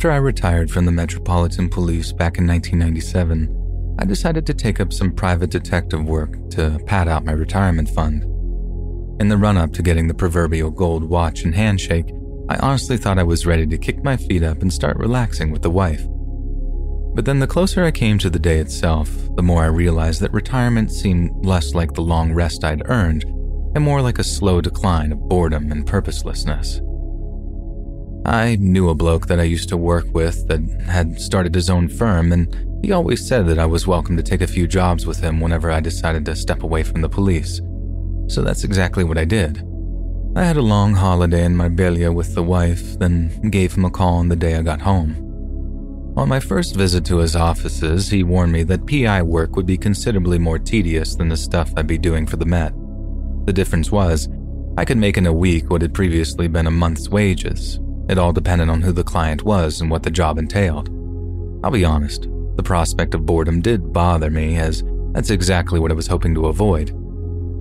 After I retired from the Metropolitan Police back in 1997, I decided to take up some private detective work to pad out my retirement fund. In the run up to getting the proverbial gold watch and handshake, I honestly thought I was ready to kick my feet up and start relaxing with the wife. But then the closer I came to the day itself, the more I realized that retirement seemed less like the long rest I'd earned and more like a slow decline of boredom and purposelessness. I knew a bloke that I used to work with that had started his own firm, and he always said that I was welcome to take a few jobs with him whenever I decided to step away from the police. So that's exactly what I did. I had a long holiday in Marbella with the wife, then gave him a call on the day I got home. On my first visit to his offices, he warned me that PI work would be considerably more tedious than the stuff I'd be doing for the Met. The difference was, I could make in a week what had previously been a month's wages, it all depended on who the client was and what the job entailed. I'll be honest, the prospect of boredom did bother me, as that's exactly what I was hoping to avoid.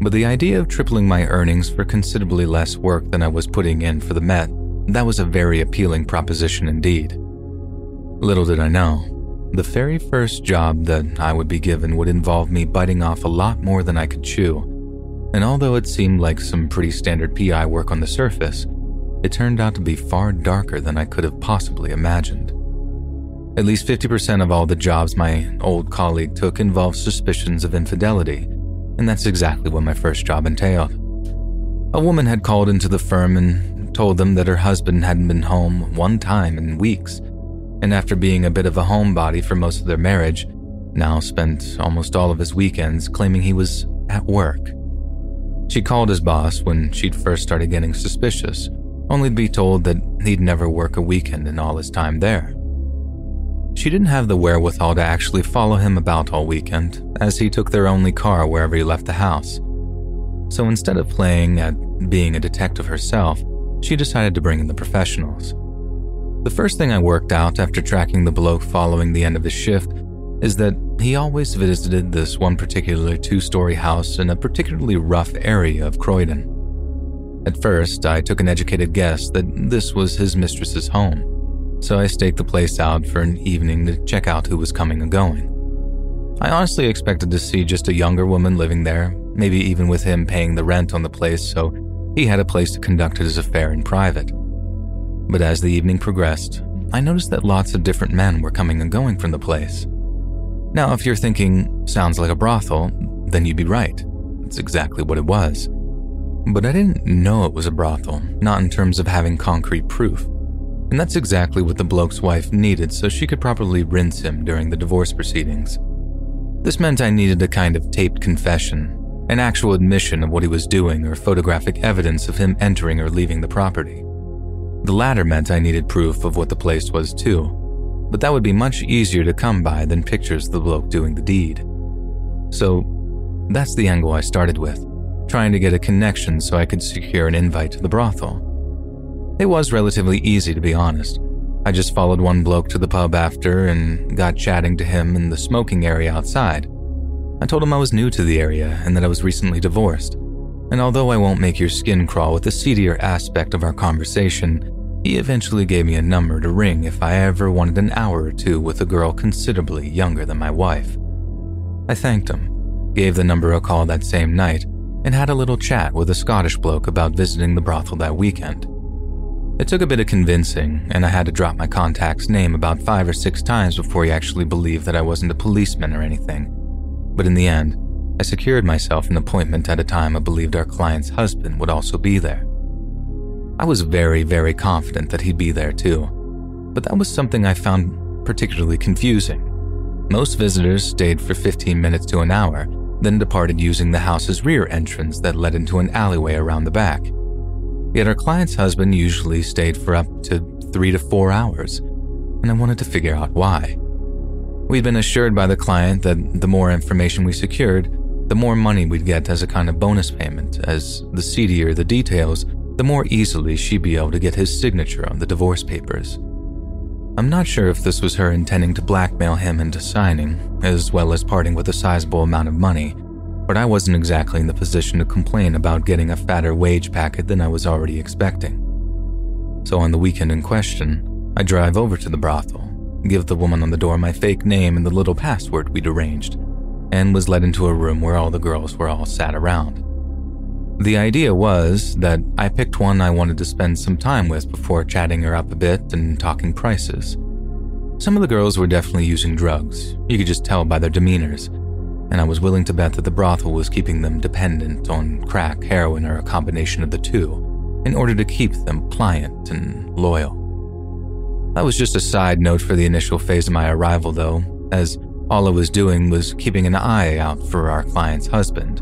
But the idea of tripling my earnings for considerably less work than I was putting in for the Met, that was a very appealing proposition indeed. Little did I know, the very first job that I would be given would involve me biting off a lot more than I could chew. And although it seemed like some pretty standard PI work on the surface, it turned out to be far darker than I could have possibly imagined. At least 50% of all the jobs my old colleague took involved suspicions of infidelity, and that's exactly what my first job entailed. A woman had called into the firm and told them that her husband hadn't been home one time in weeks, and after being a bit of a homebody for most of their marriage, now spent almost all of his weekends claiming he was at work. She called his boss when she'd first started getting suspicious, only to be told that he'd never work a weekend in all his time there. She didn't have the wherewithal to actually follow him about all weekend, as he took their only car wherever he left the house. So instead of playing at being a detective herself, she decided to bring in the professionals. The first thing I worked out after tracking the bloke following the end of his shift is that he always visited this one particular two story house in a particularly rough area of Croydon. At first, I took an educated guess that this was his mistress's home, so I staked the place out for an evening to check out who was coming and going. I honestly expected to see just a younger woman living there, maybe even with him paying the rent on the place so he had a place to conduct his affair in private. But as the evening progressed, I noticed that lots of different men were coming and going from the place. Now, if you're thinking, sounds like a brothel, then you'd be right. It's exactly what it was. But I didn't know it was a brothel, not in terms of having concrete proof. And that's exactly what the bloke's wife needed so she could properly rinse him during the divorce proceedings. This meant I needed a kind of taped confession, an actual admission of what he was doing, or photographic evidence of him entering or leaving the property. The latter meant I needed proof of what the place was too, but that would be much easier to come by than pictures of the bloke doing the deed. So that's the angle I started with trying to get a connection so I could secure an invite to the brothel. It was relatively easy, to be honest. I just followed one bloke to the pub after and got chatting to him in the smoking area outside. I told him I was new to the area and that I was recently divorced. And although I won't make your skin crawl with the seedier aspect of our conversation, he eventually gave me a number to ring if I ever wanted an hour or two with a girl considerably younger than my wife. I thanked him, gave the number a call that same night, and had a little chat with a Scottish bloke about visiting the brothel that weekend. It took a bit of convincing, and I had to drop my contact's name about five or six times before he actually believed that I wasn't a policeman or anything. But in the end, I secured myself an appointment at a time I believed our client's husband would also be there. I was very, very confident that he'd be there too, but that was something I found particularly confusing. Most visitors stayed for 15 minutes to an hour, then departed using the house's rear entrance that led into an alleyway around the back. Yet our client's husband usually stayed for up to three to four hours, and I wanted to figure out why. We'd been assured by the client that the more information we secured, the more money we'd get as a kind of bonus payment, as the seedier the details, the more easily she'd be able to get his signature on the divorce papers. I'm not sure if this was her intending to blackmail him into signing, as well as parting with a sizable amount of money, but I wasn't exactly in the position to complain about getting a fatter wage packet than I was already expecting. So on the weekend in question, I drive over to the brothel, give the woman on the door my fake name and the little password we'd arranged, and was led into a room where all the girls were all sat around. The idea was that I picked one I wanted to spend some time with before chatting her up a bit and talking prices. Some of the girls were definitely using drugs, you could just tell by their demeanors, and I was willing to bet that the brothel was keeping them dependent on crack, heroin, or a combination of the two in order to keep them pliant and loyal. That was just a side note for the initial phase of my arrival, though, as all I was doing was keeping an eye out for our client's husband.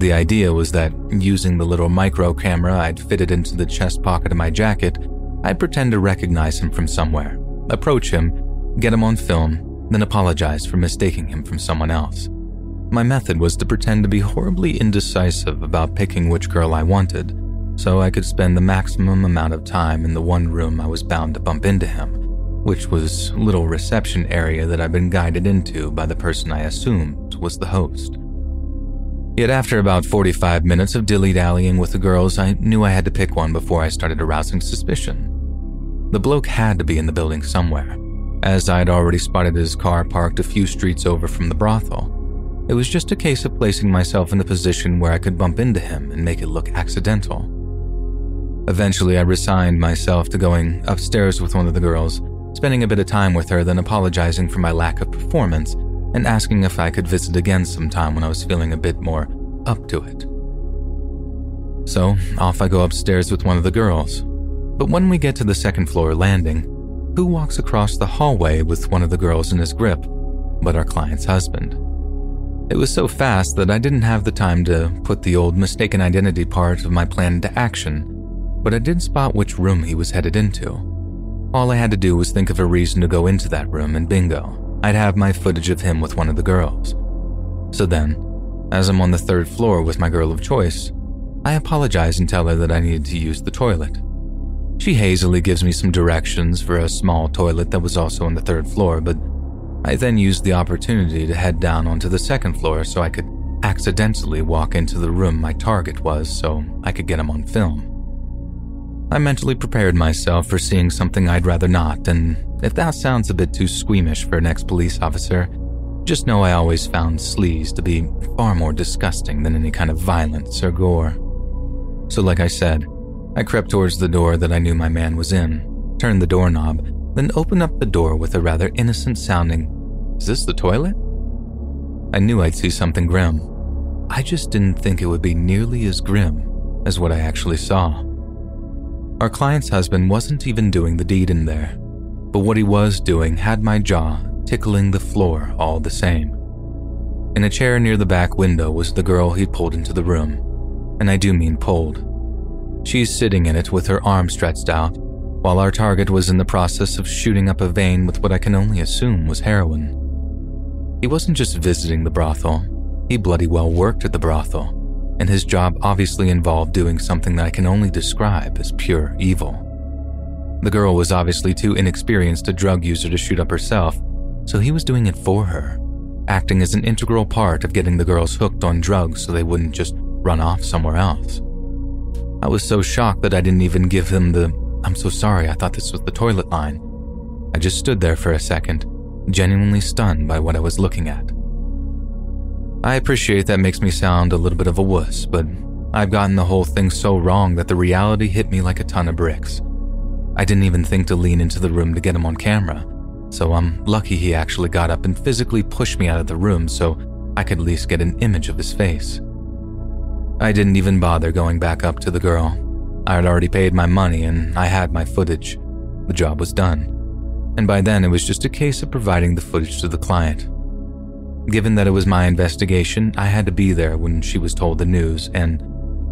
The idea was that using the little micro camera I'd fitted into the chest pocket of my jacket, I'd pretend to recognize him from somewhere, approach him, get him on film, then apologize for mistaking him from someone else. My method was to pretend to be horribly indecisive about picking which girl I wanted, so I could spend the maximum amount of time in the one room I was bound to bump into him, which was little reception area that I'd been guided into by the person I assumed was the host. Yet after about 45 minutes of dilly-dallying with the girls, I knew I had to pick one before I started arousing suspicion. The bloke had to be in the building somewhere, as I had already spotted his car parked a few streets over from the brothel. It was just a case of placing myself in a position where I could bump into him and make it look accidental. Eventually, I resigned myself to going upstairs with one of the girls, spending a bit of time with her, then apologizing for my lack of performance and asking if I could visit again sometime when I was feeling a bit more up to it. So, off I go upstairs with one of the girls. But when we get to the second floor landing, who walks across the hallway with one of the girls in his grip but our client's husband? It was so fast that I didn't have the time to put the old mistaken identity part of my plan into action, but I did spot which room he was headed into. All I had to do was think of a reason to go into that room, and bingo, I'd have my footage of him with one of the girls. So then, as I'm on the third floor with my girl of choice, I apologize and tell her that I needed to use the toilet. She hazily gives me some directions for a small toilet that was also on the third floor, but I then used the opportunity to head down onto the second floor so I could accidentally walk into the room my target was so I could get him on film. I mentally prepared myself for seeing something I'd rather not, and if that sounds a bit too squeamish for an ex police officer, just know I always found sleaze to be far more disgusting than any kind of violence or gore. So, like I said, I crept towards the door that I knew my man was in, turned the doorknob, then opened up the door with a rather innocent sounding, Is this the toilet? I knew I'd see something grim. I just didn't think it would be nearly as grim as what I actually saw. Our client's husband wasn't even doing the deed in there, but what he was doing had my jaw tickling the floor all the same. In a chair near the back window was the girl he'd pulled into the room, and I do mean pulled. She's sitting in it with her arm stretched out, while our target was in the process of shooting up a vein with what I can only assume was heroin. He wasn't just visiting the brothel, he bloody well worked at the brothel, and his job obviously involved doing something that I can only describe as pure evil. The girl was obviously too inexperienced a drug user to shoot up herself, so he was doing it for her, acting as an integral part of getting the girls hooked on drugs so they wouldn't just run off somewhere else. I was so shocked that I didn't even give him the I'm so sorry, I thought this was the toilet line. I just stood there for a second, genuinely stunned by what I was looking at. I appreciate that makes me sound a little bit of a wuss, but I've gotten the whole thing so wrong that the reality hit me like a ton of bricks. I didn't even think to lean into the room to get him on camera, so I'm lucky he actually got up and physically pushed me out of the room so I could at least get an image of his face. I didn't even bother going back up to the girl. I had already paid my money and I had my footage. The job was done. And by then, it was just a case of providing the footage to the client. Given that it was my investigation, I had to be there when she was told the news and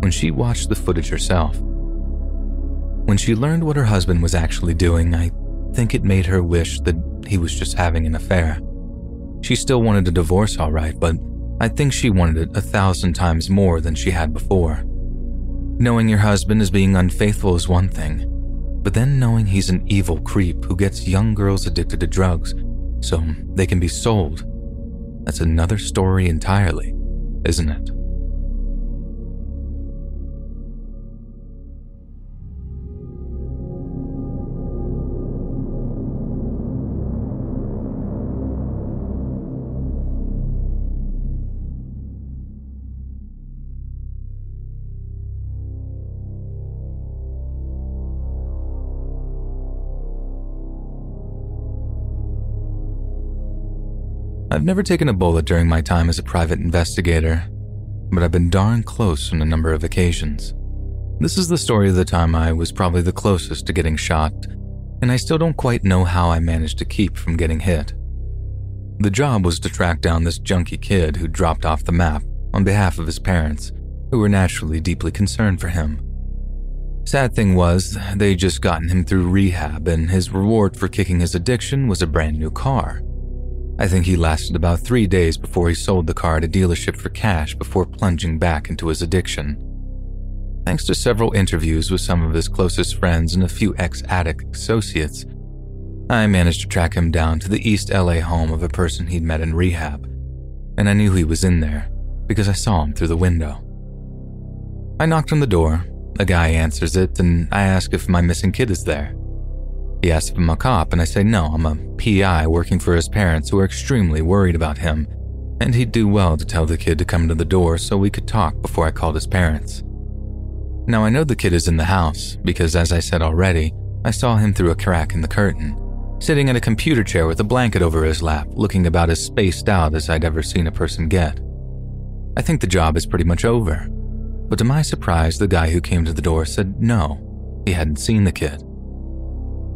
when she watched the footage herself. When she learned what her husband was actually doing, I think it made her wish that he was just having an affair. She still wanted a divorce, all right, but I think she wanted it a thousand times more than she had before. Knowing your husband is being unfaithful is one thing, but then knowing he's an evil creep who gets young girls addicted to drugs so they can be sold, that's another story entirely, isn't it? I've never taken a bullet during my time as a private investigator, but I've been darn close on a number of occasions. This is the story of the time I was probably the closest to getting shot, and I still don't quite know how I managed to keep from getting hit. The job was to track down this junkie kid who dropped off the map on behalf of his parents, who were naturally deeply concerned for him. Sad thing was, they'd just gotten him through rehab, and his reward for kicking his addiction was a brand new car. I think he lasted about three days before he sold the car at a dealership for cash before plunging back into his addiction. Thanks to several interviews with some of his closest friends and a few ex addict associates, I managed to track him down to the East LA home of a person he'd met in rehab, and I knew he was in there because I saw him through the window. I knocked on the door, a guy answers it, and I ask if my missing kid is there. He asks if I'm a cop, and I say no, I'm a PI working for his parents who are extremely worried about him, and he'd do well to tell the kid to come to the door so we could talk before I called his parents. Now I know the kid is in the house because, as I said already, I saw him through a crack in the curtain, sitting in a computer chair with a blanket over his lap, looking about as spaced out as I'd ever seen a person get. I think the job is pretty much over. But to my surprise, the guy who came to the door said no, he hadn't seen the kid.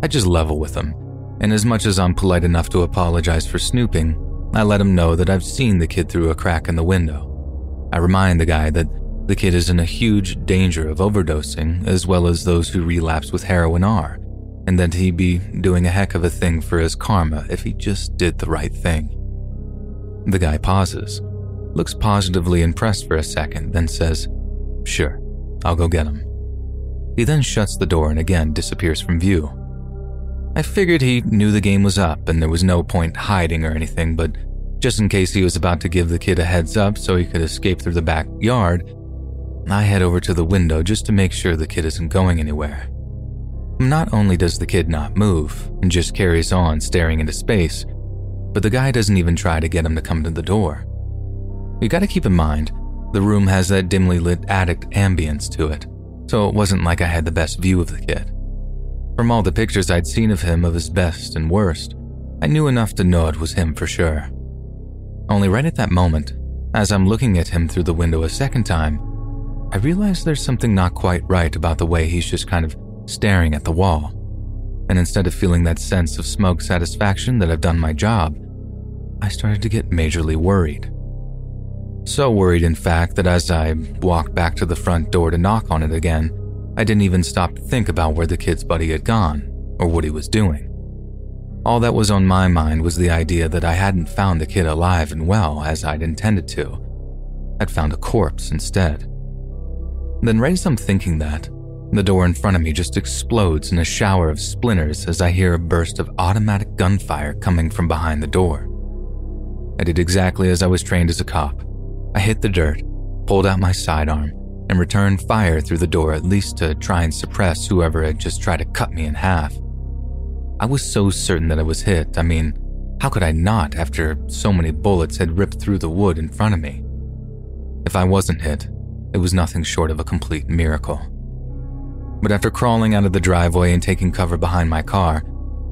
I just level with him, and as much as I'm polite enough to apologize for snooping, I let him know that I've seen the kid through a crack in the window. I remind the guy that the kid is in a huge danger of overdosing, as well as those who relapse with heroin are, and that he'd be doing a heck of a thing for his karma if he just did the right thing. The guy pauses, looks positively impressed for a second, then says, Sure, I'll go get him. He then shuts the door and again disappears from view. I figured he knew the game was up and there was no point hiding or anything, but just in case he was about to give the kid a heads up so he could escape through the backyard, I head over to the window just to make sure the kid isn't going anywhere. Not only does the kid not move and just carries on staring into space, but the guy doesn't even try to get him to come to the door. You gotta keep in mind, the room has that dimly lit attic ambience to it, so it wasn't like I had the best view of the kid. From all the pictures I'd seen of him of his best and worst, I knew enough to know it was him for sure. Only right at that moment, as I'm looking at him through the window a second time, I realize there's something not quite right about the way he's just kind of staring at the wall. And instead of feeling that sense of smug satisfaction that I've done my job, I started to get majorly worried. So worried, in fact, that as I walked back to the front door to knock on it again, I didn't even stop to think about where the kid's buddy had gone or what he was doing. All that was on my mind was the idea that I hadn't found the kid alive and well as I'd intended to. I'd found a corpse instead. Then, right as I'm thinking that, the door in front of me just explodes in a shower of splinters as I hear a burst of automatic gunfire coming from behind the door. I did exactly as I was trained as a cop. I hit the dirt, pulled out my sidearm, and returned fire through the door at least to try and suppress whoever had just tried to cut me in half. I was so certain that I was hit. I mean, how could I not after so many bullets had ripped through the wood in front of me? If I wasn't hit, it was nothing short of a complete miracle. But after crawling out of the driveway and taking cover behind my car,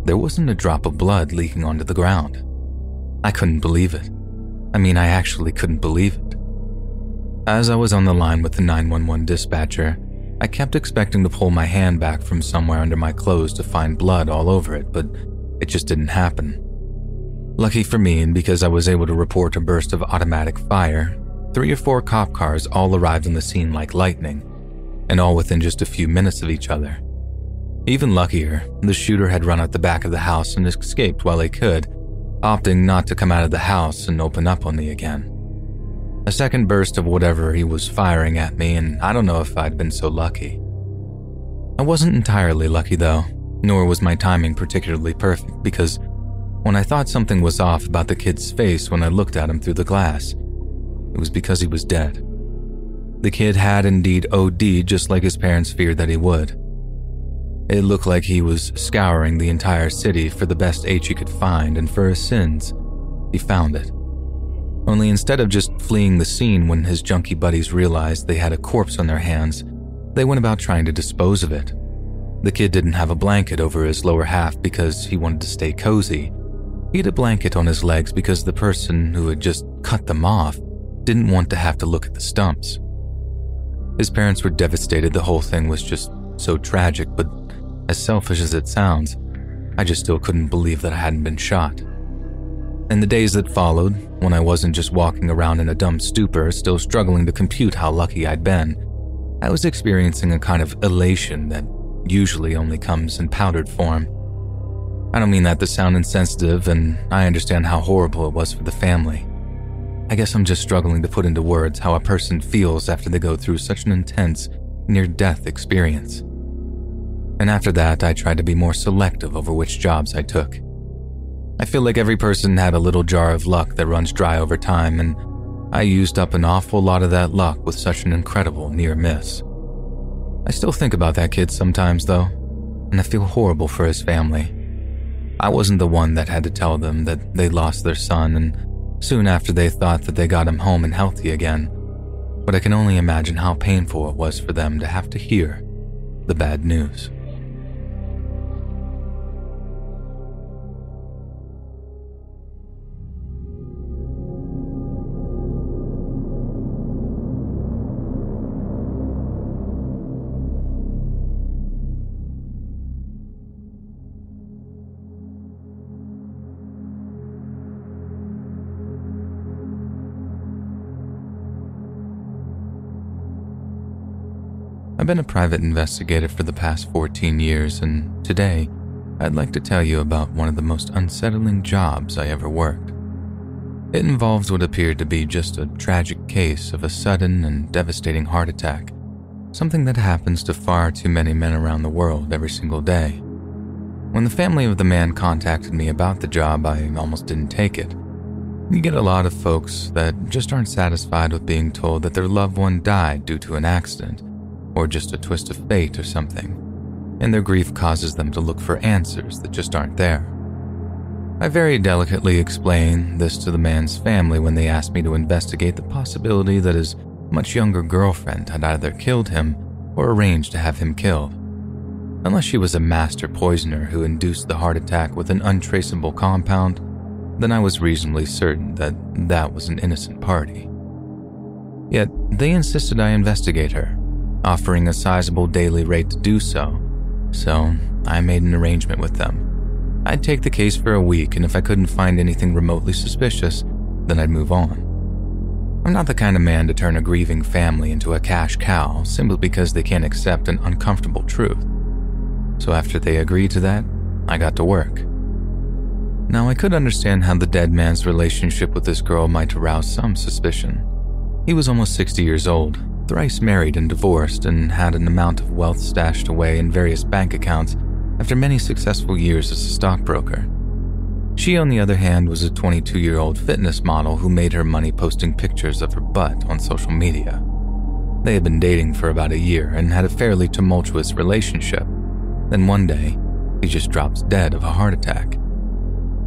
there wasn't a drop of blood leaking onto the ground. I couldn't believe it. I mean, I actually couldn't believe it. As I was on the line with the 911 dispatcher, I kept expecting to pull my hand back from somewhere under my clothes to find blood all over it, but it just didn't happen. Lucky for me, and because I was able to report a burst of automatic fire, three or four cop cars all arrived on the scene like lightning, and all within just a few minutes of each other. Even luckier, the shooter had run out the back of the house and escaped while he could, opting not to come out of the house and open up on me again. A second burst of whatever he was firing at me, and I don't know if I'd been so lucky. I wasn't entirely lucky though, nor was my timing particularly perfect because when I thought something was off about the kid's face when I looked at him through the glass, it was because he was dead. The kid had indeed OD'd just like his parents feared that he would. It looked like he was scouring the entire city for the best H he could find, and for his sins, he found it. Only instead of just fleeing the scene when his junkie buddies realized they had a corpse on their hands, they went about trying to dispose of it. The kid didn't have a blanket over his lower half because he wanted to stay cozy. He had a blanket on his legs because the person who had just cut them off didn't want to have to look at the stumps. His parents were devastated the whole thing was just so tragic, but as selfish as it sounds, I just still couldn't believe that I hadn't been shot. In the days that followed, when I wasn't just walking around in a dumb stupor, still struggling to compute how lucky I'd been, I was experiencing a kind of elation that usually only comes in powdered form. I don't mean that to sound insensitive, and I understand how horrible it was for the family. I guess I'm just struggling to put into words how a person feels after they go through such an intense, near death experience and after that, I tried to be more selective over which jobs I took. I feel like every person had a little jar of luck that runs dry over time, and I used up an awful lot of that luck with such an incredible near miss. I still think about that kid sometimes, though, and I feel horrible for his family. I wasn't the one that had to tell them that they lost their son, and soon after they thought that they got him home and healthy again. But I can only imagine how painful it was for them to have to hear the bad news. I've been a private investigator for the past 14 years, and today I'd like to tell you about one of the most unsettling jobs I ever worked. It involves what appeared to be just a tragic case of a sudden and devastating heart attack, something that happens to far too many men around the world every single day. When the family of the man contacted me about the job, I almost didn't take it. You get a lot of folks that just aren't satisfied with being told that their loved one died due to an accident or just a twist of fate or something, and their grief causes them to look for answers that just aren't there. I very delicately explained this to the man's family when they asked me to investigate the possibility that his much younger girlfriend had either killed him or arranged to have him killed. Unless she was a master poisoner who induced the heart attack with an untraceable compound, then I was reasonably certain that that was an innocent party. Yet they insisted I investigate her, offering a sizable daily rate to do so, so I made an arrangement with them. I'd take the case for a week, and if I couldn't find anything remotely suspicious, then I'd move on. I'm not the kind of man to turn a grieving family into a cash cow simply because they can't accept an uncomfortable truth. So after they agreed to that, I got to work. Now, I could understand how the dead man's relationship with this girl might arouse some suspicion. He was almost 60 years old, thrice married and divorced, and had an amount of wealth stashed away in various bank accounts after many successful years as a stockbroker. She, on the other hand, was a 22 year old fitness model who made her money posting pictures of her butt on social media. They had been dating for about a year and had a fairly tumultuous relationship. Then one day, he just drops dead of a heart attack.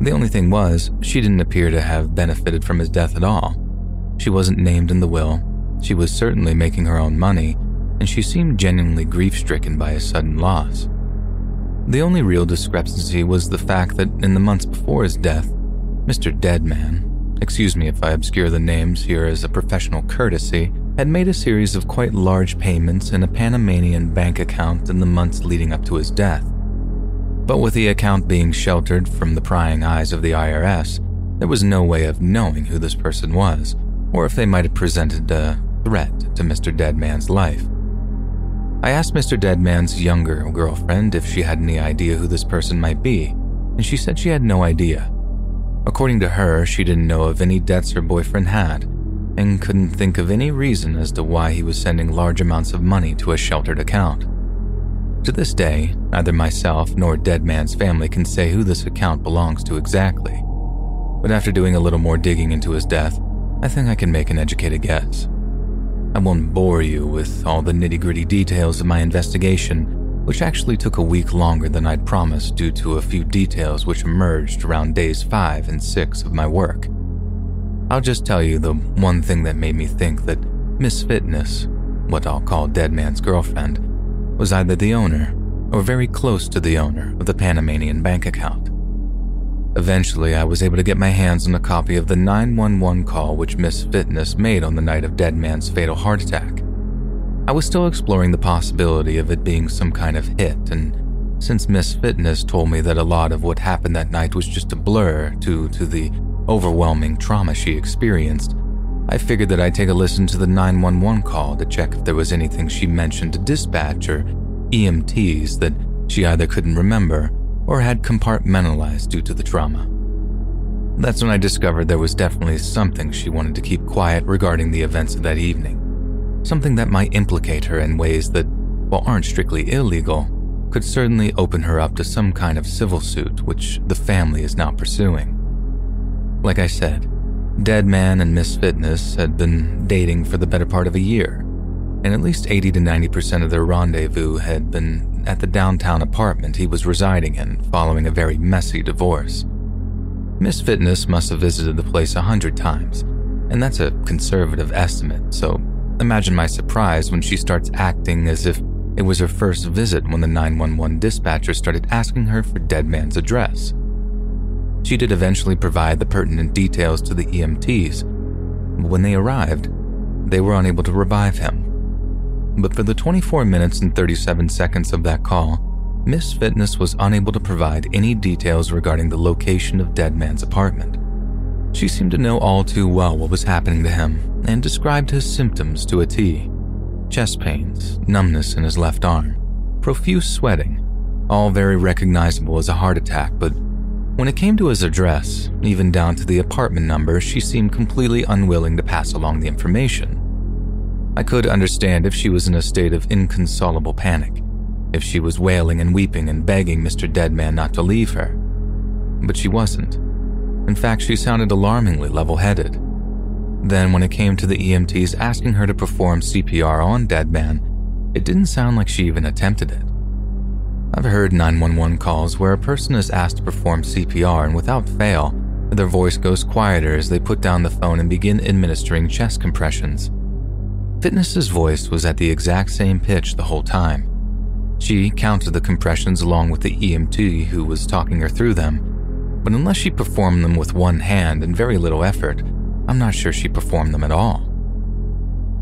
The only thing was, she didn't appear to have benefited from his death at all. She wasn't named in the will, she was certainly making her own money, and she seemed genuinely grief stricken by his sudden loss. The only real discrepancy was the fact that in the months before his death, Mr. Deadman, excuse me if I obscure the names here as a professional courtesy, had made a series of quite large payments in a Panamanian bank account in the months leading up to his death. But with the account being sheltered from the prying eyes of the IRS, there was no way of knowing who this person was, or if they might have presented a threat to Mr. Deadman's life. I asked Mr. Deadman's younger girlfriend if she had any idea who this person might be, and she said she had no idea. According to her, she didn't know of any debts her boyfriend had, and couldn't think of any reason as to why he was sending large amounts of money to a sheltered account. To this day, neither myself nor Deadman's family can say who this account belongs to exactly. But after doing a little more digging into his death, I think I can make an educated guess. I won't bore you with all the nitty gritty details of my investigation, which actually took a week longer than I'd promised due to a few details which emerged around days 5 and 6 of my work. I'll just tell you the one thing that made me think that Miss Fitness, what I'll call Deadman's girlfriend, was either the owner or very close to the owner of the Panamanian bank account. Eventually, I was able to get my hands on a copy of the 911 call which Miss Fitness made on the night of Deadman's fatal heart attack. I was still exploring the possibility of it being some kind of hit, and since Miss Fitness told me that a lot of what happened that night was just a blur due to the overwhelming trauma she experienced, I figured that I'd take a listen to the 911 call to check if there was anything she mentioned to dispatch or EMTs that she either couldn't remember or had compartmentalized due to the trauma. That's when I discovered there was definitely something she wanted to keep quiet regarding the events of that evening. Something that might implicate her in ways that, while aren't strictly illegal, could certainly open her up to some kind of civil suit which the family is now pursuing. Like I said, Deadman and Miss Fitness had been dating for the better part of a year, and at least 80 to 90% of their rendezvous had been at the downtown apartment he was residing in following a very messy divorce. Miss Fitness must have visited the place a hundred times, and that's a conservative estimate, so imagine my surprise when she starts acting as if it was her first visit when the 911 dispatcher started asking her for Deadman's address. She did eventually provide the pertinent details to the EMTs, but when they arrived, they were unable to revive him. But for the 24 minutes and 37 seconds of that call, Miss Fitness was unable to provide any details regarding the location of Deadman's apartment. She seemed to know all too well what was happening to him and described his symptoms to a T chest pains, numbness in his left arm, profuse sweating, all very recognizable as a heart attack, but when it came to his address, even down to the apartment number, she seemed completely unwilling to pass along the information. I could understand if she was in a state of inconsolable panic, if she was wailing and weeping and begging Mr. Deadman not to leave her. But she wasn't. In fact, she sounded alarmingly level headed. Then, when it came to the EMTs asking her to perform CPR on Deadman, it didn't sound like she even attempted it. I've heard 911 calls where a person is asked to perform CPR and without fail, their voice goes quieter as they put down the phone and begin administering chest compressions. Fitness's voice was at the exact same pitch the whole time. She counted the compressions along with the EMT who was talking her through them, but unless she performed them with one hand and very little effort, I'm not sure she performed them at all.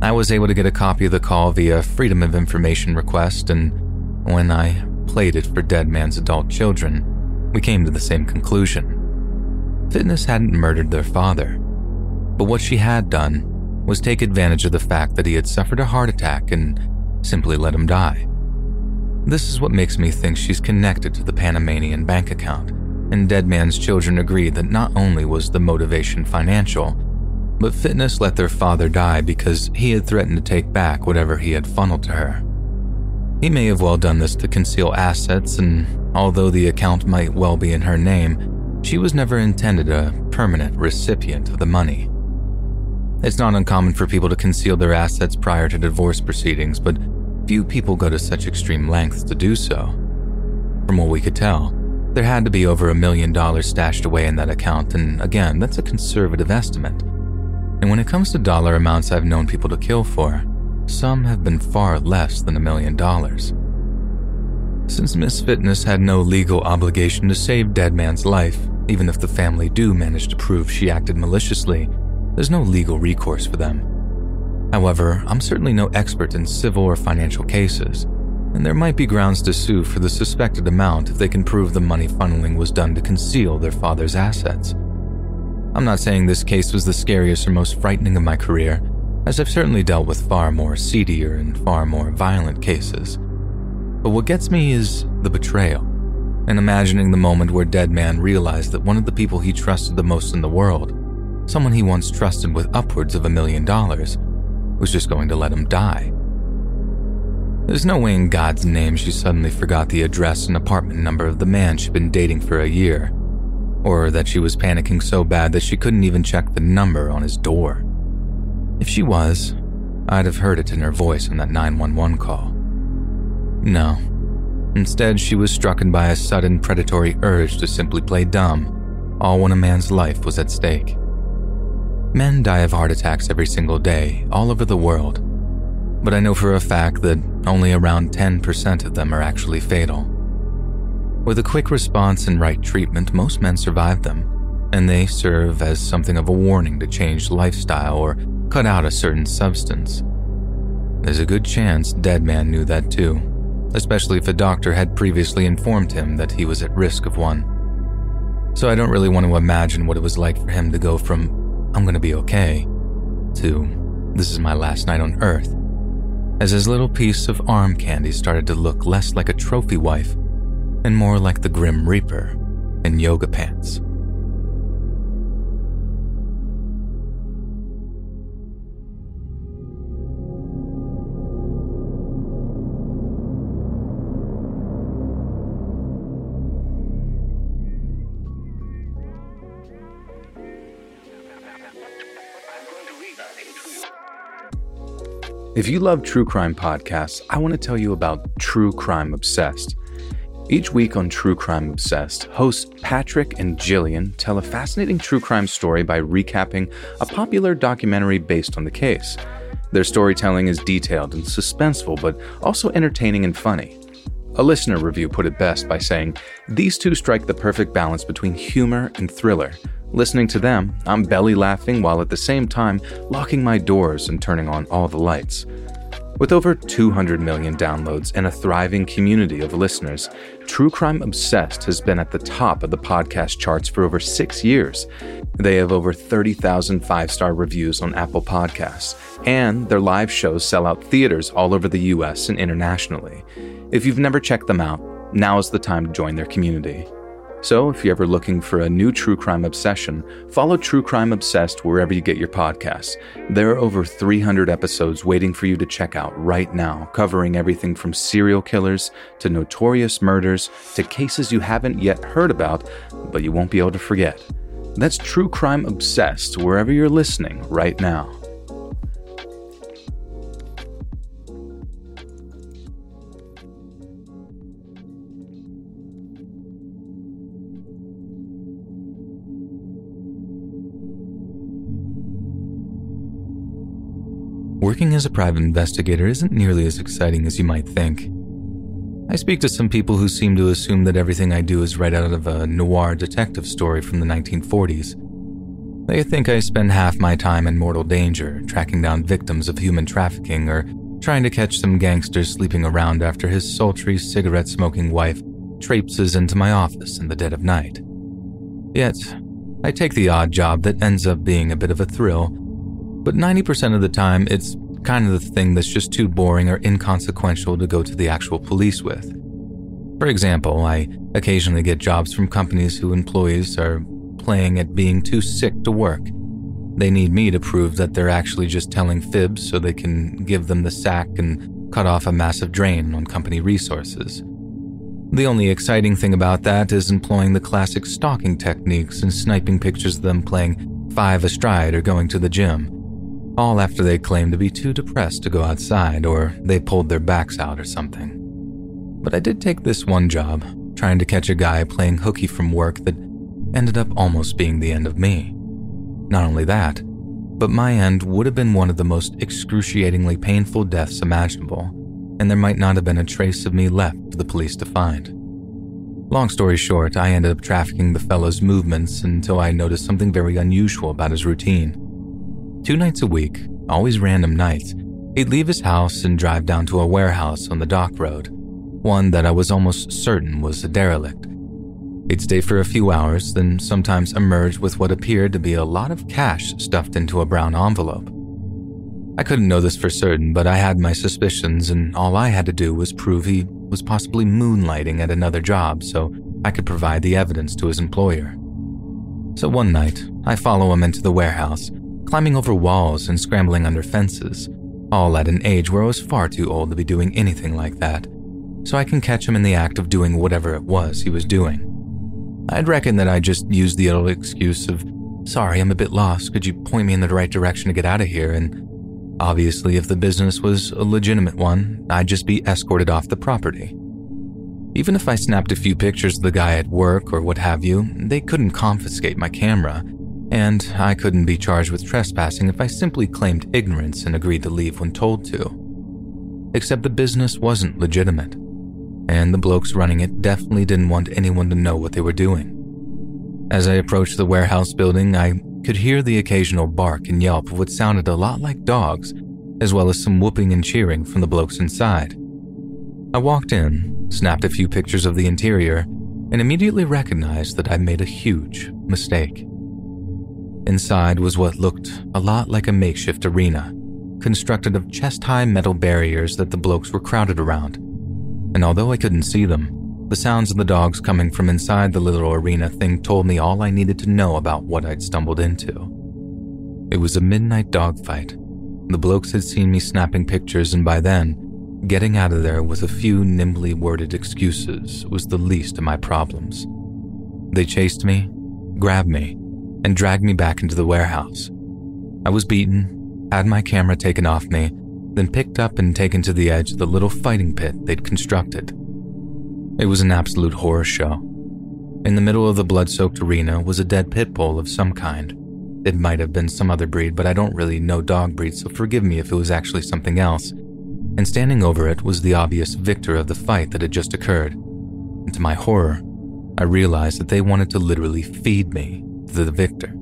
I was able to get a copy of the call via Freedom of Information request, and when I played it for Dead Man's adult children, we came to the same conclusion. Fitness hadn't murdered their father, but what she had done was take advantage of the fact that he had suffered a heart attack and simply let him die. This is what makes me think she's connected to the Panamanian bank account, and Deadman's children agreed that not only was the motivation financial, but Fitness let their father die because he had threatened to take back whatever he had funneled to her. He may have well done this to conceal assets, and although the account might well be in her name, she was never intended a permanent recipient of the money. It's not uncommon for people to conceal their assets prior to divorce proceedings, but few people go to such extreme lengths to do so. From what we could tell, there had to be over a million dollars stashed away in that account, and again, that's a conservative estimate. And when it comes to dollar amounts I've known people to kill for, some have been far less than a million dollars. Since Miss Fitness had no legal obligation to save Dead Man's life, even if the family do manage to prove she acted maliciously, there's no legal recourse for them. However, I'm certainly no expert in civil or financial cases, and there might be grounds to sue for the suspected amount if they can prove the money funneling was done to conceal their father's assets. I'm not saying this case was the scariest or most frightening of my career, as I've certainly dealt with far more seedier and far more violent cases. But what gets me is the betrayal, and imagining the moment where Dead Man realized that one of the people he trusted the most in the world, someone he once trusted with upwards of a million dollars, was just going to let him die. There's no way in God's name she suddenly forgot the address and apartment number of the man she'd been dating for a year, or that she was panicking so bad that she couldn't even check the number on his door. If she was, I'd have heard it in her voice on that 911 call. No. Instead, she was struck by a sudden predatory urge to simply play dumb, all when a man's life was at stake. Men die of heart attacks every single day, all over the world, but I know for a fact that only around 10% of them are actually fatal. With a quick response and right treatment, most men survive them, and they serve as something of a warning to change lifestyle or cut out a certain substance. There's a good chance Dead Man knew that too, especially if a doctor had previously informed him that he was at risk of one. So I don't really want to imagine what it was like for him to go from, I'm gonna be okay, to, this is my last night on Earth, as his little piece of arm candy started to look less like a trophy wife and more like the Grim Reaper in yoga pants. If you love true crime podcasts, I want to tell you about True Crime Obsessed. Each week on True Crime Obsessed, hosts Patrick and Gillian tell a fascinating true crime story by recapping a popular documentary based on the case. Their storytelling is detailed and suspenseful, but also entertaining and funny. A listener review put it best by saying, These two strike the perfect balance between humor and thriller. Listening to them, I'm belly laughing while at the same time locking my doors and turning on all the lights. With over 200 million downloads and a thriving community of listeners, True Crime Obsessed has been at the top of the podcast charts for over six years. They have over 30,000 five star reviews on Apple Podcasts, and their live shows sell out theaters all over the US and internationally. If you've never checked them out, now is the time to join their community. So, if you're ever looking for a new true crime obsession, follow True Crime Obsessed wherever you get your podcasts. There are over 300 episodes waiting for you to check out right now, covering everything from serial killers to notorious murders to cases you haven't yet heard about, but you won't be able to forget. That's True Crime Obsessed wherever you're listening right now. Working as a private investigator isn't nearly as exciting as you might think. I speak to some people who seem to assume that everything I do is right out of a noir detective story from the 1940s. They think I spend half my time in mortal danger, tracking down victims of human trafficking or trying to catch some gangster sleeping around after his sultry cigarette smoking wife traipses into my office in the dead of night. Yet, I take the odd job that ends up being a bit of a thrill, but 90% of the time it's kind of the thing that's just too boring or inconsequential to go to the actual police with. For example, I occasionally get jobs from companies whose employees are playing at being too sick to work. They need me to prove that they're actually just telling fibs so they can give them the sack and cut off a massive drain on company resources. The only exciting thing about that is employing the classic stalking techniques and sniping pictures of them playing five-a-side or going to the gym all after they claimed to be too depressed to go outside or they pulled their backs out or something. But I did take this one job, trying to catch a guy playing hooky from work that ended up almost being the end of me. Not only that, but my end would have been one of the most excruciatingly painful deaths imaginable, and there might not have been a trace of me left for the police to find. Long story short, I ended up trafficking the fellow's movements until I noticed something very unusual about his routine. Two nights a week, always random nights, he'd leave his house and drive down to a warehouse on the dock road, one that I was almost certain was a derelict. He'd stay for a few hours, then sometimes emerge with what appeared to be a lot of cash stuffed into a brown envelope. I couldn't know this for certain, but I had my suspicions, and all I had to do was prove he was possibly moonlighting at another job so I could provide the evidence to his employer. So one night, I follow him into the warehouse, climbing over walls and scrambling under fences, all at an age where I was far too old to be doing anything like that, so I can catch him in the act of doing whatever it was he was doing. I'd reckon that I just used the old excuse of, sorry, I'm a bit lost, could you point me in the right direction to get out of here? And obviously, if the business was a legitimate one, I'd just be escorted off the property. Even if I snapped a few pictures of the guy at work or what have you, they couldn't confiscate my camera, and I couldn't be charged with trespassing if I simply claimed ignorance and agreed to leave when told to. Except the business wasn't legitimate and the blokes running it definitely didn't want anyone to know what they were doing. As I approached the warehouse building, I could hear the occasional bark and yelp of what sounded a lot like dogs, as well as some whooping and cheering from the blokes inside. I walked in, snapped a few pictures of the interior, and immediately recognized that I'd made a huge mistake. Inside was what looked a lot like a makeshift arena, constructed of chest high metal barriers that the blokes were crowded around and although I couldn't see them, the sounds of the dogs coming from inside the little arena thing told me all I needed to know about what I'd stumbled into. It was a midnight dogfight. The blokes had seen me snapping pictures, and by then, getting out of there with a few nimbly worded excuses was the least of my problems. They chased me, grabbed me, and dragged me back into the warehouse. I was beaten, had my camera taken off me, then picked up and taken to the edge of the little fighting pit they'd constructed. It was an absolute horror show. In the middle of the blood soaked arena was a dead pit bull of some kind. It might have been some other breed, but I don't really know dog breeds, so forgive me if it was actually something else. And standing over it was the obvious victor of the fight that had just occurred. And to my horror, I realized that they wanted to literally feed me the victor.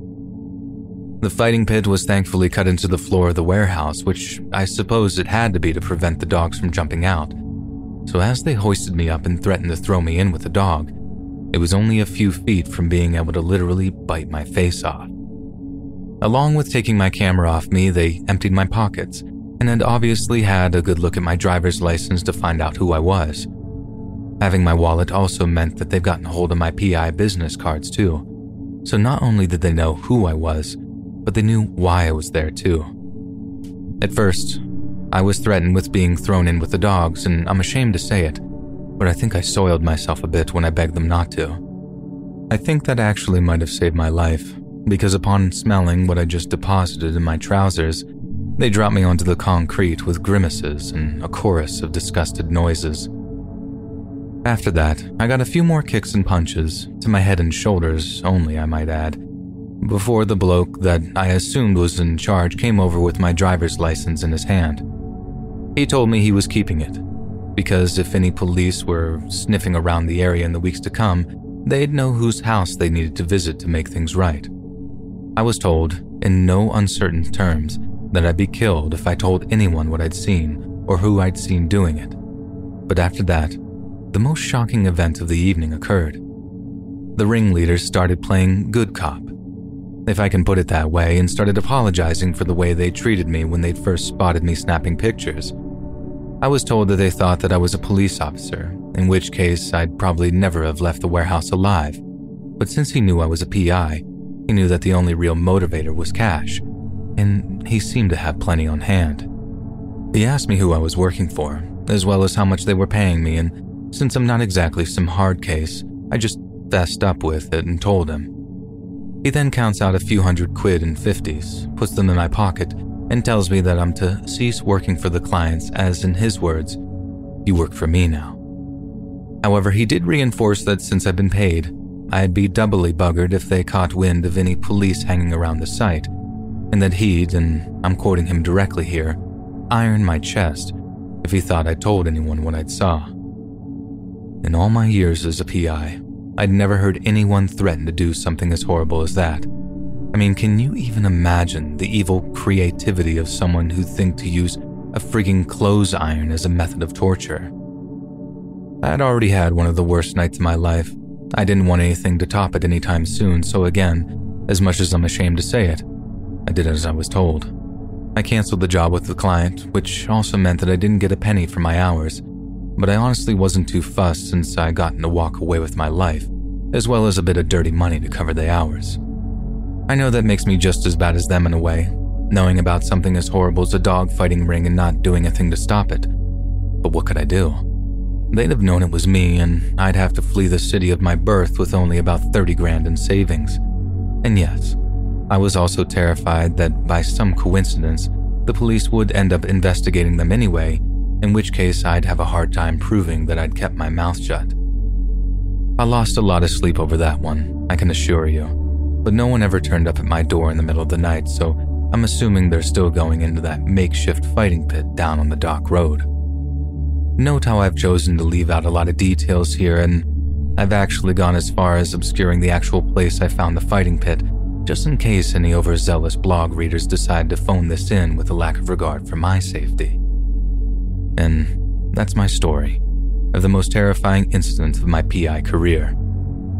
The fighting pit was thankfully cut into the floor of the warehouse, which I suppose it had to be to prevent the dogs from jumping out. So as they hoisted me up and threatened to throw me in with the dog, it was only a few feet from being able to literally bite my face off. Along with taking my camera off me, they emptied my pockets and had obviously had a good look at my driver's license to find out who I was. Having my wallet also meant that they've gotten hold of my PI business cards too. So not only did they know who I was, but they knew why I was there too. At first, I was threatened with being thrown in with the dogs, and I'm ashamed to say it, but I think I soiled myself a bit when I begged them not to. I think that actually might have saved my life, because upon smelling what I just deposited in my trousers, they dropped me onto the concrete with grimaces and a chorus of disgusted noises. After that, I got a few more kicks and punches, to my head and shoulders only, I might add, before the bloke that I assumed was in charge came over with my driver's license in his hand. He told me he was keeping it, because if any police were sniffing around the area in the weeks to come, they'd know whose house they needed to visit to make things right. I was told, in no uncertain terms, that I'd be killed if I told anyone what I'd seen or who I'd seen doing it. But after that, the most shocking event of the evening occurred. The ringleaders started playing good cop if I can put it that way, and started apologizing for the way they treated me when they'd first spotted me snapping pictures. I was told that they thought that I was a police officer, in which case I'd probably never have left the warehouse alive. But since he knew I was a PI, he knew that the only real motivator was cash, and he seemed to have plenty on hand. He asked me who I was working for, as well as how much they were paying me, and since I'm not exactly some hard case, I just fessed up with it and told him. He then counts out a few hundred quid in 50s, puts them in my pocket, and tells me that I'm to cease working for the clients, as in his words, you work for me now. However, he did reinforce that since I'd been paid, I'd be doubly buggered if they caught wind of any police hanging around the site, and that he'd, and I'm quoting him directly here, iron my chest if he thought I told anyone what I'd saw. In all my years as a PI, I'd never heard anyone threaten to do something as horrible as that. I mean, can you even imagine the evil creativity of someone who'd think to use a frigging clothes iron as a method of torture? I'd already had one of the worst nights of my life. I didn't want anything to top it anytime soon, so again, as much as I'm ashamed to say it, I did as I was told. I canceled the job with the client, which also meant that I didn't get a penny for my hours, but I honestly wasn't too fussed since I gotten to walk away with my life, as well as a bit of dirty money to cover the hours. I know that makes me just as bad as them in a way, knowing about something as horrible as a dog fighting ring and not doing a thing to stop it. But what could I do? They'd have known it was me, and I'd have to flee the city of my birth with only about 30 grand in savings. And yes, I was also terrified that by some coincidence, the police would end up investigating them anyway, in which case I'd have a hard time proving that I'd kept my mouth shut. I lost a lot of sleep over that one, I can assure you but no one ever turned up at my door in the middle of the night, so I'm assuming they're still going into that makeshift fighting pit down on the dock road. Note how I've chosen to leave out a lot of details here, and I've actually gone as far as obscuring the actual place I found the fighting pit, just in case any overzealous blog readers decide to phone this in with a lack of regard for my safety. And that's my story of the most terrifying incident of my PI career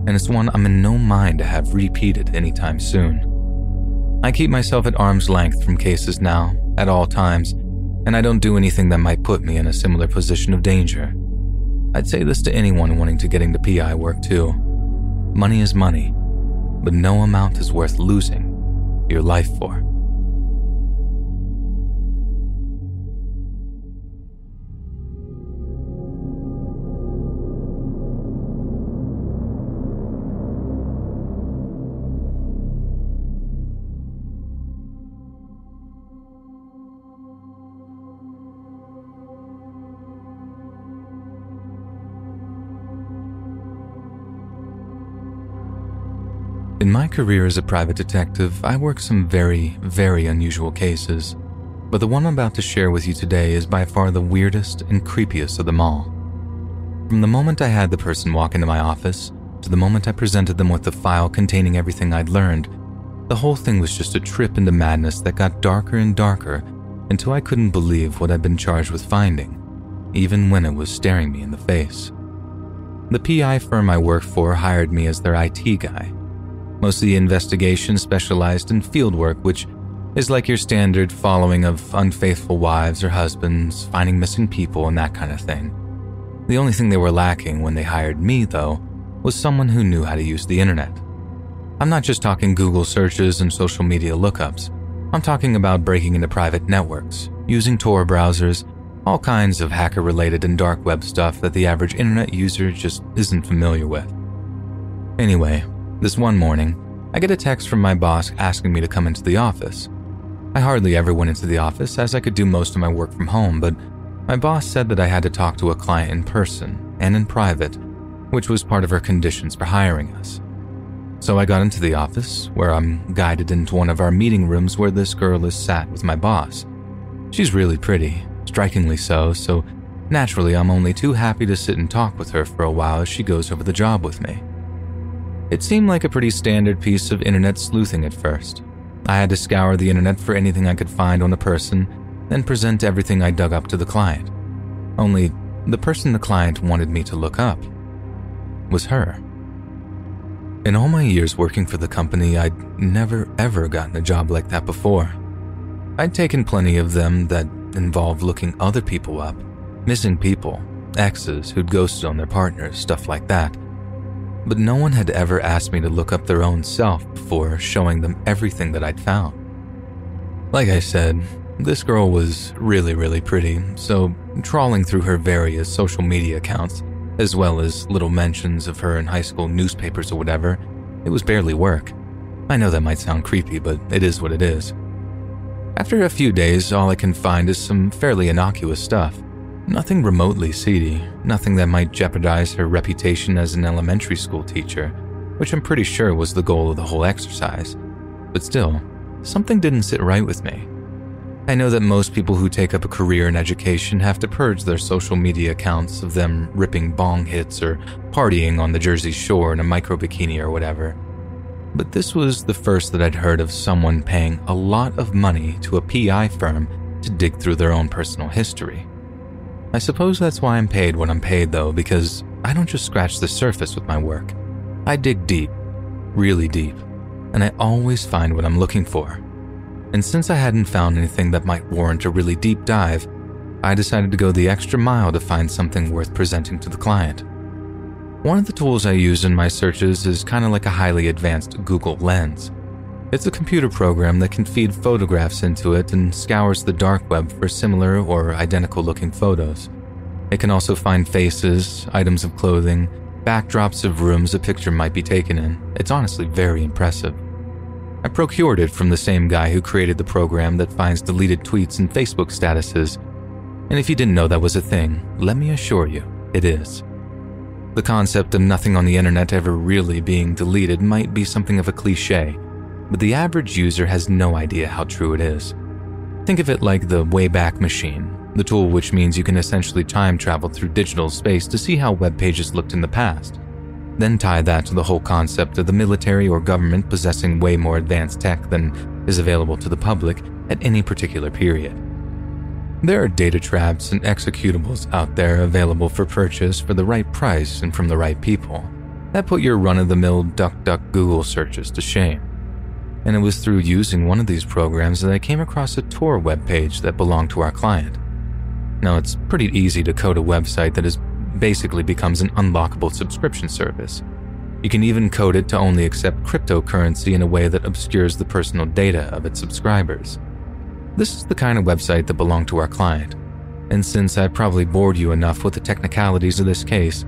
and it's one I'm in no mind to have repeated anytime soon. I keep myself at arm's length from cases now, at all times, and I don't do anything that might put me in a similar position of danger. I'd say this to anyone wanting to get into PI work too. Money is money, but no amount is worth losing your life for. In my career as a private detective, I work some very, very unusual cases. But the one I'm about to share with you today is by far the weirdest and creepiest of them all. From the moment I had the person walk into my office to the moment I presented them with the file containing everything I'd learned, the whole thing was just a trip into madness that got darker and darker until I couldn't believe what I'd been charged with finding, even when it was staring me in the face. The PI firm I worked for hired me as their IT guy, most of the investigation specialized in fieldwork, which is like your standard following of unfaithful wives or husbands, finding missing people, and that kind of thing. The only thing they were lacking when they hired me, though, was someone who knew how to use the internet. I'm not just talking Google searches and social media lookups. I'm talking about breaking into private networks, using Tor browsers, all kinds of hacker related and dark web stuff that the average internet user just isn't familiar with. Anyway, this one morning, I get a text from my boss asking me to come into the office. I hardly ever went into the office as I could do most of my work from home, but my boss said that I had to talk to a client in person and in private, which was part of her conditions for hiring us. So I got into the office, where I'm guided into one of our meeting rooms where this girl is sat with my boss. She's really pretty, strikingly so, so naturally I'm only too happy to sit and talk with her for a while as she goes over the job with me. It seemed like a pretty standard piece of internet sleuthing at first. I had to scour the internet for anything I could find on a person, then present everything I dug up to the client. Only the person the client wanted me to look up was her. In all my years working for the company, I'd never ever gotten a job like that before. I'd taken plenty of them that involved looking other people up, missing people, exes who'd ghosted on their partners, stuff like that but no one had ever asked me to look up their own self before showing them everything that I'd found. Like I said, this girl was really, really pretty, so trawling through her various social media accounts, as well as little mentions of her in high school newspapers or whatever, it was barely work. I know that might sound creepy, but it is what it is. After a few days, all I can find is some fairly innocuous stuff. Nothing remotely seedy, nothing that might jeopardize her reputation as an elementary school teacher, which I'm pretty sure was the goal of the whole exercise. But still, something didn't sit right with me. I know that most people who take up a career in education have to purge their social media accounts of them ripping bong hits or partying on the Jersey Shore in a micro bikini or whatever. But this was the first that I'd heard of someone paying a lot of money to a PI firm to dig through their own personal history. I suppose that's why I'm paid what I'm paid, though, because I don't just scratch the surface with my work. I dig deep, really deep, and I always find what I'm looking for. And since I hadn't found anything that might warrant a really deep dive, I decided to go the extra mile to find something worth presenting to the client. One of the tools I use in my searches is kind of like a highly advanced Google Lens. It's a computer program that can feed photographs into it and scours the dark web for similar or identical looking photos. It can also find faces, items of clothing, backdrops of rooms a picture might be taken in. It's honestly very impressive. I procured it from the same guy who created the program that finds deleted tweets and Facebook statuses. And if you didn't know that was a thing, let me assure you, it is. The concept of nothing on the internet ever really being deleted might be something of a cliche, but the average user has no idea how true it is. Think of it like the Wayback Machine, the tool which means you can essentially time travel through digital space to see how web pages looked in the past. Then tie that to the whole concept of the military or government possessing way more advanced tech than is available to the public at any particular period. There are data traps and executables out there available for purchase for the right price and from the right people that put your run of the mill DuckDuck Google searches to shame. And it was through using one of these programs that I came across a Tor webpage that belonged to our client. Now, it's pretty easy to code a website that is basically becomes an unlockable subscription service. You can even code it to only accept cryptocurrency in a way that obscures the personal data of its subscribers. This is the kind of website that belonged to our client, and since I probably bored you enough with the technicalities of this case,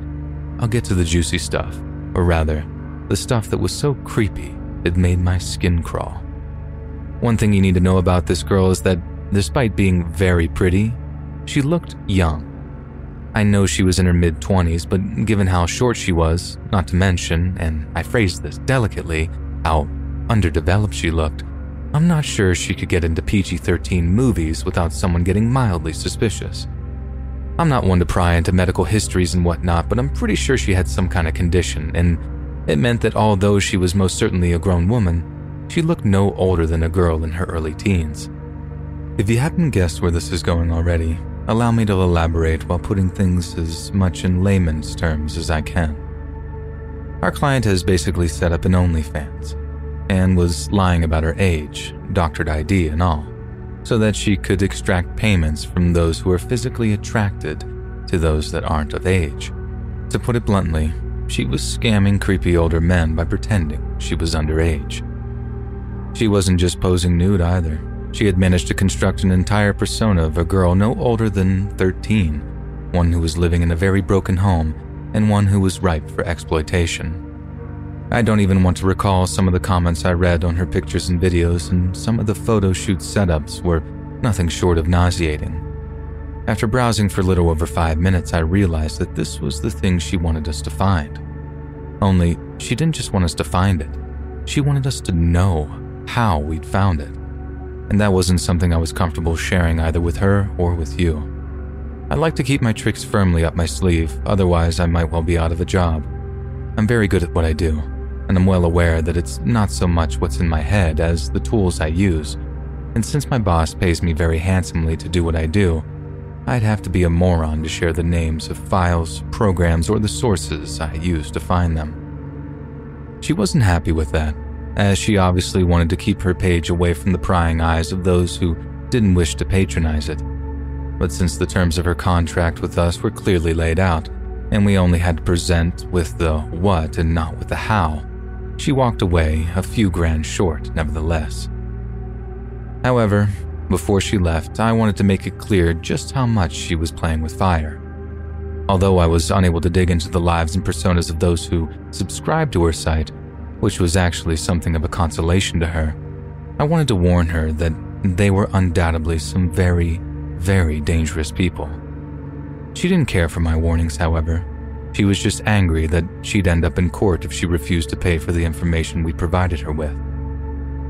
I'll get to the juicy stuff, or rather, the stuff that was so creepy it made my skin crawl. One thing you need to know about this girl is that, despite being very pretty, she looked young. I know she was in her mid 20s, but given how short she was, not to mention, and I phrased this delicately, how underdeveloped she looked, I'm not sure she could get into PG 13 movies without someone getting mildly suspicious. I'm not one to pry into medical histories and whatnot, but I'm pretty sure she had some kind of condition, and it meant that although she was most certainly a grown woman, she looked no older than a girl in her early teens. If you haven't guessed where this is going already, Allow me to elaborate while putting things as much in layman's terms as I can. Our client has basically set up an OnlyFans and was lying about her age, doctored ID, and all, so that she could extract payments from those who are physically attracted to those that aren't of age. To put it bluntly, she was scamming creepy older men by pretending she was underage. She wasn't just posing nude either. She had managed to construct an entire persona of a girl no older than 13, one who was living in a very broken home, and one who was ripe for exploitation. I don't even want to recall some of the comments I read on her pictures and videos, and some of the photo shoot setups were nothing short of nauseating. After browsing for a little over five minutes, I realized that this was the thing she wanted us to find. Only, she didn't just want us to find it, she wanted us to know how we'd found it and that wasn't something I was comfortable sharing either with her or with you. I like to keep my tricks firmly up my sleeve, otherwise, I might well be out of a job. I'm very good at what I do, and I'm well aware that it's not so much what's in my head as the tools I use. And since my boss pays me very handsomely to do what I do, I'd have to be a moron to share the names of files, programs, or the sources I used to find them. She wasn't happy with that, as she obviously wanted to keep her page away from the prying eyes of those who didn't wish to patronize it. But since the terms of her contract with us were clearly laid out, and we only had to present with the what and not with the how, she walked away a few grand short, nevertheless. However, before she left, I wanted to make it clear just how much she was playing with fire. Although I was unable to dig into the lives and personas of those who subscribed to her site, which was actually something of a consolation to her. I wanted to warn her that they were undoubtedly some very, very dangerous people. She didn't care for my warnings, however. She was just angry that she'd end up in court if she refused to pay for the information we provided her with.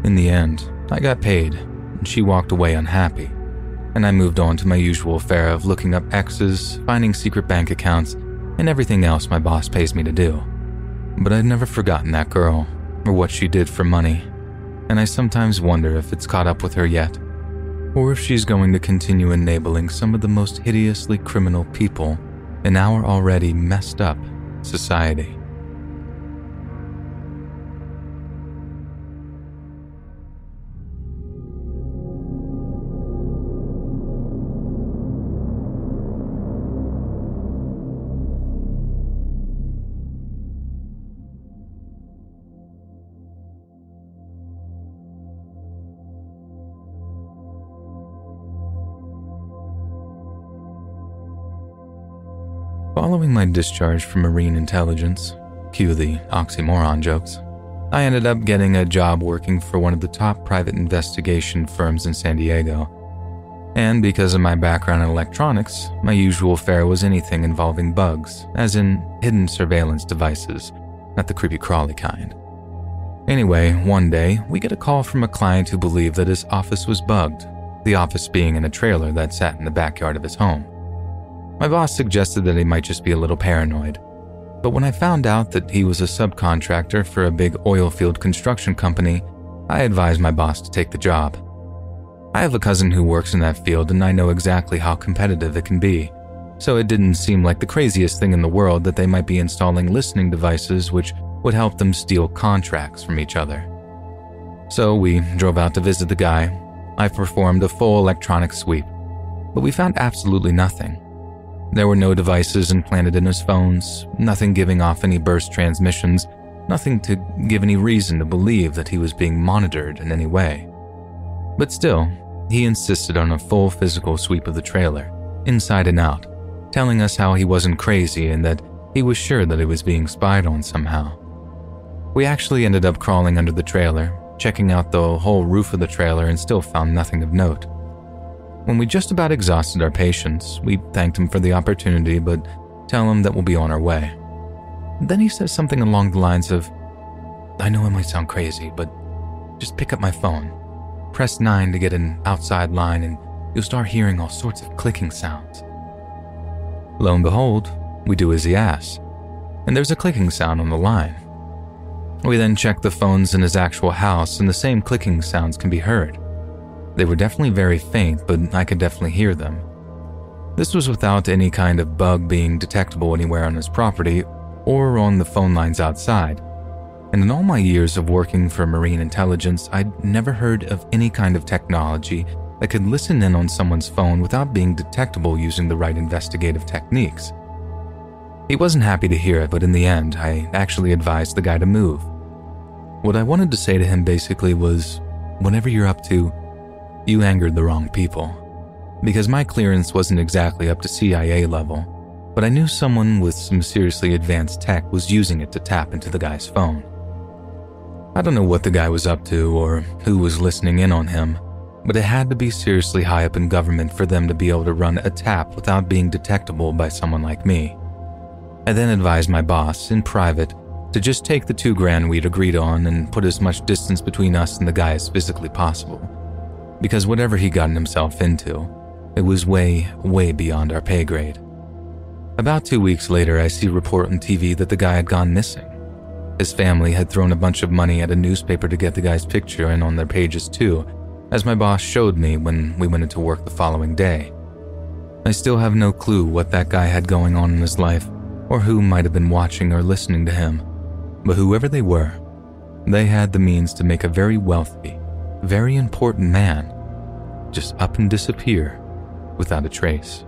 In the end, I got paid, she walked away unhappy, and I moved on to my usual fare of looking up exes, finding secret bank accounts, and everything else my boss pays me to do. But I'd never forgotten that girl, or what she did for money, and I sometimes wonder if it's caught up with her yet, or if she's going to continue enabling some of the most hideously criminal people in our already messed up society. Following my discharge from Marine Intelligence, cue the oxymoron jokes, I ended up getting a job working for one of the top private investigation firms in San Diego. And because of my background in electronics, my usual fare was anything involving bugs, as in hidden surveillance devices, not the creepy crawly kind. Anyway, one day, we get a call from a client who believed that his office was bugged, the office being in a trailer that sat in the backyard of his home. My boss suggested that he might just be a little paranoid. But when I found out that he was a subcontractor for a big oil field construction company, I advised my boss to take the job. I have a cousin who works in that field and I know exactly how competitive it can be, so it didn't seem like the craziest thing in the world that they might be installing listening devices which would help them steal contracts from each other. So we drove out to visit the guy. I performed a full electronic sweep, but we found absolutely nothing. There were no devices implanted in his phones, nothing giving off any burst transmissions, nothing to give any reason to believe that he was being monitored in any way. But still, he insisted on a full physical sweep of the trailer, inside and out, telling us how he wasn't crazy and that he was sure that he was being spied on somehow. We actually ended up crawling under the trailer, checking out the whole roof of the trailer, and still found nothing of note. When we just about exhausted our patience, we thanked him for the opportunity, but tell him that we'll be on our way. Then he says something along the lines of, I know it might sound crazy, but just pick up my phone. Press 9 to get an outside line, and you'll start hearing all sorts of clicking sounds. Lo and behold, we do as he asks, and there's a clicking sound on the line. We then check the phones in his actual house, and the same clicking sounds can be heard. They were definitely very faint, but I could definitely hear them. This was without any kind of bug being detectable anywhere on his property or on the phone lines outside. And in all my years of working for marine intelligence, I'd never heard of any kind of technology that could listen in on someone's phone without being detectable using the right investigative techniques. He wasn't happy to hear it, but in the end, I actually advised the guy to move. What I wanted to say to him basically was whatever you're up to, you angered the wrong people. Because my clearance wasn't exactly up to CIA level, but I knew someone with some seriously advanced tech was using it to tap into the guy's phone. I don't know what the guy was up to or who was listening in on him, but it had to be seriously high up in government for them to be able to run a tap without being detectable by someone like me. I then advised my boss, in private, to just take the two grand we'd agreed on and put as much distance between us and the guy as physically possible because whatever he gotten himself into, it was way, way beyond our pay grade. About two weeks later, I see a report on TV that the guy had gone missing. His family had thrown a bunch of money at a newspaper to get the guy's picture in on their pages too, as my boss showed me when we went into work the following day. I still have no clue what that guy had going on in his life, or who might have been watching or listening to him, but whoever they were, they had the means to make a very wealthy, very important man just up and disappear without a trace.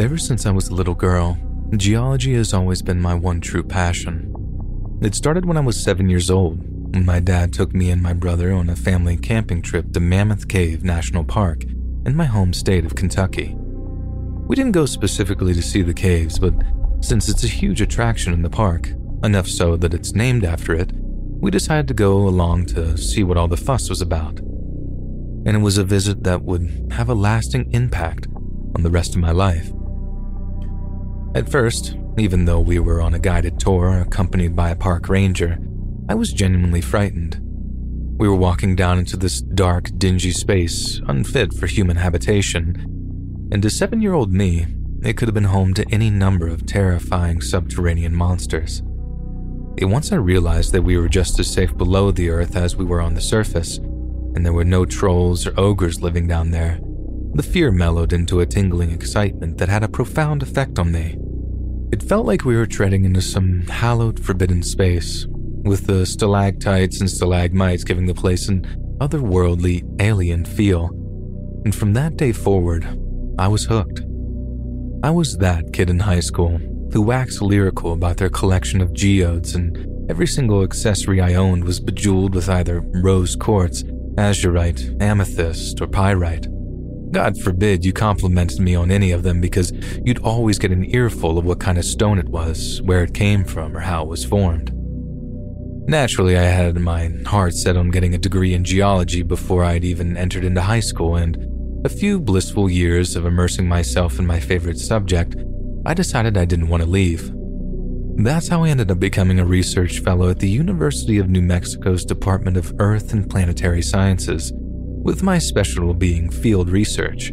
Ever since I was a little girl, geology has always been my one true passion. It started when I was seven years old, when my dad took me and my brother on a family camping trip to Mammoth Cave National Park in my home state of Kentucky. We didn't go specifically to see the caves, but since it's a huge attraction in the park, enough so that it's named after it, we decided to go along to see what all the fuss was about. And it was a visit that would have a lasting impact on the rest of my life. At first, even though we were on a guided tour accompanied by a park ranger, I was genuinely frightened. We were walking down into this dark, dingy space, unfit for human habitation, and to seven year old me, it could have been home to any number of terrifying subterranean monsters. And once I realized that we were just as safe below the earth as we were on the surface, and there were no trolls or ogres living down there, the fear mellowed into a tingling excitement that had a profound effect on me. It felt like we were treading into some hallowed, forbidden space, with the stalactites and stalagmites giving the place an otherworldly, alien feel. And from that day forward, I was hooked. I was that kid in high school who waxed lyrical about their collection of geodes, and every single accessory I owned was bejeweled with either rose quartz, azurite, amethyst, or pyrite. God forbid you complimented me on any of them because you'd always get an earful of what kind of stone it was, where it came from, or how it was formed. Naturally, I had my heart set on getting a degree in geology before I'd even entered into high school, and a few blissful years of immersing myself in my favorite subject, I decided I didn't want to leave. That's how I ended up becoming a research fellow at the University of New Mexico's Department of Earth and Planetary Sciences, with my special being field research.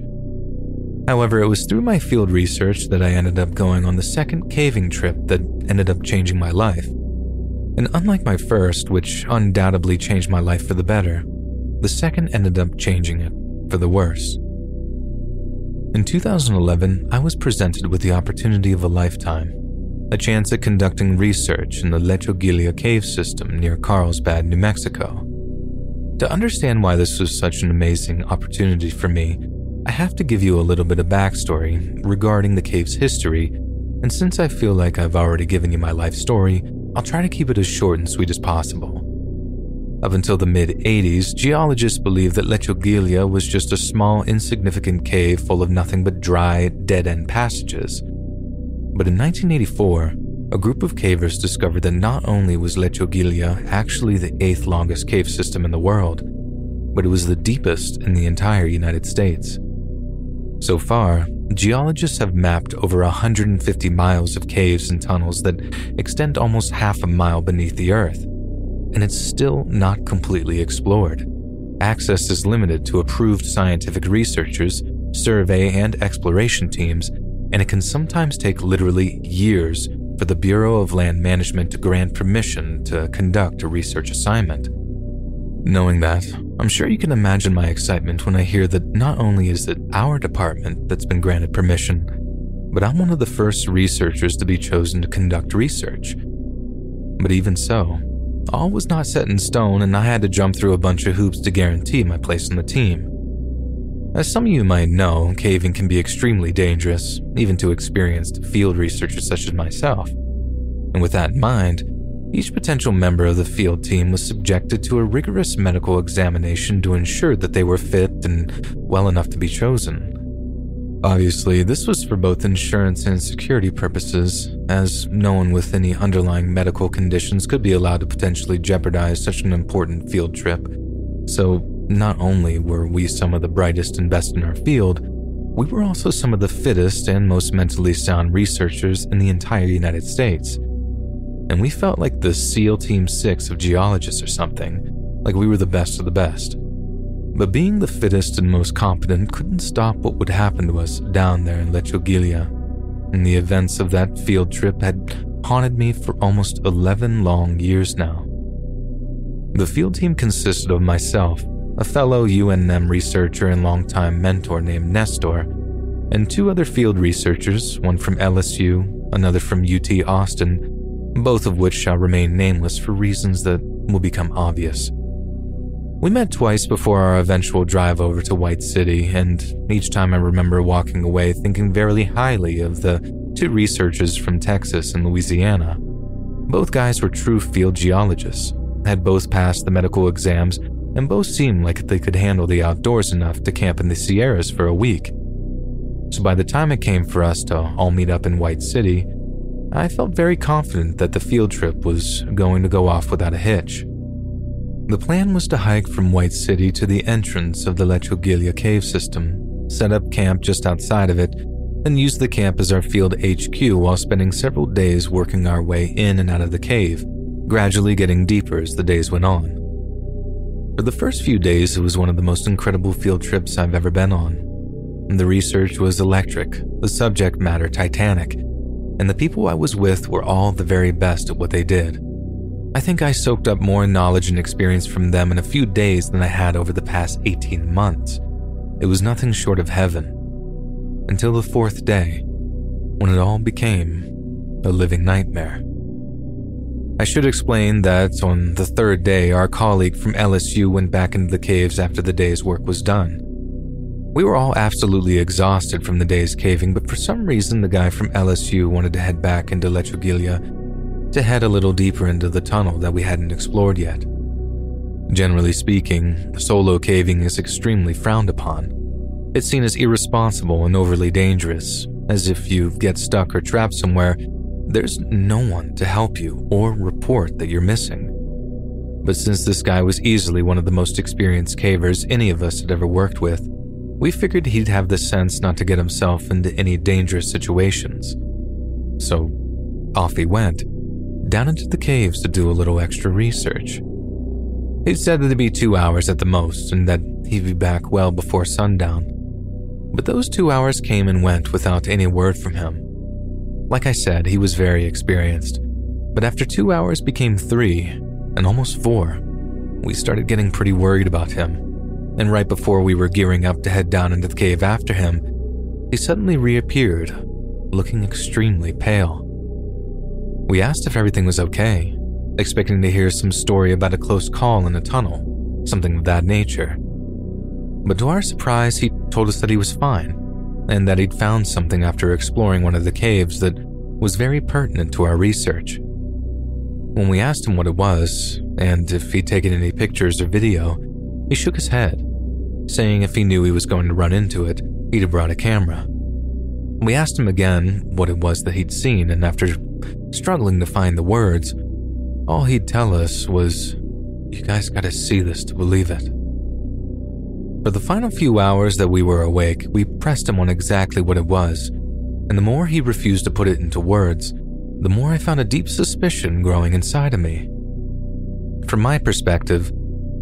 However, it was through my field research that I ended up going on the second caving trip that ended up changing my life. And unlike my first, which undoubtedly changed my life for the better, the second ended up changing it for the worse. In 2011, I was presented with the opportunity of a lifetime a chance at conducting research in the Lechuguilla cave system near Carlsbad, New Mexico. To understand why this was such an amazing opportunity for me, I have to give you a little bit of backstory regarding the cave's history, and since I feel like I've already given you my life story, I'll try to keep it as short and sweet as possible. Up until the mid 80s, geologists believed that Lechuguilla was just a small, insignificant cave full of nothing but dry, dead end passages. But in 1984, a group of cavers discovered that not only was Lechuguilla actually the eighth longest cave system in the world, but it was the deepest in the entire United States. So far, geologists have mapped over 150 miles of caves and tunnels that extend almost half a mile beneath the earth and it's still not completely explored. Access is limited to approved scientific researchers, survey and exploration teams, and it can sometimes take literally years for the Bureau of Land Management to grant permission to conduct a research assignment. Knowing that, I'm sure you can imagine my excitement when I hear that not only is it our department that's been granted permission, but I'm one of the first researchers to be chosen to conduct research. But even so, all was not set in stone, and I had to jump through a bunch of hoops to guarantee my place on the team. As some of you might know, caving can be extremely dangerous, even to experienced field researchers such as myself. And with that in mind, each potential member of the field team was subjected to a rigorous medical examination to ensure that they were fit and well enough to be chosen. Obviously, this was for both insurance and security purposes, as no one with any underlying medical conditions could be allowed to potentially jeopardize such an important field trip. So, not only were we some of the brightest and best in our field, we were also some of the fittest and most mentally sound researchers in the entire United States. And we felt like the SEAL Team 6 of geologists or something, like we were the best of the best. But being the fittest and most competent couldn't stop what would happen to us down there in Lechuguilla. And the events of that field trip had haunted me for almost 11 long years now. The field team consisted of myself, a fellow UNM researcher and longtime mentor named Nestor, and two other field researchers, one from LSU, another from UT Austin, both of which shall remain nameless for reasons that will become obvious. We met twice before our eventual drive over to White City, and each time I remember walking away thinking very highly of the two researchers from Texas and Louisiana. Both guys were true field geologists, had both passed the medical exams, and both seemed like they could handle the outdoors enough to camp in the Sierras for a week. So by the time it came for us to all meet up in White City, I felt very confident that the field trip was going to go off without a hitch. The plan was to hike from White City to the entrance of the Lechuguilla cave system, set up camp just outside of it, and use the camp as our field HQ while spending several days working our way in and out of the cave, gradually getting deeper as the days went on. For the first few days, it was one of the most incredible field trips I've ever been on. The research was electric, the subject matter titanic, and the people I was with were all the very best at what they did. I think I soaked up more knowledge and experience from them in a few days than I had over the past 18 months. It was nothing short of heaven. Until the fourth day, when it all became a living nightmare. I should explain that on the third day, our colleague from LSU went back into the caves after the day's work was done. We were all absolutely exhausted from the day's caving, but for some reason, the guy from LSU wanted to head back into Lechuguilla to head a little deeper into the tunnel that we hadn't explored yet. Generally speaking, solo caving is extremely frowned upon. It's seen as irresponsible and overly dangerous, as if you get stuck or trapped somewhere, there's no one to help you or report that you're missing. But since this guy was easily one of the most experienced cavers any of us had ever worked with, we figured he'd have the sense not to get himself into any dangerous situations. So, off he went, down into the caves to do a little extra research. He'd said that it'd be two hours at the most and that he'd be back well before sundown. But those two hours came and went without any word from him. Like I said, he was very experienced, but after two hours became three, and almost four, we started getting pretty worried about him and right before we were gearing up to head down into the cave after him, he suddenly reappeared, looking extremely pale. We asked if everything was okay, expecting to hear some story about a close call in a tunnel, something of that nature. But to our surprise, he told us that he was fine, and that he'd found something after exploring one of the caves that was very pertinent to our research. When we asked him what it was, and if he'd taken any pictures or video, he shook his head saying if he knew he was going to run into it, he'd have brought a camera. We asked him again what it was that he'd seen, and after struggling to find the words, all he'd tell us was, You guys gotta see this to believe it. For the final few hours that we were awake, we pressed him on exactly what it was, and the more he refused to put it into words, the more I found a deep suspicion growing inside of me. From my perspective,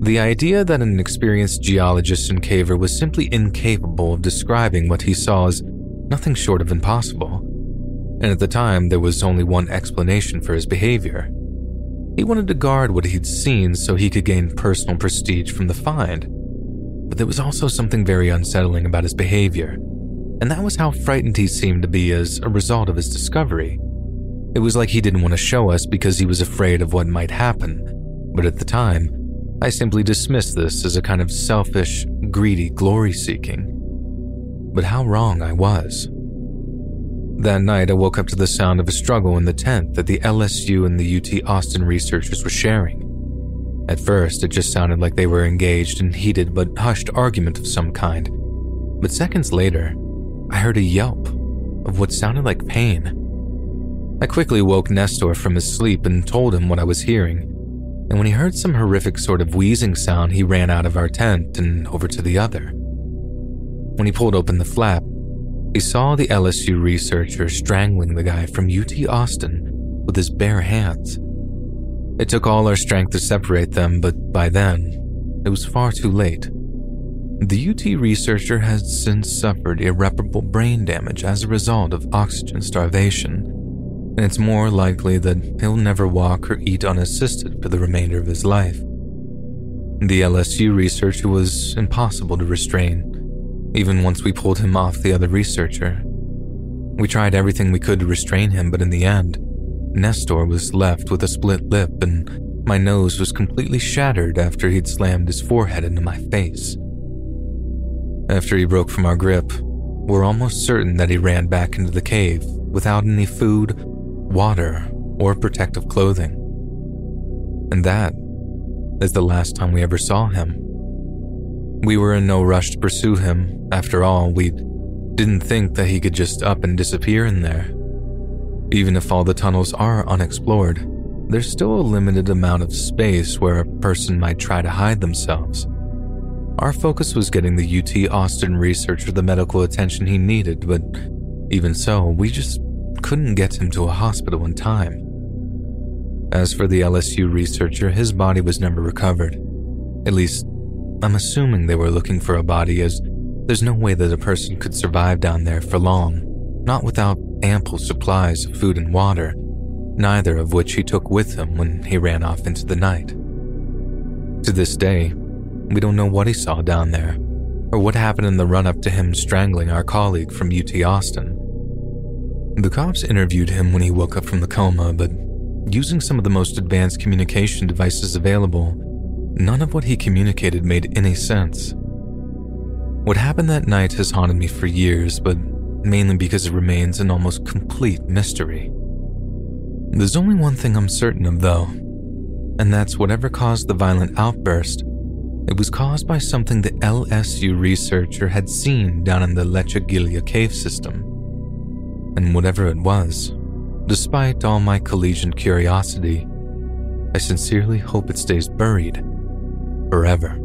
the idea that an experienced geologist and caver was simply incapable of describing what he saw is nothing short of impossible. And at the time, there was only one explanation for his behavior. He wanted to guard what he'd seen so he could gain personal prestige from the find. But there was also something very unsettling about his behavior, and that was how frightened he seemed to be as a result of his discovery. It was like he didn't want to show us because he was afraid of what might happen, but at the time, I simply dismissed this as a kind of selfish, greedy glory seeking. But how wrong I was. That night, I woke up to the sound of a struggle in the tent that the LSU and the UT Austin researchers were sharing. At first, it just sounded like they were engaged in heated but hushed argument of some kind. But seconds later, I heard a yelp of what sounded like pain. I quickly woke Nestor from his sleep and told him what I was hearing and when he heard some horrific sort of wheezing sound, he ran out of our tent and over to the other. When he pulled open the flap, he saw the LSU researcher strangling the guy from UT Austin with his bare hands. It took all our strength to separate them, but by then, it was far too late. The UT researcher has since suffered irreparable brain damage as a result of oxygen starvation and it's more likely that he'll never walk or eat unassisted for the remainder of his life. The LSU researcher was impossible to restrain, even once we pulled him off the other researcher. We tried everything we could to restrain him, but in the end, Nestor was left with a split lip and my nose was completely shattered after he'd slammed his forehead into my face. After he broke from our grip, we're almost certain that he ran back into the cave without any food water, or protective clothing. And that is the last time we ever saw him. We were in no rush to pursue him. After all, we didn't think that he could just up and disappear in there. Even if all the tunnels are unexplored, there's still a limited amount of space where a person might try to hide themselves. Our focus was getting the UT Austin researcher the medical attention he needed, but even so, we just couldn't get him to a hospital in time. As for the LSU researcher, his body was never recovered. At least, I'm assuming they were looking for a body, as there's no way that a person could survive down there for long, not without ample supplies of food and water, neither of which he took with him when he ran off into the night. To this day, we don't know what he saw down there, or what happened in the run up to him strangling our colleague from UT Austin. The cops interviewed him when he woke up from the coma, but using some of the most advanced communication devices available, none of what he communicated made any sense. What happened that night has haunted me for years, but mainly because it remains an almost complete mystery. There's only one thing I'm certain of, though, and that's whatever caused the violent outburst, it was caused by something the LSU researcher had seen down in the Lechuguilla cave system. And whatever it was, despite all my collegiate curiosity, I sincerely hope it stays buried forever.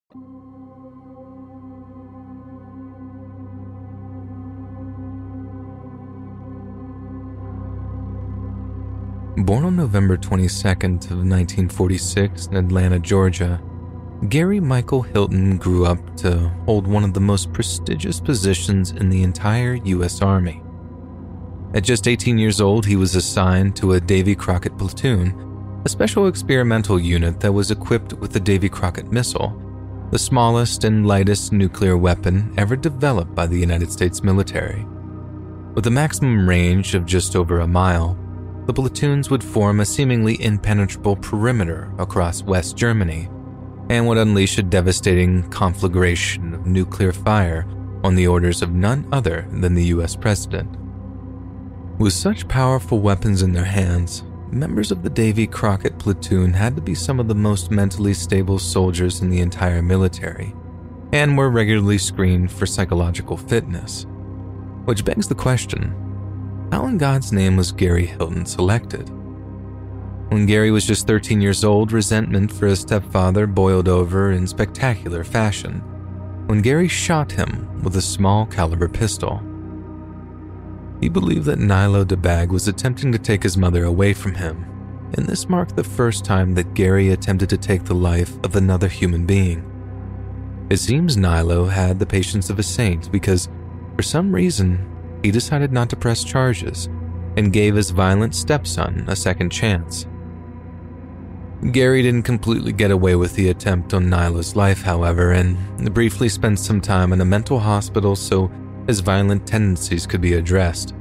Born on November 22nd of 1946 in Atlanta, Georgia, Gary Michael Hilton grew up to hold one of the most prestigious positions in the entire U.S. Army. At just 18 years old, he was assigned to a Davy Crockett platoon, a special experimental unit that was equipped with the Davy Crockett missile, the smallest and lightest nuclear weapon ever developed by the United States military. With a maximum range of just over a mile, the platoons would form a seemingly impenetrable perimeter across West Germany and would unleash a devastating conflagration of nuclear fire on the orders of none other than the US president. With such powerful weapons in their hands, members of the Davy Crockett platoon had to be some of the most mentally stable soldiers in the entire military and were regularly screened for psychological fitness. Which begs the question in God's name was Gary Hilton selected? When Gary was just 13 years old, resentment for his stepfather boiled over in spectacular fashion when Gary shot him with a small caliber pistol. He believed that Nilo DeBag was attempting to take his mother away from him, and this marked the first time that Gary attempted to take the life of another human being. It seems Nilo had the patience of a saint because, for some reason, he decided not to press charges and gave his violent stepson a second chance. Gary didn't completely get away with the attempt on Nyla's life, however, and briefly spent some time in a mental hospital so his violent tendencies could be addressed.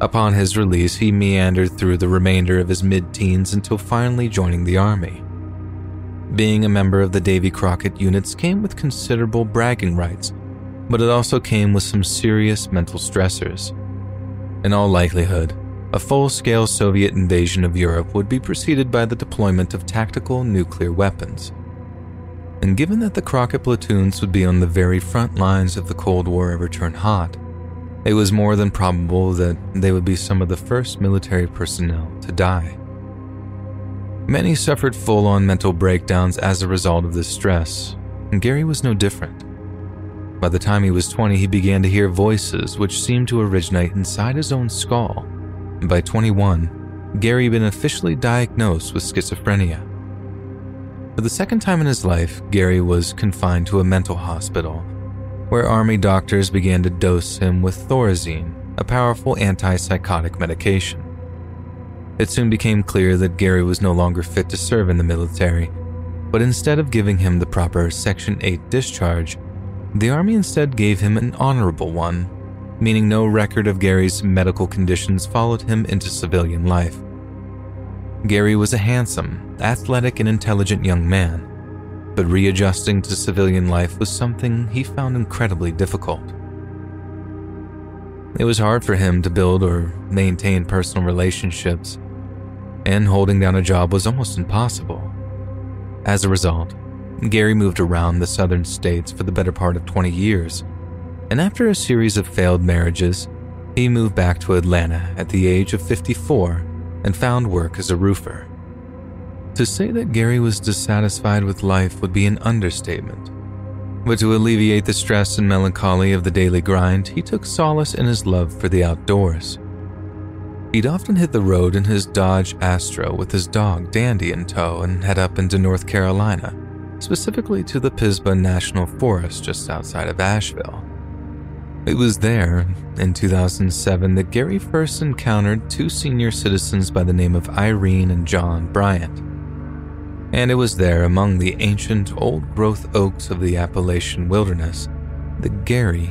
Upon his release, he meandered through the remainder of his mid teens until finally joining the Army. Being a member of the Davy Crockett units came with considerable bragging rights, but it also came with some serious mental stressors. In all likelihood, a full scale Soviet invasion of Europe would be preceded by the deployment of tactical nuclear weapons. And given that the Crockett platoons would be on the very front lines if the Cold War ever turned hot, it was more than probable that they would be some of the first military personnel to die. Many suffered full on mental breakdowns as a result of this stress, and Gary was no different. By the time he was 20, he began to hear voices which seemed to originate inside his own skull. By 21, Gary had been officially diagnosed with schizophrenia. For the second time in his life, Gary was confined to a mental hospital, where army doctors began to dose him with Thorazine, a powerful antipsychotic medication. It soon became clear that Gary was no longer fit to serve in the military, but instead of giving him the proper Section 8 discharge, the Army instead gave him an honorable one, meaning no record of Gary's medical conditions followed him into civilian life. Gary was a handsome, athletic, and intelligent young man, but readjusting to civilian life was something he found incredibly difficult. It was hard for him to build or maintain personal relationships, and holding down a job was almost impossible. As a result, Gary moved around the southern states for the better part of 20 years, and after a series of failed marriages, he moved back to Atlanta at the age of 54 and found work as a roofer. To say that Gary was dissatisfied with life would be an understatement. But to alleviate the stress and melancholy of the daily grind, he took solace in his love for the outdoors. He'd often hit the road in his Dodge Astro with his dog Dandy in tow and head up into North Carolina specifically to the Pisgah National Forest just outside of Asheville. It was there, in 2007, that Gary first encountered two senior citizens by the name of Irene and John Bryant. And it was there, among the ancient old growth oaks of the Appalachian wilderness, that Gary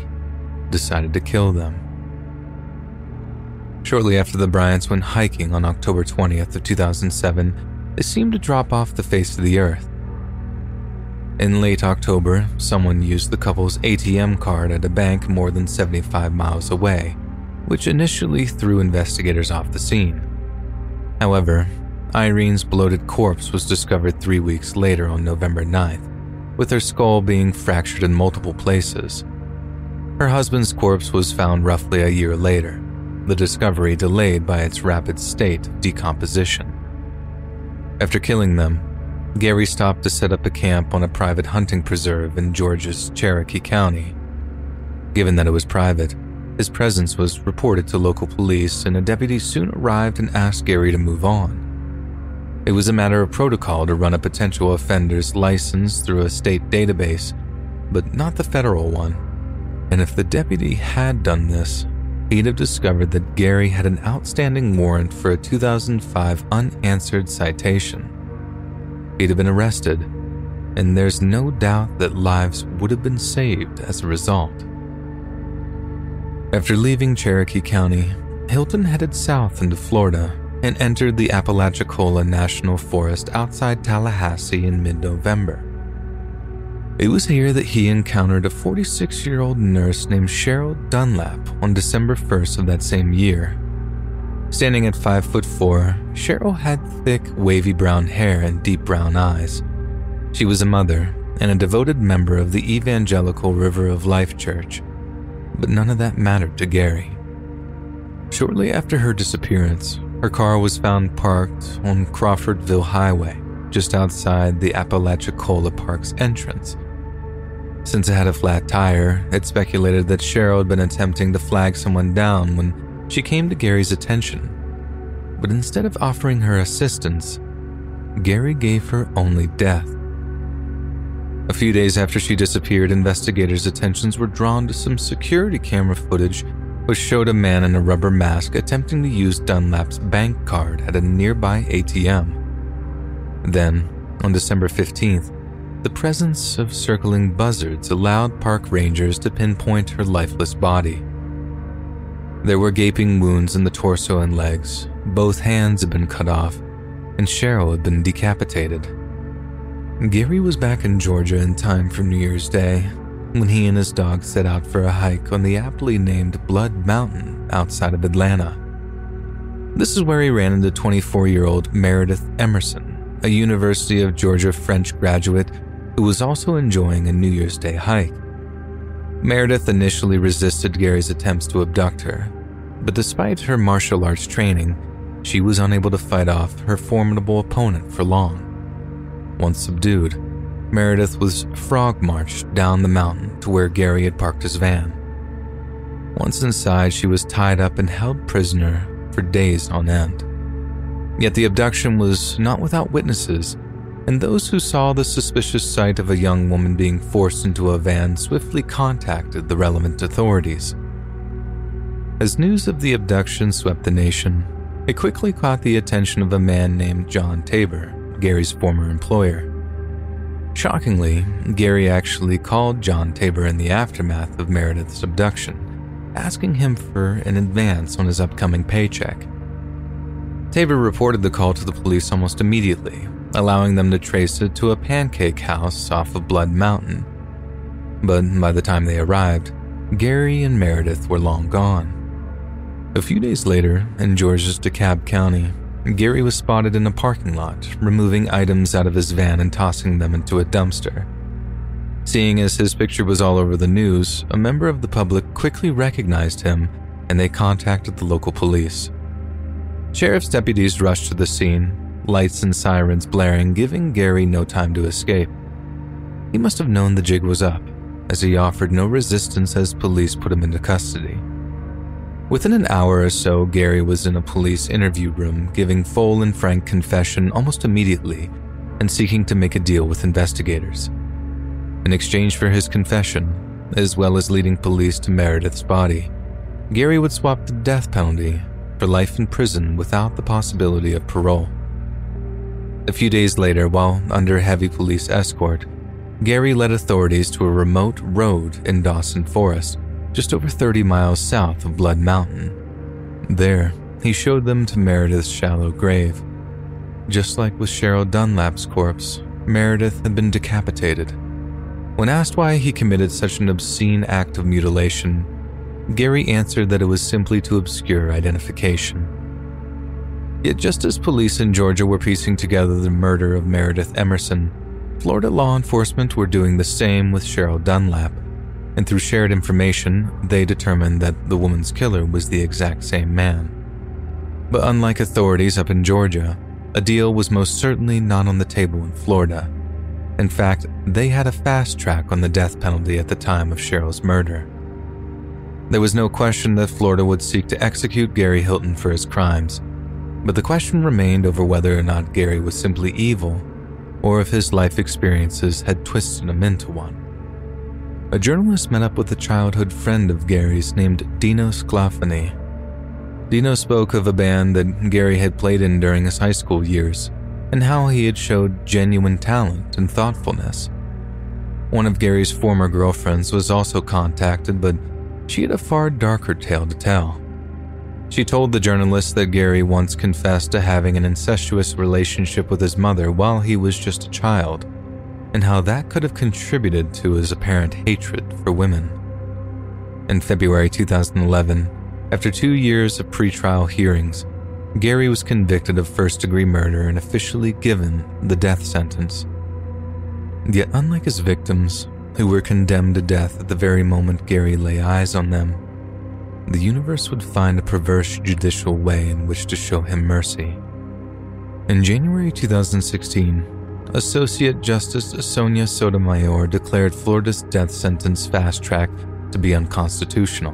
decided to kill them. Shortly after the Bryants went hiking on October 20th of 2007, they seemed to drop off the face of the earth. In late October, someone used the couple's ATM card at a bank more than 75 miles away, which initially threw investigators off the scene. However, Irene's bloated corpse was discovered three weeks later on November 9th, with her skull being fractured in multiple places. Her husband's corpse was found roughly a year later, the discovery delayed by its rapid state of decomposition. After killing them, Gary stopped to set up a camp on a private hunting preserve in Georgia's Cherokee County. Given that it was private, his presence was reported to local police, and a deputy soon arrived and asked Gary to move on. It was a matter of protocol to run a potential offender's license through a state database, but not the federal one. And if the deputy had done this, he'd have discovered that Gary had an outstanding warrant for a 2005 unanswered citation he'd have been arrested, and there's no doubt that lives would have been saved as a result. After leaving Cherokee County, Hilton headed south into Florida and entered the Apalachicola National Forest outside Tallahassee in mid November. It was here that he encountered a 46 year old nurse named Cheryl Dunlap on December 1st of that same year Standing at 5 foot 4, Cheryl had thick, wavy brown hair and deep brown eyes. She was a mother and a devoted member of the evangelical River of Life Church, but none of that mattered to Gary. Shortly after her disappearance, her car was found parked on Crawfordville Highway, just outside the Apalachicola Park's entrance. Since it had a flat tire, it speculated that Cheryl had been attempting to flag someone down when she came to Gary's attention, but instead of offering her assistance, Gary gave her only death. A few days after she disappeared, investigators' attentions were drawn to some security camera footage which showed a man in a rubber mask attempting to use Dunlap's bank card at a nearby ATM. Then, on December 15th, the presence of circling buzzards allowed park rangers to pinpoint her lifeless body. There were gaping wounds in the torso and legs. Both hands had been cut off, and Cheryl had been decapitated. Gary was back in Georgia in time for New Year's Day when he and his dog set out for a hike on the aptly named Blood Mountain outside of Atlanta. This is where he ran into 24 year old Meredith Emerson, a University of Georgia French graduate who was also enjoying a New Year's Day hike. Meredith initially resisted Gary's attempts to abduct her, but despite her martial arts training, she was unable to fight off her formidable opponent for long. Once subdued, Meredith was frog marched down the mountain to where Gary had parked his van. Once inside, she was tied up and held prisoner for days on end. Yet the abduction was not without witnesses, and those who saw the suspicious sight of a young woman being forced into a van swiftly contacted the relevant authorities. As news of the abduction swept the nation, it quickly caught the attention of a man named John Tabor, Gary's former employer. Shockingly, Gary actually called John Tabor in the aftermath of Meredith's abduction, asking him for an advance on his upcoming paycheck. Tabor reported the call to the police almost immediately, allowing them to trace it to a pancake house off of Blood Mountain. But by the time they arrived, Gary and Meredith were long gone. A few days later, in Georgia's DeKalb County, Gary was spotted in a parking lot, removing items out of his van and tossing them into a dumpster. Seeing as his picture was all over the news, a member of the public quickly recognized him and they contacted the local police. Sheriff's deputies rushed to the scene, lights and sirens blaring, giving Gary no time to escape. He must have known the jig was up, as he offered no resistance as police put him into custody. Within an hour or so, Gary was in a police interview room giving full and frank confession almost immediately and seeking to make a deal with investigators. In exchange for his confession, as well as leading police to Meredith's body, Gary would swap the death penalty for life in prison without the possibility of parole. A few days later, while under heavy police escort, Gary led authorities to a remote road in Dawson Forest just over 30 miles south of Blood Mountain. There, he showed them to Meredith's shallow grave. Just like with Cheryl Dunlap's corpse, Meredith had been decapitated. When asked why he committed such an obscene act of mutilation, Gary answered that it was simply to obscure identification. Yet, just as police in Georgia were piecing together the murder of Meredith Emerson, Florida law enforcement were doing the same with Cheryl Dunlap and through shared information, they determined that the woman's killer was the exact same man. But unlike authorities up in Georgia, a deal was most certainly not on the table in Florida. In fact, they had a fast track on the death penalty at the time of Cheryl's murder. There was no question that Florida would seek to execute Gary Hilton for his crimes, but the question remained over whether or not Gary was simply evil or if his life experiences had twisted him into one a journalist met up with a childhood friend of Gary's named Dino Sclafani. Dino spoke of a band that Gary had played in during his high school years and how he had showed genuine talent and thoughtfulness. One of Gary's former girlfriends was also contacted, but she had a far darker tale to tell. She told the journalist that Gary once confessed to having an incestuous relationship with his mother while he was just a child and how that could have contributed to his apparent hatred for women. In February 2011, after two years of pretrial hearings, Gary was convicted of first degree murder and officially given the death sentence. Yet, unlike his victims, who were condemned to death at the very moment Gary lay eyes on them, the universe would find a perverse judicial way in which to show him mercy. In January 2016, Associate Justice Sonia Sotomayor declared Florida's death sentence fast track to be unconstitutional.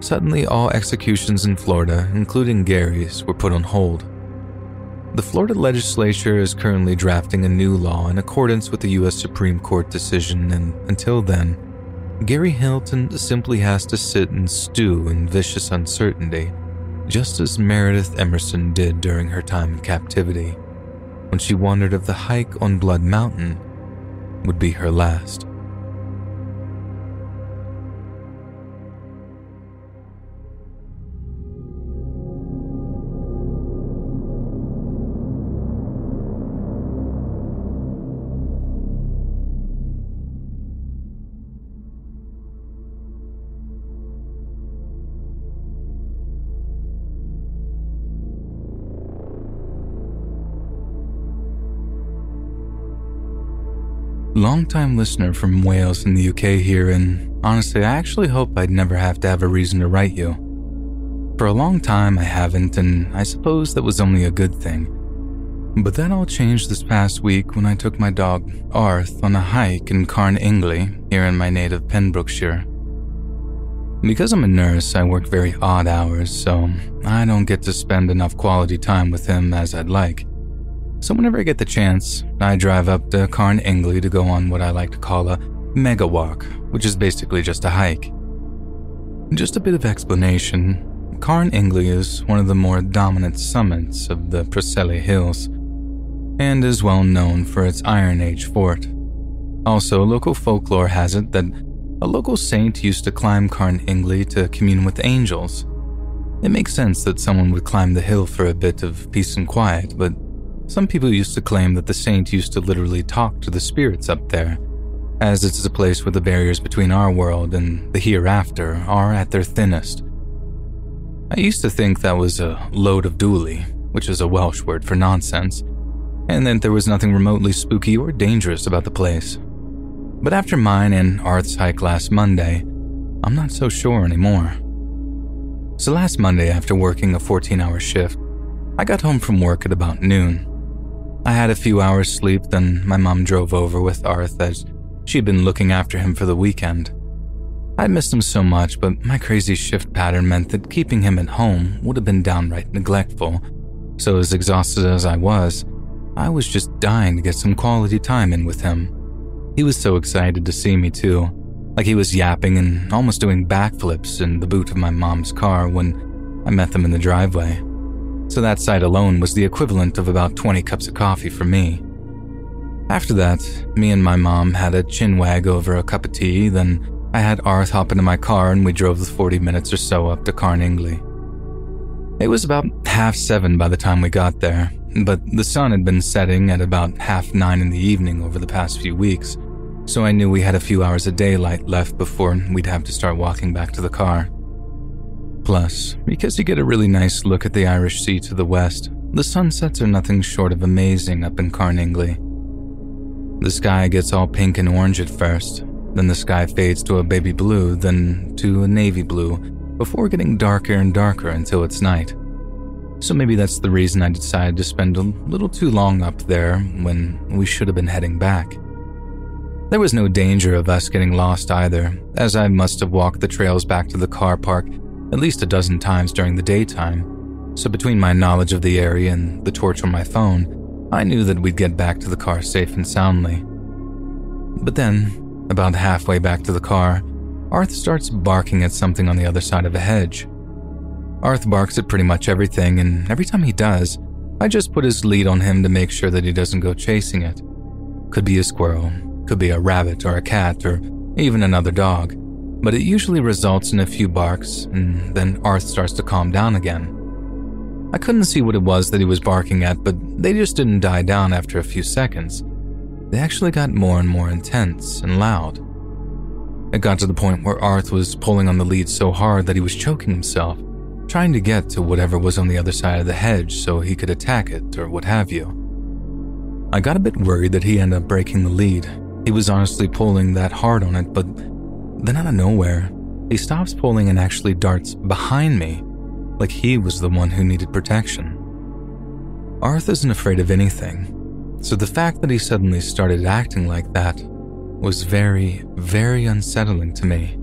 Suddenly, all executions in Florida, including Gary's, were put on hold. The Florida legislature is currently drafting a new law in accordance with the U.S. Supreme Court decision, and until then, Gary Hilton simply has to sit and stew in vicious uncertainty, just as Meredith Emerson did during her time in captivity when she wondered if the hike on Blood Mountain would be her last. Longtime listener from Wales in the UK here, and honestly, I actually hope I'd never have to have a reason to write you. For a long time, I haven't, and I suppose that was only a good thing. But that all changed this past week when I took my dog, Arth, on a hike in Carn Ingli, here in my native Pembrokeshire. Because I'm a nurse, I work very odd hours, so I don't get to spend enough quality time with him as I'd like. So whenever I get the chance, I drive up to Carn Ingli to go on what I like to call a mega walk, which is basically just a hike. Just a bit of explanation. Carn Ingli is one of the more dominant summits of the Preseli Hills, and is well known for its Iron Age fort. Also, local folklore has it that a local saint used to climb Carn Ingli to commune with angels. It makes sense that someone would climb the hill for a bit of peace and quiet, but some people used to claim that the saint used to literally talk to the spirits up there, as it is a place where the barriers between our world and the hereafter are at their thinnest. I used to think that was a load of dwli, which is a Welsh word for nonsense, and that there was nothing remotely spooky or dangerous about the place. But after mine and Arth's hike last Monday, I'm not so sure anymore. So last Monday, after working a 14 hour shift, I got home from work at about noon. I had a few hours sleep, then my mom drove over with Arth as she'd been looking after him for the weekend. I'd missed him so much, but my crazy shift pattern meant that keeping him at home would have been downright neglectful. So, as exhausted as I was, I was just dying to get some quality time in with him. He was so excited to see me, too, like he was yapping and almost doing backflips in the boot of my mom's car when I met them in the driveway. So that sight alone was the equivalent of about 20 cups of coffee for me. After that, me and my mom had a chin wag over a cup of tea, then I had Arth hop into my car and we drove the 40 minutes or so up to Carn Ingli. It was about half seven by the time we got there, but the sun had been setting at about half nine in the evening over the past few weeks, so I knew we had a few hours of daylight left before we'd have to start walking back to the car. Plus, because you get a really nice look at the Irish Sea to the west, the sunsets are nothing short of amazing up in Carn Ingli. The sky gets all pink and orange at first, then the sky fades to a baby blue, then to a navy blue, before getting darker and darker until it's night. So maybe that's the reason I decided to spend a little too long up there when we should have been heading back. There was no danger of us getting lost either, as I must have walked the trails back to the car park at least a dozen times during the daytime, so between my knowledge of the area and the torch on my phone, I knew that we'd get back to the car safe and soundly. But then, about halfway back to the car, Arth starts barking at something on the other side of a hedge. Arth barks at pretty much everything, and every time he does, I just put his lead on him to make sure that he doesn't go chasing it. Could be a squirrel, could be a rabbit or a cat or even another dog, but it usually results in a few barks, and then Arth starts to calm down again. I couldn't see what it was that he was barking at, but they just didn't die down after a few seconds. They actually got more and more intense and loud. It got to the point where Arth was pulling on the lead so hard that he was choking himself, trying to get to whatever was on the other side of the hedge so he could attack it or what have you. I got a bit worried that he ended up breaking the lead. He was honestly pulling that hard on it, but then out of nowhere, he stops pulling and actually darts behind me, like he was the one who needed protection. Arth isn't afraid of anything, so the fact that he suddenly started acting like that was very, very unsettling to me.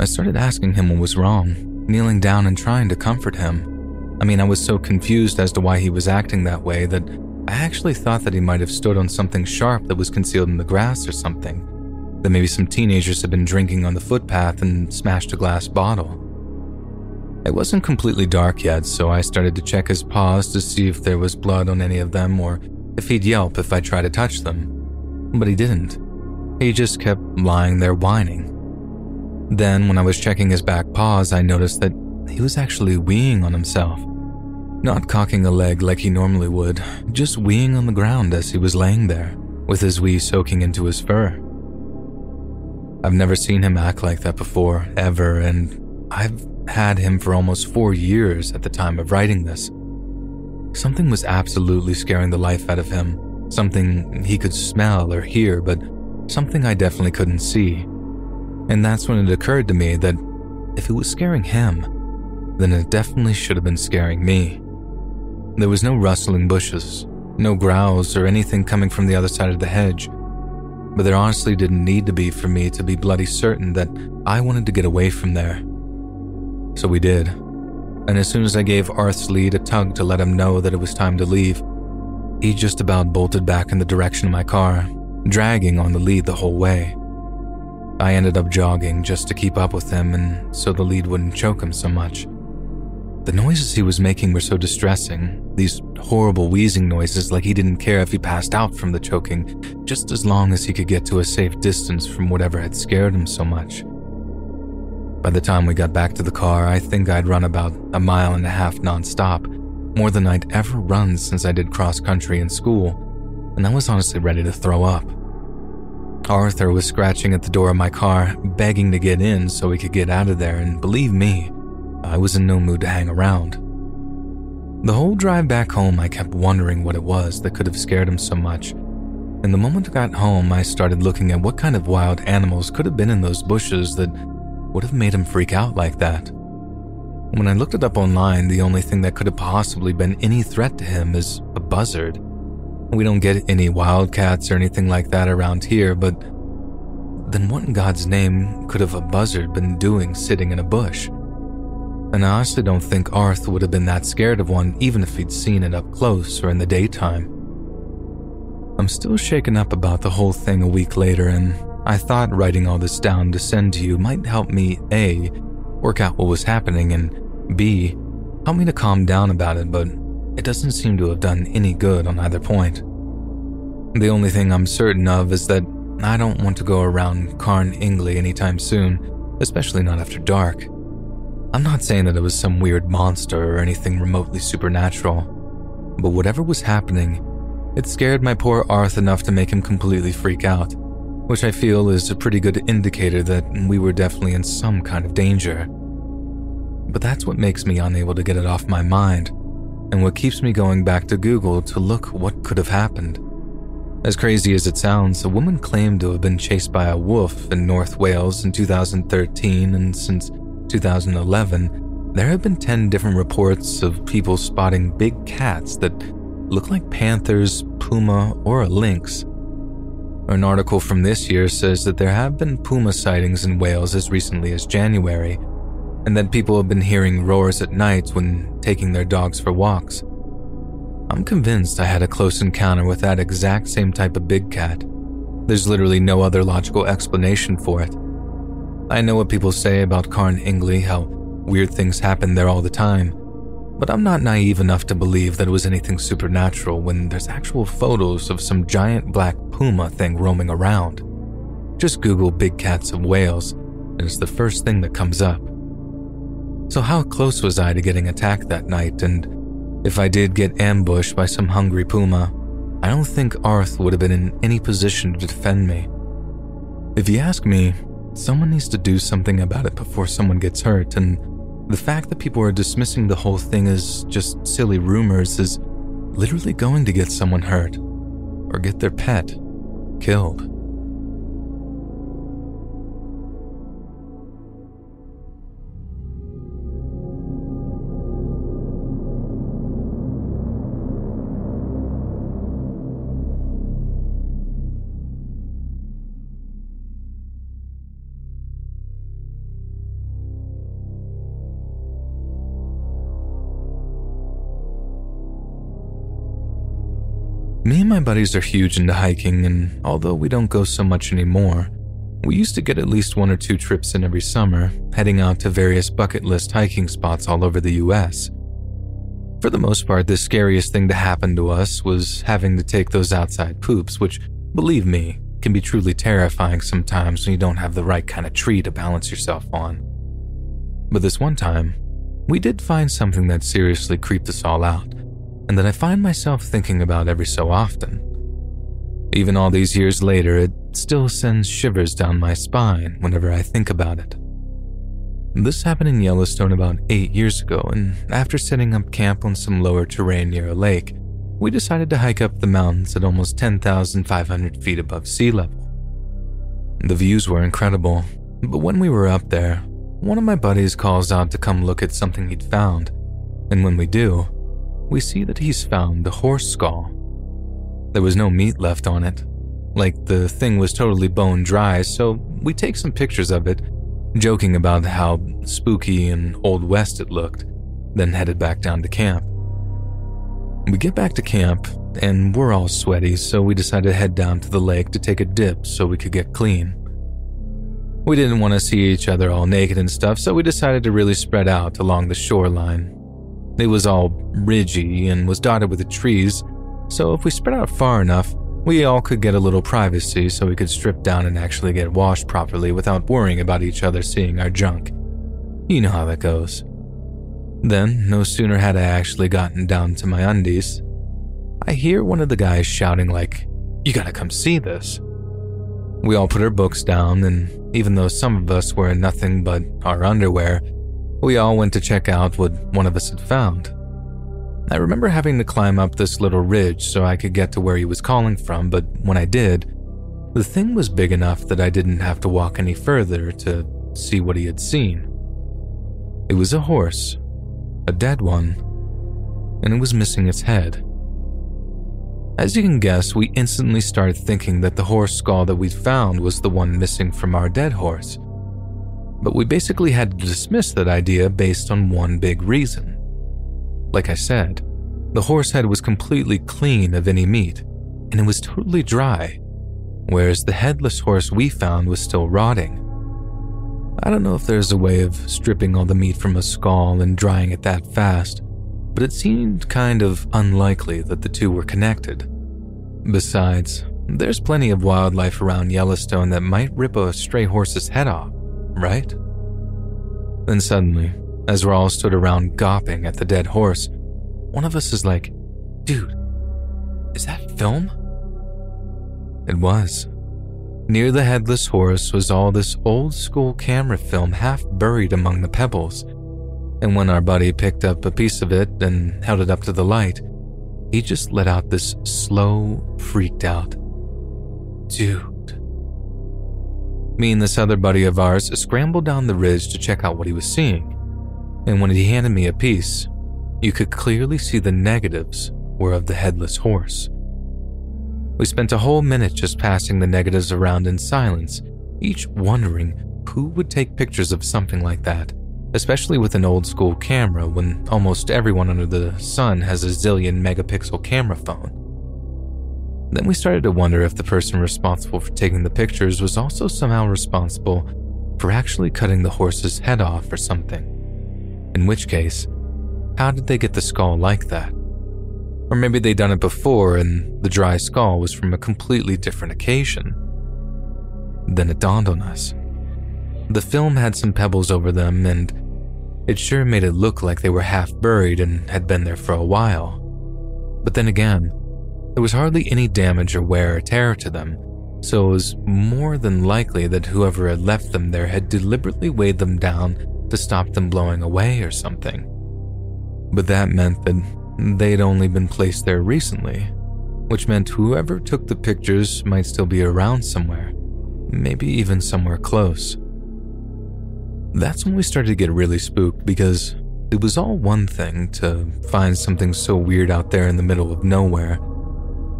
I started asking him what was wrong, kneeling down and trying to comfort him. I mean, I was so confused as to why he was acting that way that I actually thought that he might have stood on something sharp that was concealed in the grass or something. That maybe some teenagers had been drinking on the footpath and smashed a glass bottle. It wasn't completely dark yet, so I started to check his paws to see if there was blood on any of them or if he'd yelp if I tried to touch them. But he didn't. He just kept lying there whining. Then, when I was checking his back paws, I noticed that he was actually weeing on himself. Not cocking a leg like he normally would, just weeing on the ground as he was laying there, with his wee soaking into his fur. I've never seen him act like that before, ever, and I've had him for almost four years at the time of writing this. Something was absolutely scaring the life out of him, Something he could smell or hear, but something I definitely couldn't see. And that's when it occurred to me that if it was scaring him, then it definitely should have been scaring me. There was no rustling bushes, no growls or anything coming from the other side of the hedge, but there honestly didn't need to be for me to be bloody certain that I wanted to get away from there. So we did, and as soon as I gave Arth's lead a tug to let him know that it was time to leave, he just about bolted back in the direction of my car, dragging on the lead the whole way. I ended up jogging just to keep up with him and so the lead wouldn't choke him so much. The noises he was making were so distressing, these horrible wheezing noises like he didn't care if he passed out from the choking, just as long as he could get to a safe distance from whatever had scared him so much. By the time we got back to the car, I think I'd run about a mile and a half nonstop, more than I'd ever run since I did cross country in school, and I was honestly ready to throw up. Arthur was scratching at the door of my car, begging to get in so we could get out of there, and believe me, I was in no mood to hang around. The whole drive back home, I kept wondering what it was that could have scared him so much. And the moment I got home, I started looking at what kind of wild animals could have been in those bushes that would have made him freak out like that. When I looked it up online, the only thing that could have possibly been any threat to him is a buzzard. We don't get any wildcats or anything like that around here, but then what in God's name could have a buzzard been doing sitting in a bush? And I honestly don't think Arth would have been that scared of one even if he'd seen it up close or in the daytime. I'm still shaken up about the whole thing a week later, and I thought writing all this down to send to you might help me A. work out what was happening, and B. help me to calm down about it, but it doesn't seem to have done any good on either point. The only thing I'm certain of is that I don't want to go around Carn Ingli anytime soon, especially not after dark. I'm not saying that it was some weird monster or anything remotely supernatural, but whatever was happening, it scared my poor Arth enough to make him completely freak out, which I feel is a pretty good indicator that we were definitely in some kind of danger. But that's what makes me unable to get it off my mind, and what keeps me going back to Google to look what could have happened. As crazy as it sounds, a woman claimed to have been chased by a wolf in North Wales in 2013, and since 2011, there have been 10 different reports of people spotting big cats that look like panthers, puma, or a lynx. An article from this year says that there have been puma sightings in Wales as recently as January, and that people have been hearing roars at night when taking their dogs for walks. I'm convinced I had a close encounter with that exact same type of big cat. There's literally no other logical explanation for it. I know what people say about Carn Ingli, how weird things happen there all the time, but I'm not naive enough to believe that it was anything supernatural when there's actual photos of some giant black puma thing roaming around. Just Google big cats of Wales, and it's the first thing that comes up. So, how close was I to getting attacked that night? And if I did get ambushed by some hungry puma, I don't think Arth would have been in any position to defend me. If you ask me, Someone needs to do something about it before someone gets hurt, and the fact that people are dismissing the whole thing as just silly rumors is literally going to get someone hurt or get their pet killed. My buddies are huge into hiking, and although we don't go so much anymore, we used to get at least one or two trips in every summer, heading out to various bucket list hiking spots all over the US. For the most part, the scariest thing to happen to us was having to take those outside poops, which, believe me, can be truly terrifying sometimes when you don't have the right kind of tree to balance yourself on. But this one time, we did find something that seriously creeped us all out and that I find myself thinking about every so often. Even all these years later, it still sends shivers down my spine whenever I think about it. This happened in Yellowstone about eight years ago, and after setting up camp on some lower terrain near a lake, we decided to hike up the mountains at almost 10,500 feet above sea level. The views were incredible, but when we were up there, one of my buddies calls out to come look at something he'd found, and when we do, we see that he's found the horse skull. There was no meat left on it, like the thing was totally bone dry, so we take some pictures of it, joking about how spooky and Old West it looked, then headed back down to camp. We get back to camp, and we're all sweaty, so we decided to head down to the lake to take a dip so we could get clean. We didn't want to see each other all naked and stuff, so we decided to really spread out along the shoreline. It was all ridgy and was dotted with the trees, so if we spread out far enough, we all could get a little privacy so we could strip down and actually get washed properly without worrying about each other seeing our junk. You know how that goes. Then, no sooner had I actually gotten down to my undies, I hear one of the guys shouting, like, You gotta come see this. We all put our books down, and even though some of us were in nothing but our underwear, we all went to check out what one of us had found. I remember having to climb up this little ridge so I could get to where he was calling from, but when I did, the thing was big enough that I didn't have to walk any further to see what he had seen. It was a horse, a dead one, and it was missing its head. As you can guess, we instantly started thinking that the horse skull that we'd found was the one missing from our dead horse. But we basically had to dismiss that idea based on one big reason. Like I said, the horse head was completely clean of any meat, and it was totally dry, whereas the headless horse we found was still rotting. I don't know if there's a way of stripping all the meat from a skull and drying it that fast, but it seemed kind of unlikely that the two were connected. Besides, there's plenty of wildlife around Yellowstone that might rip a stray horse's head off, right? Then suddenly, as we're all stood around gawping at the dead horse, one of us is like, Dude, is that film? It was. Near the headless horse was all this old school camera film half buried among the pebbles. And when our buddy picked up a piece of it and held it up to the light, he just let out this slow, freaked out, Dude. Me and this other buddy of ours scrambled down the ridge to check out what he was seeing and when he handed me a piece, you could clearly see the negatives were of the headless horse. We spent a whole minute just passing the negatives around in silence, each wondering who would take pictures of something like that, especially with an old school camera when almost everyone under the sun has a zillion megapixel camera phone. Then we started to wonder if the person responsible for taking the pictures was also somehow responsible for actually cutting the horse's head off or something. In which case, how did they get the skull like that? Or maybe they'd done it before and the dry skull was from a completely different occasion. Then it dawned on us. The film had some pebbles over them and it sure made it look like they were half buried and had been there for a while. But then again, there was hardly any damage or wear or tear to them, so it was more than likely that whoever had left them there had deliberately weighed them down to stop them blowing away or something. But that meant that they'd only been placed there recently, which meant whoever took the pictures might still be around somewhere, maybe even somewhere close. That's when we started to get really spooked because it was all one thing to find something so weird out there in the middle of nowhere,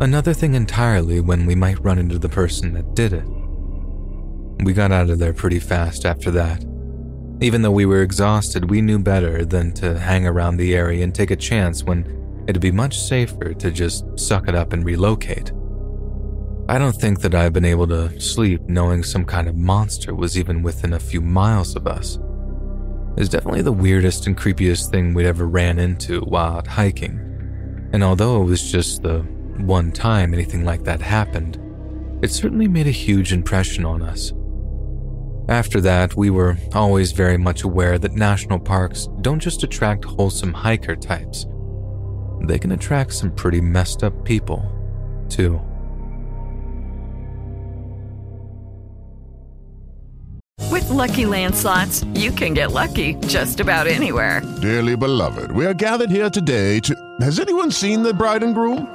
another thing entirely when we might run into the person that did it. We got out of there pretty fast after that, even though we were exhausted, we knew better than to hang around the area and take a chance when it'd be much safer to just suck it up and relocate. I don't think that I've been able to sleep knowing some kind of monster was even within a few miles of us. It's definitely the weirdest and creepiest thing we'd ever ran into while out hiking. And although it was just the one time anything like that happened, it certainly made a huge impression on us. After that, we were always very much aware that national parks don't just attract wholesome hiker types, they can attract some pretty messed up people, too. With Lucky Land slots, you can get lucky just about anywhere. Dearly beloved, we are gathered here today to. Has anyone seen the bride and groom?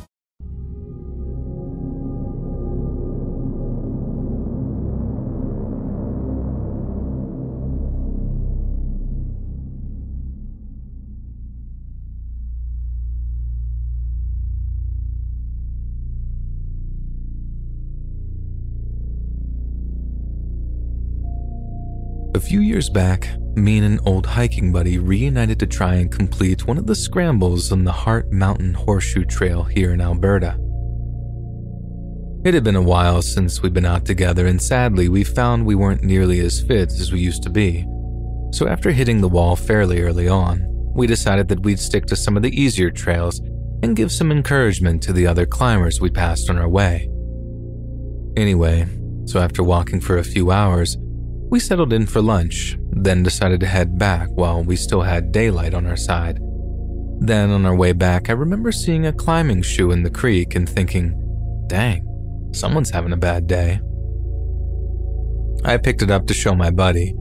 Few years back, me and an old hiking buddy reunited to try and complete one of the scrambles on the Heart Mountain Horseshoe Trail here in Alberta. It had been a while since we'd been out together, and sadly, we found we weren't nearly as fit as we used to be. So, after hitting the wall fairly early on, we decided that we'd stick to some of the easier trails and give some encouragement to the other climbers we passed on our way. Anyway, so after walking for a few hours, we settled in for lunch, then decided to head back while we still had daylight on our side. Then, on our way back, I remember seeing a climbing shoe in the creek and thinking, dang, someone's having a bad day. I picked it up to show my buddy,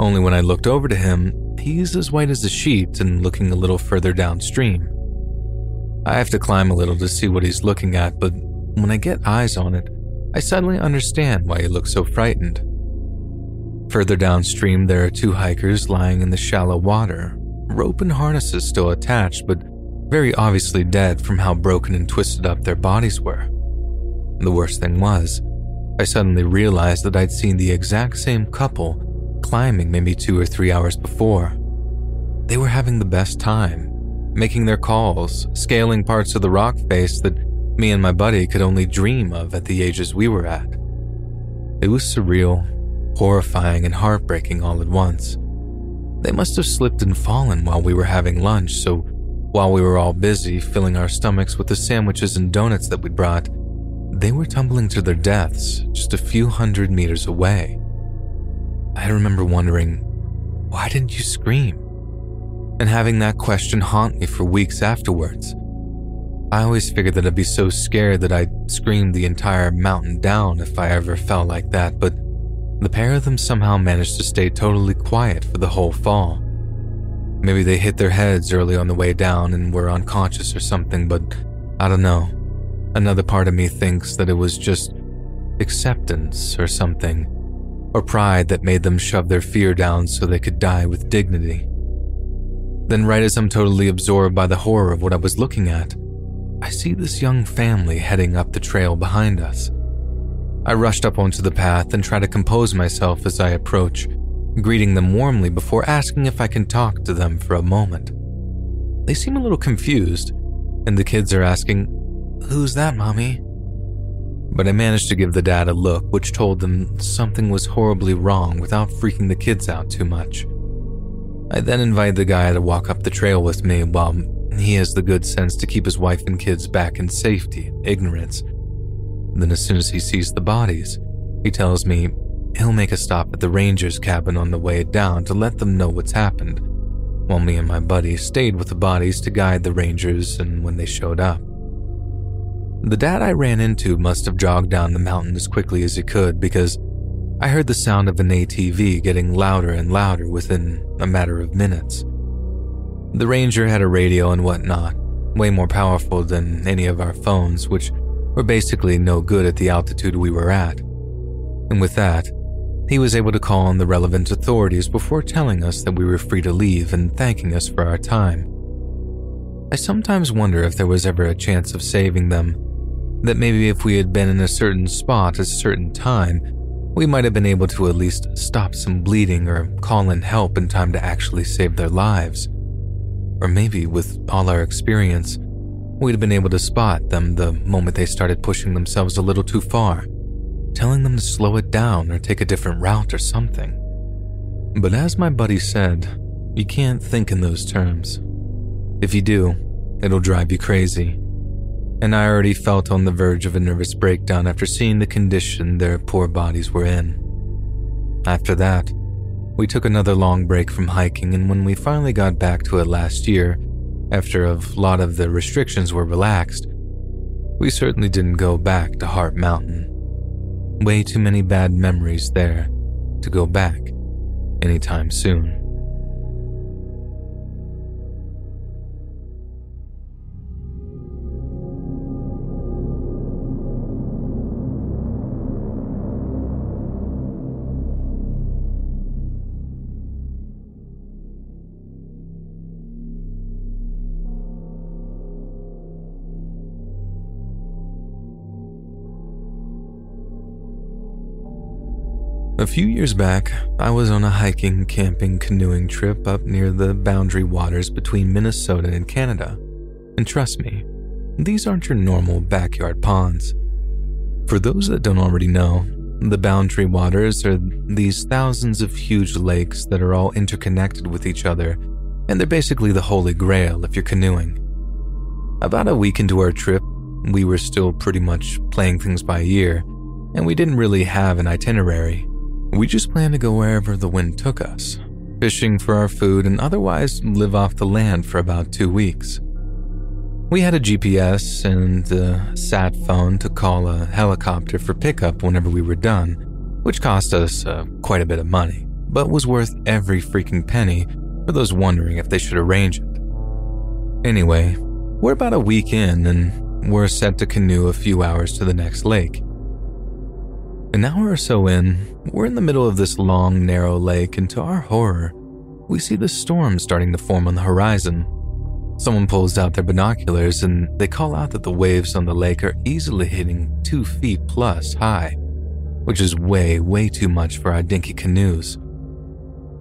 only when I looked over to him, he's as white as a sheet and looking a little further downstream. I have to climb a little to see what he's looking at, but when I get eyes on it, I suddenly understand why he looks so frightened. Further downstream, there are two hikers lying in the shallow water, rope and harnesses still attached, but very obviously dead from how broken and twisted up their bodies were. The worst thing was, I suddenly realized that I'd seen the exact same couple climbing maybe two or three hours before. They were having the best time, making their calls, scaling parts of the rock face that me and my buddy could only dream of at the ages we were at. It was surreal horrifying and heartbreaking all at once. They must have slipped and fallen while we were having lunch, so while we were all busy filling our stomachs with the sandwiches and donuts that we'd brought, they were tumbling to their deaths just a few hundred meters away. I remember wondering, why didn't you scream? And having that question haunt me for weeks afterwards. I always figured that I'd be so scared that I'd scream the entire mountain down if I ever felt like that, but the pair of them somehow managed to stay totally quiet for the whole fall. Maybe they hit their heads early on the way down and were unconscious or something, but I don't know. Another part of me thinks that it was just acceptance or something, or pride that made them shove their fear down so they could die with dignity. Then, right as I'm totally absorbed by the horror of what I was looking at, I see this young family heading up the trail behind us. I rushed up onto the path and try to compose myself as I approach, greeting them warmly before asking if I can talk to them for a moment. They seem a little confused, and the kids are asking, Who's that, Mommy? But I managed to give the dad a look which told them something was horribly wrong without freaking the kids out too much. I then invite the guy to walk up the trail with me while he has the good sense to keep his wife and kids back in safety, ignorance, then, as soon as he sees the bodies, he tells me he'll make a stop at the ranger's cabin on the way down to let them know what's happened, while me and my buddy stayed with the bodies to guide the rangers and when they showed up. The dad I ran into must have jogged down the mountain as quickly as he could because I heard the sound of an ATV getting louder and louder within a matter of minutes. The ranger had a radio and whatnot, way more powerful than any of our phones, which were basically no good at the altitude we were at. And with that, he was able to call on the relevant authorities before telling us that we were free to leave and thanking us for our time. I sometimes wonder if there was ever a chance of saving them. That maybe if we had been in a certain spot at a certain time, we might have been able to at least stop some bleeding or call in help in time to actually save their lives. Or maybe, with all our experience, we'd have been able to spot them the moment they started pushing themselves a little too far, telling them to slow it down or take a different route or something. But as my buddy said, you can't think in those terms. If you do, it'll drive you crazy. And I already felt on the verge of a nervous breakdown after seeing the condition their poor bodies were in. After that, we took another long break from hiking, and when we finally got back to it last year, after a lot of the restrictions were relaxed, we certainly didn't go back to Heart Mountain. Way too many bad memories there to go back anytime soon. A few years back, I was on a hiking, camping, canoeing trip up near the boundary waters between Minnesota and Canada. And trust me, these aren't your normal backyard ponds. For those that don't already know, the boundary waters are these thousands of huge lakes that are all interconnected with each other, and they're basically the holy grail if you're canoeing. About a week into our trip, we were still pretty much playing things by ear, and we didn't really have an itinerary. We just planned to go wherever the wind took us, fishing for our food and otherwise live off the land for about two weeks. We had a GPS and a sat phone to call a helicopter for pickup whenever we were done, which cost us uh, quite a bit of money, but was worth every freaking penny for those wondering if they should arrange it. Anyway, we're about a week in and we're set to canoe a few hours to the next lake. An hour or so in, we're in the middle of this long, narrow lake, and to our horror, we see the storm starting to form on the horizon. Someone pulls out their binoculars and they call out that the waves on the lake are easily hitting two feet plus high, which is way, way too much for our dinky canoes.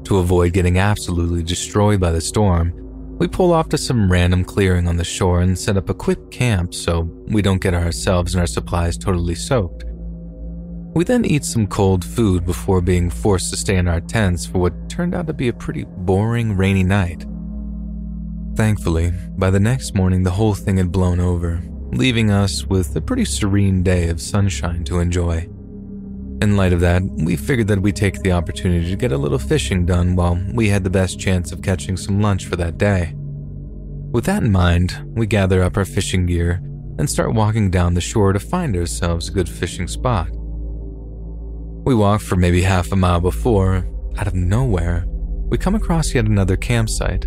To avoid getting absolutely destroyed by the storm, we pull off to some random clearing on the shore and set up a quick camp so we don't get ourselves and our supplies totally soaked. We then eat some cold food before being forced to stay in our tents for what turned out to be a pretty boring rainy night. Thankfully, by the next morning, the whole thing had blown over, leaving us with a pretty serene day of sunshine to enjoy. In light of that, we figured that we'd take the opportunity to get a little fishing done while we had the best chance of catching some lunch for that day. With that in mind, we gather up our fishing gear and start walking down the shore to find ourselves a good fishing spot. We walk for maybe half a mile before, out of nowhere, we come across yet another campsite,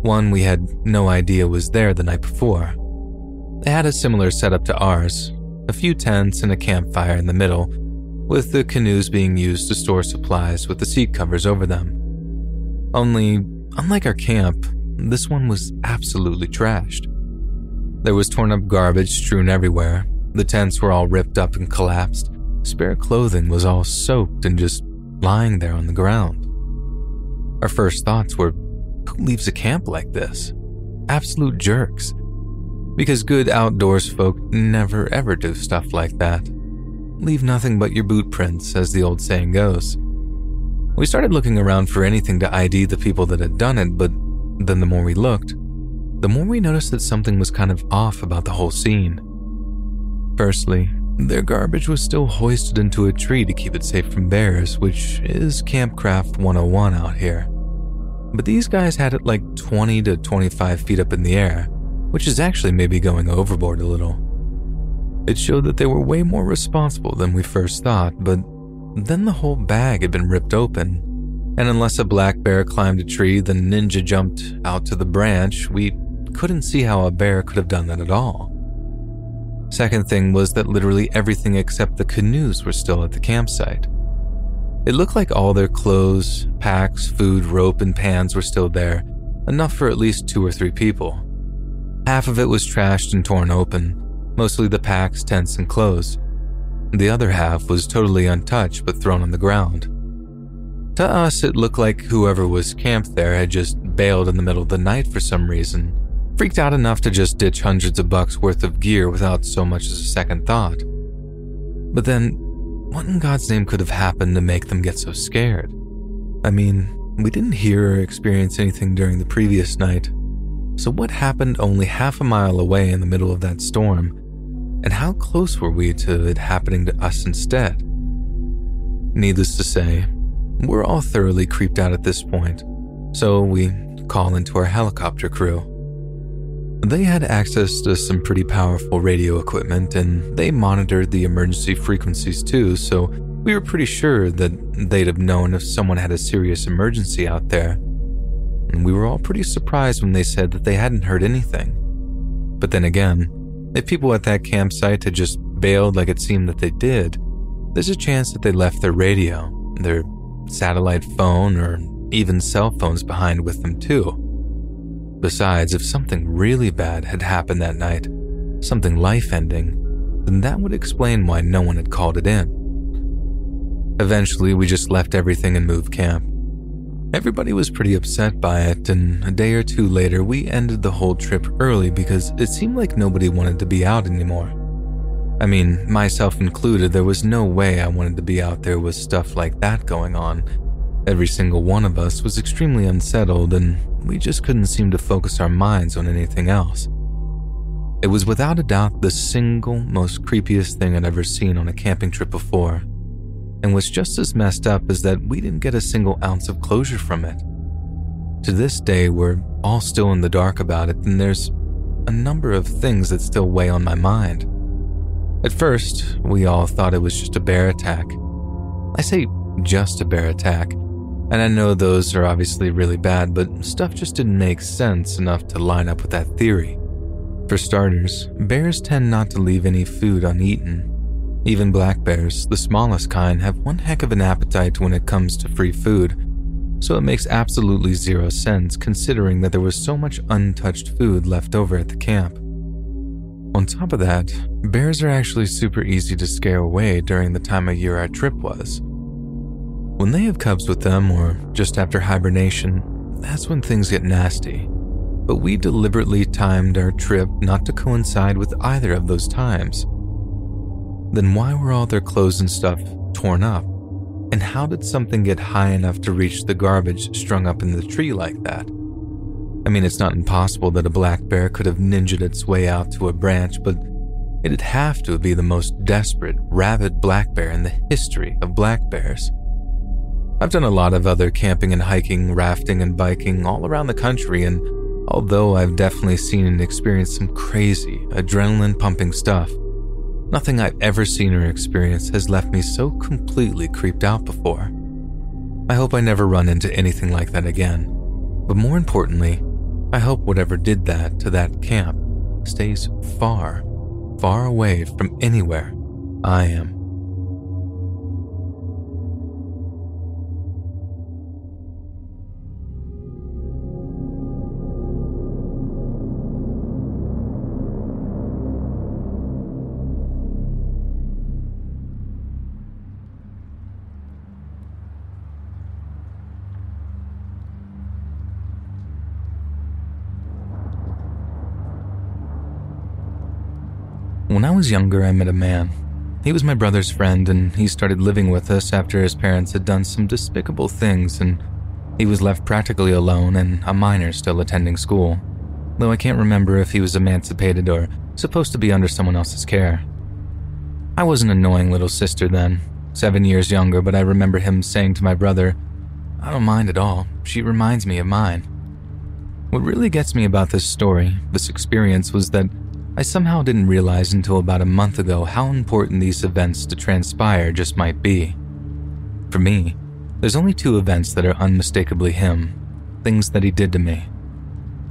one we had no idea was there the night before. They had a similar setup to ours a few tents and a campfire in the middle, with the canoes being used to store supplies with the seat covers over them. Only, unlike our camp, this one was absolutely trashed. There was torn up garbage strewn everywhere, the tents were all ripped up and collapsed, Spare clothing was all soaked and just lying there on the ground. Our first thoughts were who leaves a camp like this? Absolute jerks. Because good outdoors folk never ever do stuff like that. Leave nothing but your boot prints, as the old saying goes. We started looking around for anything to ID the people that had done it, but then the more we looked, the more we noticed that something was kind of off about the whole scene. Firstly, their garbage was still hoisted into a tree to keep it safe from bears, which is Campcraft 101 out here. But these guys had it like 20 to 25 feet up in the air, which is actually maybe going overboard a little. It showed that they were way more responsible than we first thought, but then the whole bag had been ripped open, and unless a black bear climbed a tree, then Ninja jumped out to the branch, we couldn't see how a bear could have done that at all. Second thing was that literally everything except the canoes were still at the campsite. It looked like all their clothes, packs, food, rope, and pans were still there, enough for at least two or three people. Half of it was trashed and torn open, mostly the packs, tents, and clothes. The other half was totally untouched but thrown on the ground. To us, it looked like whoever was camped there had just bailed in the middle of the night for some reason, freaked out enough to just ditch hundreds of bucks worth of gear without so much as a second thought. But then, what in God's name could have happened to make them get so scared? I mean, we didn't hear or experience anything during the previous night, so what happened only half a mile away in the middle of that storm? And how close were we to it happening to us instead? Needless to say, we're all thoroughly creeped out at this point, so we call into our helicopter crew. They had access to some pretty powerful radio equipment and they monitored the emergency frequencies too, so we were pretty sure that they'd have known if someone had a serious emergency out there. And we were all pretty surprised when they said that they hadn't heard anything. But then again, if people at that campsite had just bailed like it seemed that they did, there's a chance that they left their radio, their satellite phone, or even cell phones behind with them too. Besides, if something really bad had happened that night, something life ending, then that would explain why no one had called it in. Eventually, we just left everything and moved camp. Everybody was pretty upset by it, and a day or two later, we ended the whole trip early because it seemed like nobody wanted to be out anymore. I mean, myself included, there was no way I wanted to be out there with stuff like that going on. Every single one of us was extremely unsettled, and we just couldn't seem to focus our minds on anything else. It was without a doubt the single most creepiest thing I'd ever seen on a camping trip before. And what's just as messed up is that we didn't get a single ounce of closure from it. To this day, we're all still in the dark about it, and there's a number of things that still weigh on my mind. At first, we all thought it was just a bear attack. I say just a bear attack and I know those are obviously really bad, but stuff just didn't make sense enough to line up with that theory. For starters, bears tend not to leave any food uneaten. Even black bears, the smallest kind, have one heck of an appetite when it comes to free food, so it makes absolutely zero sense considering that there was so much untouched food left over at the camp. On top of that, bears are actually super easy to scare away during the time of year our trip was. When they have cubs with them or just after hibernation, that's when things get nasty. But we deliberately timed our trip not to coincide with either of those times. Then why were all their clothes and stuff torn up? And how did something get high enough to reach the garbage strung up in the tree like that? I mean, it's not impossible that a black bear could have ninjaed its way out to a branch, but it'd have to be the most desperate, rabid black bear in the history of black bears. I've done a lot of other camping and hiking, rafting and biking all around the country, and although I've definitely seen and experienced some crazy, adrenaline pumping stuff, nothing I've ever seen or experienced has left me so completely creeped out before. I hope I never run into anything like that again, but more importantly, I hope whatever did that to that camp stays far, far away from anywhere I am. When I was younger, I met a man. He was my brother's friend, and he started living with us after his parents had done some despicable things, and he was left practically alone and a minor still attending school. Though I can't remember if he was emancipated or supposed to be under someone else's care. I was an annoying little sister then, seven years younger, but I remember him saying to my brother, I don't mind at all. She reminds me of mine. What really gets me about this story, this experience, was that I somehow didn't realize until about a month ago how important these events to transpire just might be. For me, there's only two events that are unmistakably him, things that he did to me.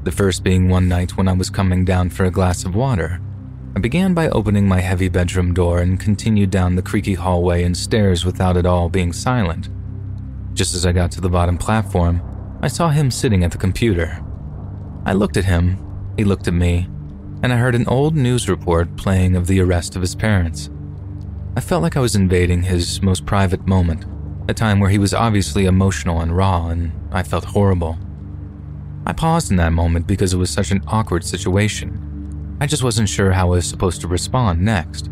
The first being one night when I was coming down for a glass of water. I began by opening my heavy bedroom door and continued down the creaky hallway and stairs without at all being silent. Just as I got to the bottom platform, I saw him sitting at the computer. I looked at him, he looked at me, and I heard an old news report playing of the arrest of his parents. I felt like I was invading his most private moment, a time where he was obviously emotional and raw, and I felt horrible. I paused in that moment because it was such an awkward situation. I just wasn't sure how I was supposed to respond next.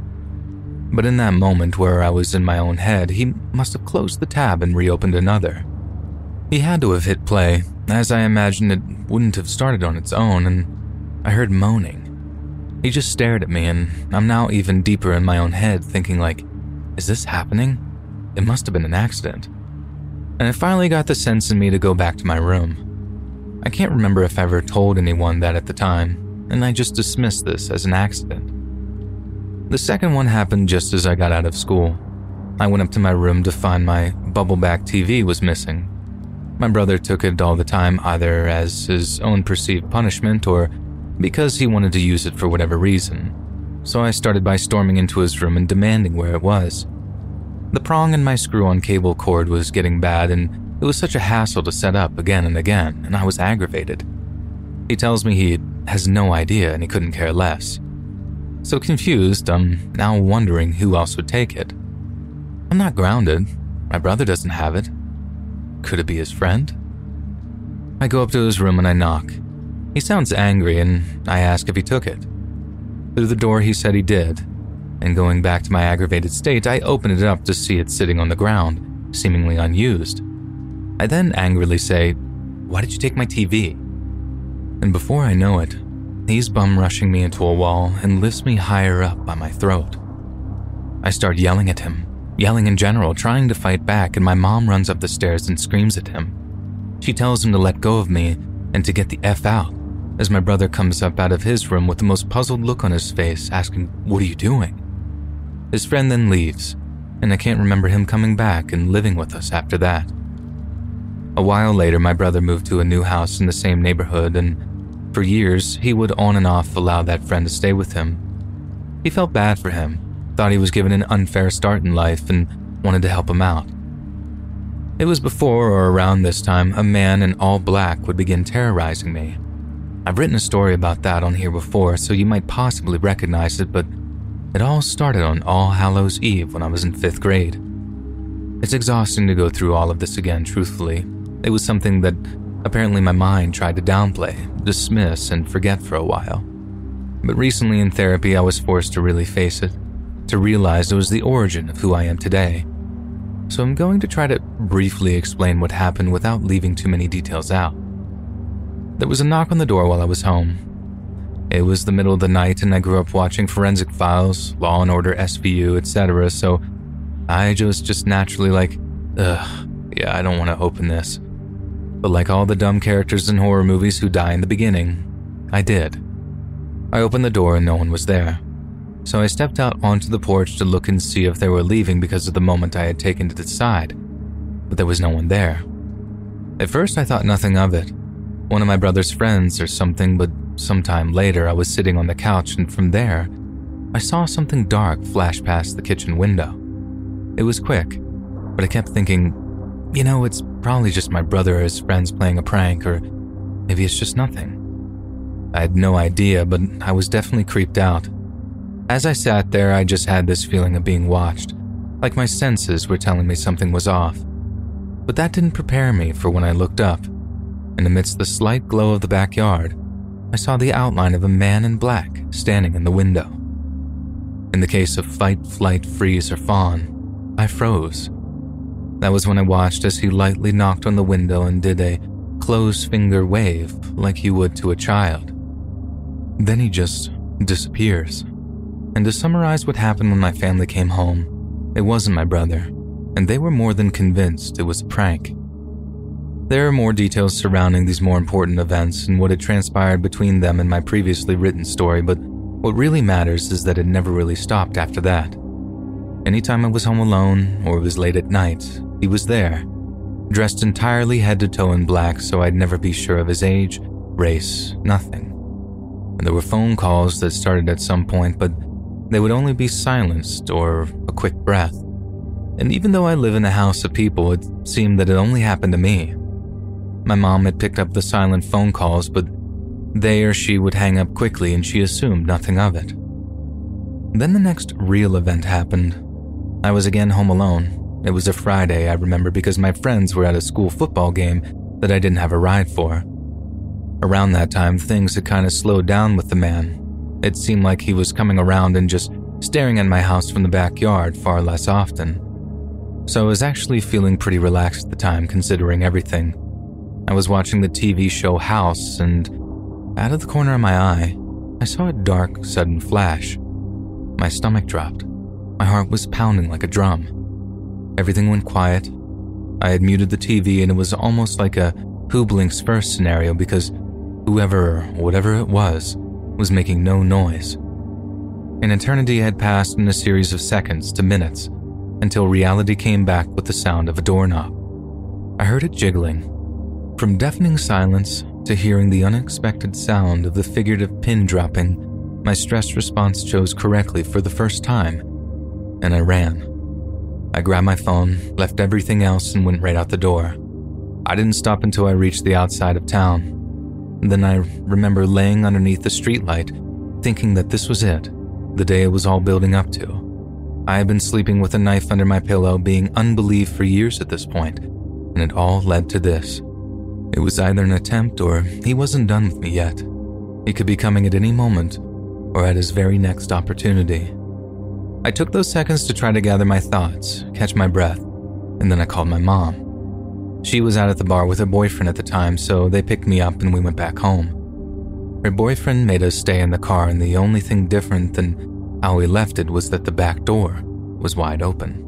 But in that moment where I was in my own head, he must have closed the tab and reopened another. He had to have hit play, as I imagined it wouldn't have started on its own, and I heard moaning. He just stared at me, and I'm now even deeper in my own head, thinking, like, is this happening? It must have been an accident. And I finally got the sense in me to go back to my room. I can't remember if I ever told anyone that at the time, and I just dismissed this as an accident. The second one happened just as I got out of school. I went up to my room to find my bubble back TV was missing. My brother took it all the time either as his own perceived punishment or because he wanted to use it for whatever reason. So I started by storming into his room and demanding where it was. The prong in my screw on cable cord was getting bad, and it was such a hassle to set up again and again, and I was aggravated. He tells me he has no idea and he couldn't care less. So confused, I'm now wondering who else would take it. I'm not grounded. My brother doesn't have it. Could it be his friend? I go up to his room and I knock. He sounds angry, and I ask if he took it. Through the door, he said he did, and going back to my aggravated state, I open it up to see it sitting on the ground, seemingly unused. I then angrily say, Why did you take my TV? And before I know it, he's bum rushing me into a wall and lifts me higher up by my throat. I start yelling at him, yelling in general, trying to fight back, and my mom runs up the stairs and screams at him. She tells him to let go of me and to get the F out as my brother comes up out of his room with the most puzzled look on his face, asking, What are you doing? His friend then leaves, and I can't remember him coming back and living with us after that. A while later, my brother moved to a new house in the same neighborhood, and for years, he would on and off allow that friend to stay with him. He felt bad for him, thought he was given an unfair start in life, and wanted to help him out. It was before or around this time a man in all black would begin terrorizing me. I've written a story about that on here before, so you might possibly recognize it, but it all started on All Hallows Eve when I was in fifth grade. It's exhausting to go through all of this again, truthfully. It was something that apparently my mind tried to downplay, dismiss, and forget for a while. But recently in therapy, I was forced to really face it, to realize it was the origin of who I am today. So I'm going to try to briefly explain what happened without leaving too many details out. There was a knock on the door while I was home. It was the middle of the night, and I grew up watching Forensic Files, Law and Order SVU, etc., so I was just naturally like, ugh, yeah, I don't want to open this. But like all the dumb characters in horror movies who die in the beginning, I did. I opened the door and no one was there. So I stepped out onto the porch to look and see if they were leaving because of the moment I had taken to decide. But there was no one there. At first, I thought nothing of it one of my brother's friends or something, but sometime later I was sitting on the couch and from there, I saw something dark flash past the kitchen window. It was quick, but I kept thinking, you know, it's probably just my brother or his friends playing a prank, or maybe it's just nothing. I had no idea, but I was definitely creeped out. As I sat there, I just had this feeling of being watched, like my senses were telling me something was off. But that didn't prepare me for when I looked up and amidst the slight glow of the backyard, I saw the outline of a man in black standing in the window. In the case of fight, flight, freeze, or fawn, I froze. That was when I watched as he lightly knocked on the window and did a close finger wave like he would to a child. Then he just disappears. And to summarize what happened when my family came home, it wasn't my brother, and they were more than convinced it was a prank. There are more details surrounding these more important events and what had transpired between them in my previously written story, but what really matters is that it never really stopped after that. Anytime I was home alone or it was late at night, he was there, dressed entirely head to toe in black so I'd never be sure of his age, race, nothing. And there were phone calls that started at some point, but they would only be silenced or a quick breath. And even though I live in a house of people, it seemed that it only happened to me. My mom had picked up the silent phone calls, but They or she would hang up quickly and she assumed nothing of it. Then the next real event happened. I was again home alone. It was a Friday, I remember, because my friends were at a school football game that I didn't have a ride for. Around that time, things had kind of slowed down with the man. It seemed like he was coming around and just staring at my house from the backyard far less often. So I was actually feeling pretty relaxed at the time, considering everything. I was watching the TV show House, and out of the corner of my eye, I saw a dark, sudden flash. My stomach dropped. My heart was pounding like a drum. Everything went quiet. I had muted the TV, and it was almost like a who blinks first scenario because whoever or whatever it was was making no noise. An eternity had passed in a series of seconds to minutes until reality came back with the sound of a doorknob. I heard it jiggling. From deafening silence to hearing the unexpected sound of the figurative pin dropping, my stress response chose correctly for the first time, and I ran. I grabbed my phone, left everything else, and went right out the door. I didn't stop until I reached the outside of town. Then I remember laying underneath the streetlight, thinking that this was it, the day it was all building up to. I had been sleeping with a knife under my pillow, being unbelieved for years at this point, and it all led to this. It was either an attempt or he wasn't done with me yet. He could be coming at any moment or at his very next opportunity. I took those seconds to try to gather my thoughts, catch my breath, and then I called my mom. She was out at the bar with her boyfriend at the time, so they picked me up and we went back home. Her boyfriend made us stay in the car, and the only thing different than how we left it was that the back door was wide open.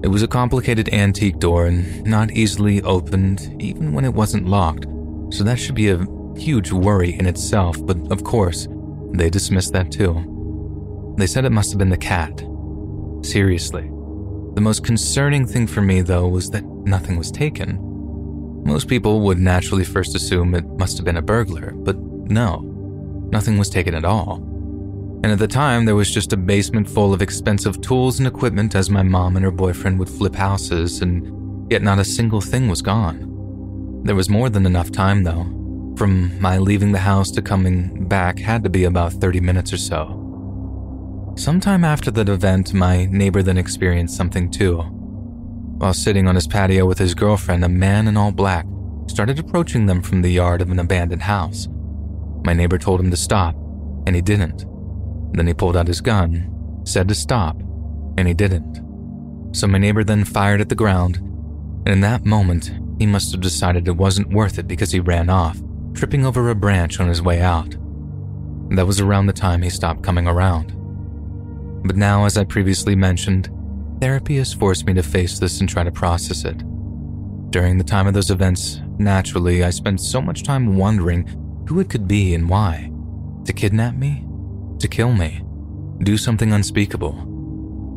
It was a complicated antique door and not easily opened, even when it wasn't locked, so that should be a huge worry in itself, but of course, they dismissed that too. They said it must have been the cat. Seriously. The most concerning thing for me, though, was that nothing was taken. Most people would naturally first assume it must have been a burglar, but no, nothing was taken at all. And at the time, there was just a basement full of expensive tools and equipment as my mom and her boyfriend would flip houses, and yet not a single thing was gone. There was more than enough time, though. From my leaving the house to coming back had to be about 30 minutes or so. Sometime after that event, my neighbor then experienced something too. While sitting on his patio with his girlfriend, a man in all black started approaching them from the yard of an abandoned house. My neighbor told him to stop, and he didn't. Then he pulled out his gun, said to stop, and he didn't. So my neighbor then fired at the ground, and in that moment, he must have decided it wasn't worth it because he ran off, tripping over a branch on his way out. That was around the time he stopped coming around. But now, as I previously mentioned, therapy has forced me to face this and try to process it. During the time of those events, naturally, I spent so much time wondering who it could be and why. To kidnap me? To kill me, do something unspeakable.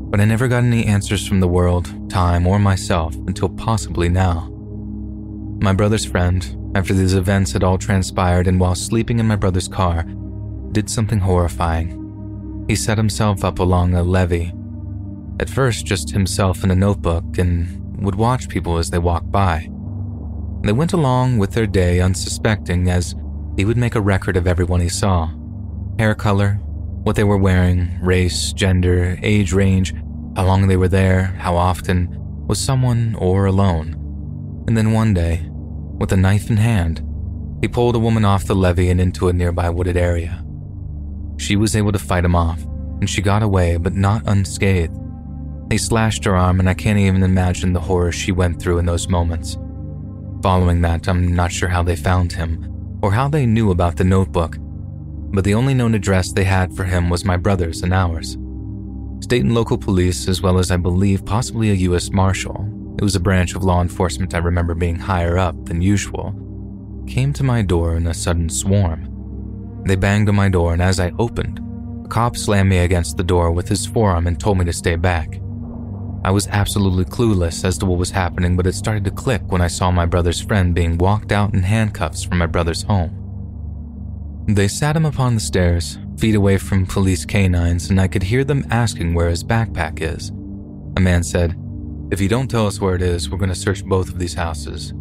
But I never got any answers from the world, time, or myself until possibly now. My brother's friend, after these events had all transpired and while sleeping in my brother's car, did something horrifying. He set himself up along a levee. At first, just himself in a notebook and would watch people as they walked by. They went along with their day unsuspecting as he would make a record of everyone he saw hair color, what they were wearing, race, gender, age range, how long they were there, how often, was someone or alone. And then one day, with a knife in hand, he pulled a woman off the levee and into a nearby wooded area. She was able to fight him off, and she got away, but not unscathed. He slashed her arm, and I can't even imagine the horror she went through in those moments. Following that, I'm not sure how they found him, or how they knew about the notebook, but the only known address they had for him was my brother's and ours. State and local police, as well as I believe possibly a U.S. Marshal, it was a branch of law enforcement I remember being higher up than usual, came to my door in a sudden swarm. They banged on my door, and as I opened, a cop slammed me against the door with his forearm and told me to stay back. I was absolutely clueless as to what was happening, but it started to click when I saw my brother's friend being walked out in handcuffs from my brother's home. They sat him upon the stairs, feet away from police canines, and I could hear them asking where his backpack is. A man said, If you don't tell us where it is, we're going to search both of these houses.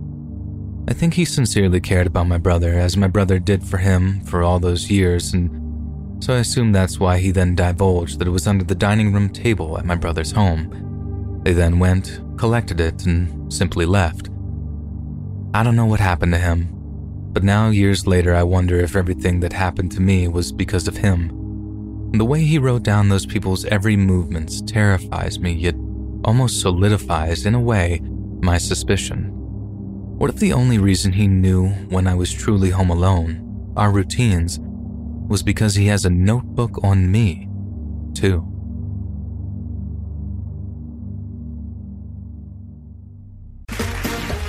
I think he sincerely cared about my brother, as my brother did for him for all those years, and so I assume that's why he then divulged that it was under the dining room table at my brother's home. They then went, collected it, and simply left. I don't know what happened to him, but now, years later, I wonder if everything that happened to me was because of him. The way he wrote down those people's every movements terrifies me, yet almost solidifies, in a way, my suspicion. What if the only reason he knew when I was truly home alone, our routines, was because he has a notebook on me, too?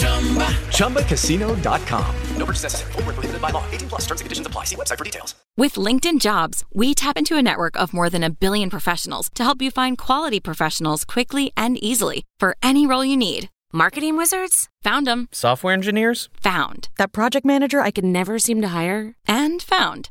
ChumbaCasino.com. No purchase necessary. Full prohibited by law. 18 plus terms and conditions apply. See website for details. With LinkedIn Jobs, we tap into a network of more than a billion professionals to help you find quality professionals quickly and easily for any role you need. Marketing wizards? Found them. Software engineers? Found. That project manager I could never seem to hire? And found.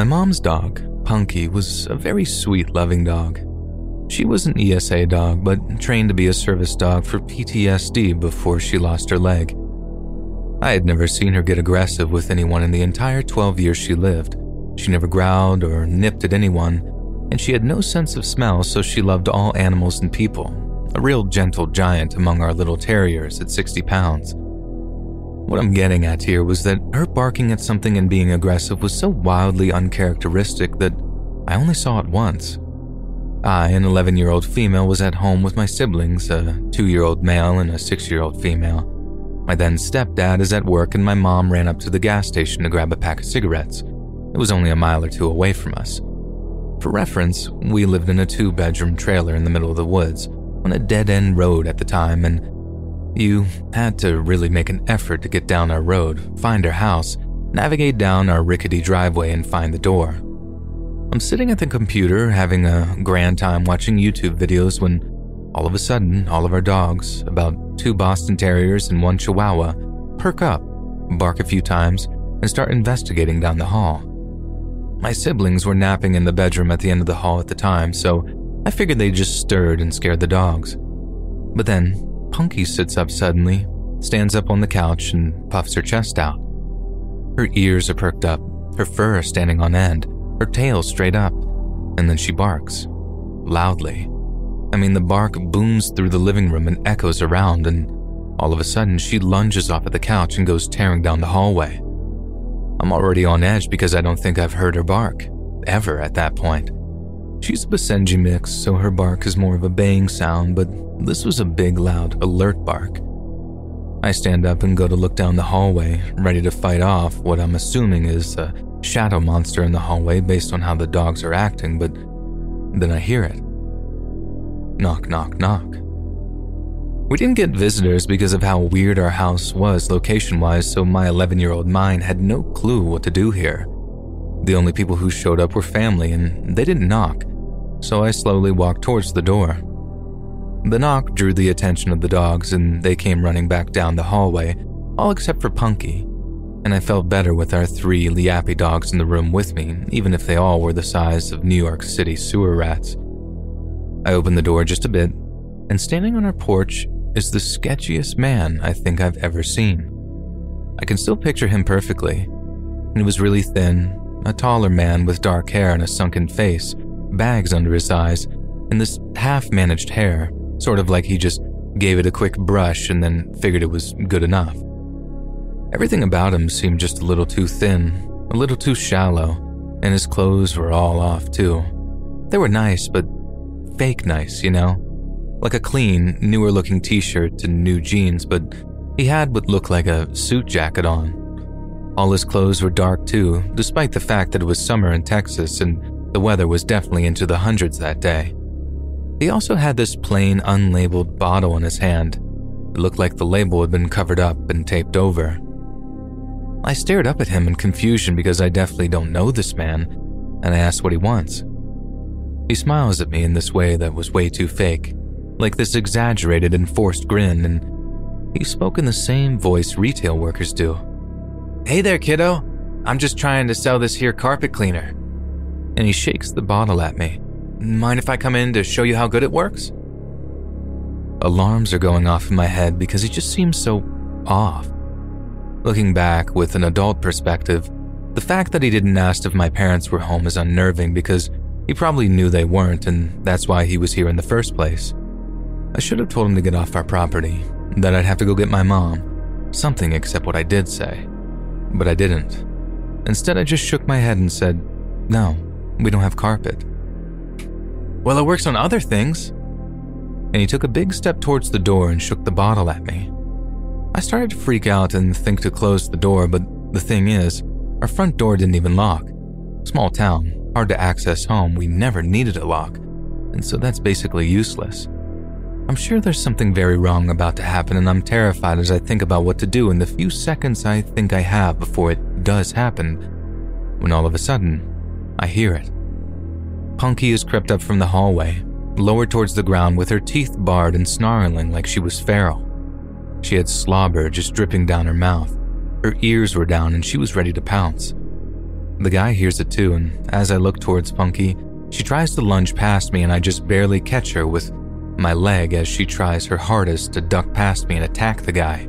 My mom's dog, Punky, was a very sweet, loving dog. She was an ESA dog, but trained to be a service dog for PTSD before she lost her leg. I had never seen her get aggressive with anyone in the entire 12 years she lived. She never growled or nipped at anyone, and she had no sense of smell, so she loved all animals and people. A real gentle giant among our little terriers at 60 pounds. What I'm getting at here was that her barking at something and being aggressive was so wildly uncharacteristic that I only saw it once. I, an 11 year old female, was at home with my siblings, a 2 year old male and a 6 year old female. My then stepdad is at work, and my mom ran up to the gas station to grab a pack of cigarettes. It was only a mile or two away from us. For reference, we lived in a two bedroom trailer in the middle of the woods, on a dead end road at the time, and you had to really make an effort to get down our road, find our house, navigate down our rickety driveway, and find the door. I'm sitting at the computer having a grand time watching YouTube videos when all of a sudden, all of our dogs, about two Boston Terriers and one Chihuahua, perk up, bark a few times, and start investigating down the hall. My siblings were napping in the bedroom at the end of the hall at the time, so I figured they just stirred and scared the dogs. But then Punky sits up suddenly, stands up on the couch, and puffs her chest out. Her ears are perked up, her fur standing on end, her tail straight up, and then she barks. Loudly. I mean, the bark booms through the living room and echoes around, and all of a sudden she lunges off of the couch and goes tearing down the hallway. I'm already on edge because I don't think I've heard her bark, ever at that point. She's a Basenji mix, so her bark is more of a baying sound, but this was a big, loud, alert bark. I stand up and go to look down the hallway, ready to fight off what I'm assuming is a shadow monster in the hallway based on how the dogs are acting, but then I hear it. Knock, knock, knock. We didn't get visitors because of how weird our house was location wise, so my 11 year old mind had no clue what to do here. The only people who showed up were family, and they didn't knock, so I slowly walked towards the door. The knock drew the attention of the dogs, and they came running back down the hallway, all except for Punky. And I felt better with our three Liappy dogs in the room with me, even if they all were the size of New York City sewer rats. I opened the door just a bit, and standing on our porch is the sketchiest man I think I've ever seen. I can still picture him perfectly. He was really thin, a taller man with dark hair and a sunken face, bags under his eyes, and this half managed hair, sort of like he just gave it a quick brush, and then figured it was good enough. Everything about him seemed just a little too thin, a little too shallow, and his clothes were all off too. They were nice, but fake nice, you know? Like a clean, newer looking t shirt and new jeans, but he had what looked like a suit jacket on. All his clothes were dark too, despite the fact that it was summer in Texas and the weather was definitely into the hundreds that day. He also had this plain, unlabeled bottle in his hand. It looked like the label had been covered up and taped over. I stared up at him in confusion because I definitely don't know this man, and I asked what he wants. He smiles at me in this way that was way too fake, like this exaggerated and forced grin, and he spoke in the same voice retail workers do. Hey there, kiddo. I'm just trying to sell this here carpet cleaner. And he shakes the bottle at me. Mind if I come in to show you how good it works? Alarms are going off in my head because he just seems so off. Looking back with an adult perspective, the fact that he didn't ask if my parents were home is unnerving because he probably knew they weren't, and that's why he was here in the first place. I should have told him to get off our property, that I'd have to go get my mom, something except what I did say. But I didn't. Instead, I just shook my head and said, No, we don't have carpet. Well, it works on other things. And he took a big step towards the door and shook the bottle at me. I started to freak out and think to close the door, but the thing is, our front door didn't even lock. Small town, hard to access home, we never needed a lock, and so that's basically useless. I'm sure there's something very wrong about to happen, and I'm terrified as I think about what to do in the few seconds I think I have before it does happen. When all of a sudden, I hear it. Punky has crept up from the hallway, lowered towards the ground with her teeth bared and snarling like she was feral. She had slobber just dripping down her mouth. Her ears were down and she was ready to pounce. The guy hears it too, and as I look towards Punky, she tries to lunge past me and I just barely catch her with my leg as she tries her hardest to duck past me and attack the guy.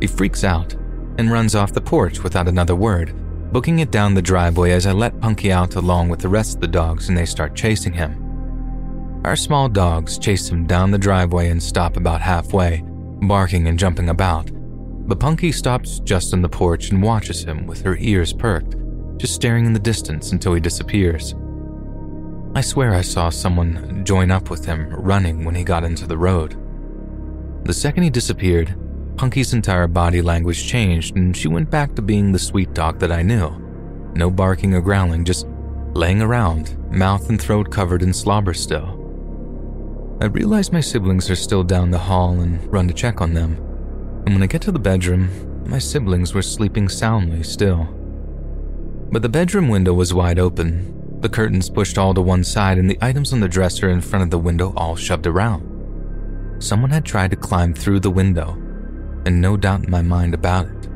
He freaks out and runs off the porch without another word, booking it down the driveway as I let Punky out along with the rest of the dogs and they start chasing him. Our small dogs chase him down the driveway and stop about halfway, barking and jumping about. But Punky stops just on the porch and watches him with her ears perked, just staring in the distance until he disappears. I swear I saw someone join up with him running when he got into the road. The second he disappeared, Punky's entire body language changed and she went back to being the sweet dog that I knew. No barking or growling, just laying around, mouth and throat covered in slobber still. I realize my siblings are still down the hall and run to check on them. And when I get to the bedroom, my siblings were sleeping soundly still. But the bedroom window was wide open, the curtains pushed all to one side, and the items on the dresser in front of the window all shoved around. Someone had tried to climb through the window, and no doubt in my mind about it.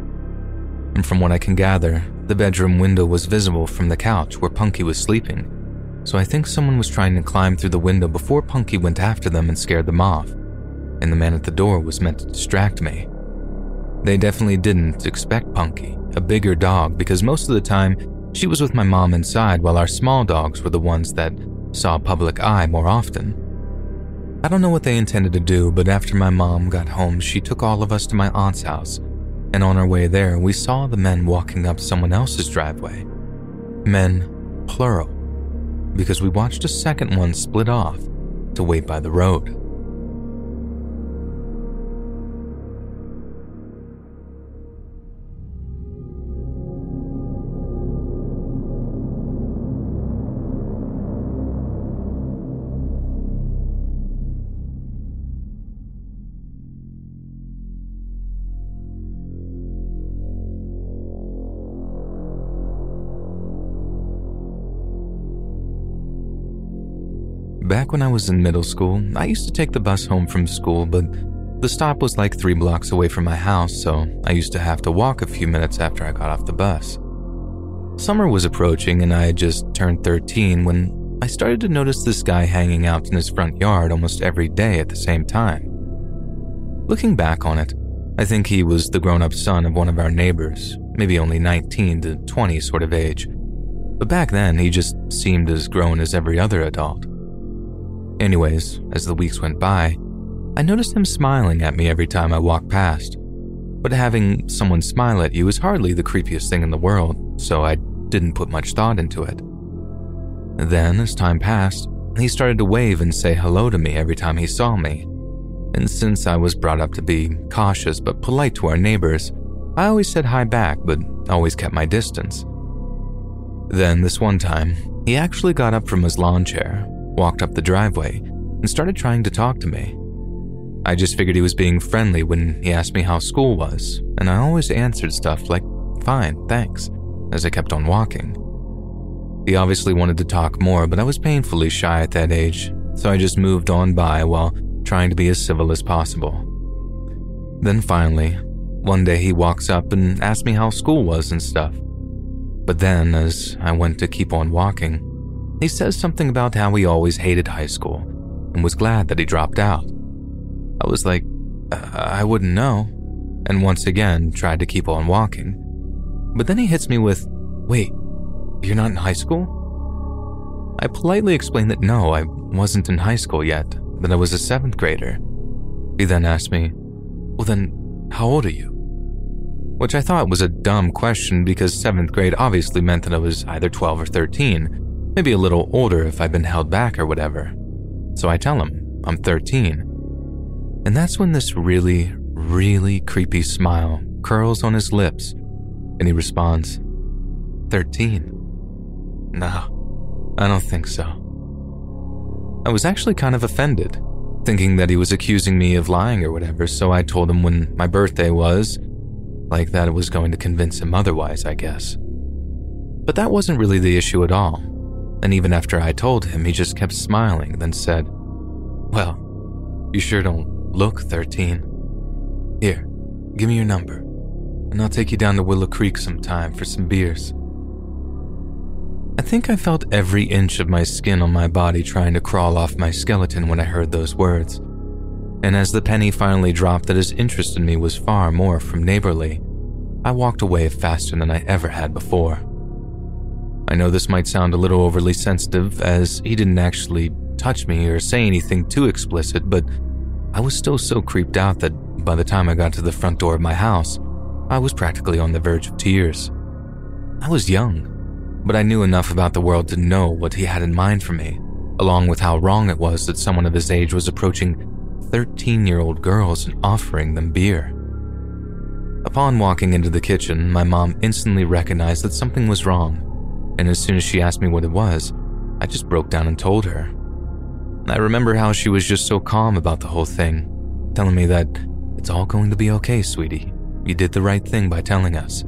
And from what I can gather, the bedroom window was visible from the couch where Punky was sleeping, so I think someone was trying to climb through the window before Punky went after them and scared them off, and the man at the door was meant to distract me. They definitely didn't expect Punky, a bigger dog, because most of the time she was with my mom inside while our small dogs were the ones that saw public eye more often. I don't know what they intended to do, but after my mom got home, she took all of us to my aunt's house, and on our way there, we saw the men walking up someone else's driveway. Men, plural because we watched a second one split off to wait by the road. Back when I was in middle school, I used to take the bus home from school, but the stop was like three blocks away from my house, so I used to have to walk a few minutes after I got off the bus. Summer was approaching, and I had just turned 13 when I started to notice this guy hanging out in his front yard almost every day at the same time. Looking back on it, I think he was the grown up son of one of our neighbors, maybe only 19 to 20 sort of age. But back then, he just seemed as grown as every other adult. Anyways, as the weeks went by, I noticed him smiling at me every time I walked past. But having someone smile at you is hardly the creepiest thing in the world, so I didn't put much thought into it. Then, as time passed, he started to wave and say hello to me every time he saw me. And since I was brought up to be cautious but polite to our neighbors, I always said hi back but always kept my distance. Then, this one time, he actually got up from his lawn chair, walked up the driveway, and started trying to talk to me. I just figured he was being friendly when he asked me how school was, and I always answered stuff like, fine, thanks, as I kept on walking. He obviously wanted to talk more, but I was painfully shy at that age, so I just moved on by while trying to be as civil as possible. Then finally, one day he walks up and asks me how school was and stuff. But then, as I went to keep on walking, he says something about how he always hated high school and was glad that he dropped out. I was like, uh, I wouldn't know, and once again tried to keep on walking. But then he hits me with, Wait, you're not in high school? I politely explained that no, I wasn't in high school yet, that I was a seventh grader. He then asked me, Well, then, how old are you? Which I thought was a dumb question because seventh grade obviously meant that I was either 12 or 13, maybe a little older if I'd been held back or whatever. So I tell him, I'm 13. And that's when this really, really creepy smile curls on his lips, and he responds, 13. No, I don't think so. I was actually kind of offended, thinking that he was accusing me of lying or whatever, so I told him when my birthday was, like that it was going to convince him otherwise, I guess. But that wasn't really the issue at all, and even after I told him, he just kept smiling, then said, Well, you sure don't look 13. Here, give me your number, and I'll take you down to Willow Creek sometime for some beers. I think I felt every inch of my skin on my body trying to crawl off my skeleton when I heard those words. And as the penny finally dropped that his interest in me was far more from neighborly, I walked away faster than I ever had before. I know this might sound a little overly sensitive, as he didn't actually touch me or say anything too explicit, but I was still so creeped out that by the time I got to the front door of my house, I was practically on the verge of tears. I was young, but I knew enough about the world to know what he had in mind for me, along with how wrong it was that someone of his age was approaching 13 year old girls and offering them beer. Upon walking into the kitchen, my mom instantly recognized that something was wrong, and as soon as she asked me what it was, I just broke down and told her. I remember how she was just so calm about the whole thing, telling me that it's all going to be okay, sweetie. You did the right thing by telling us.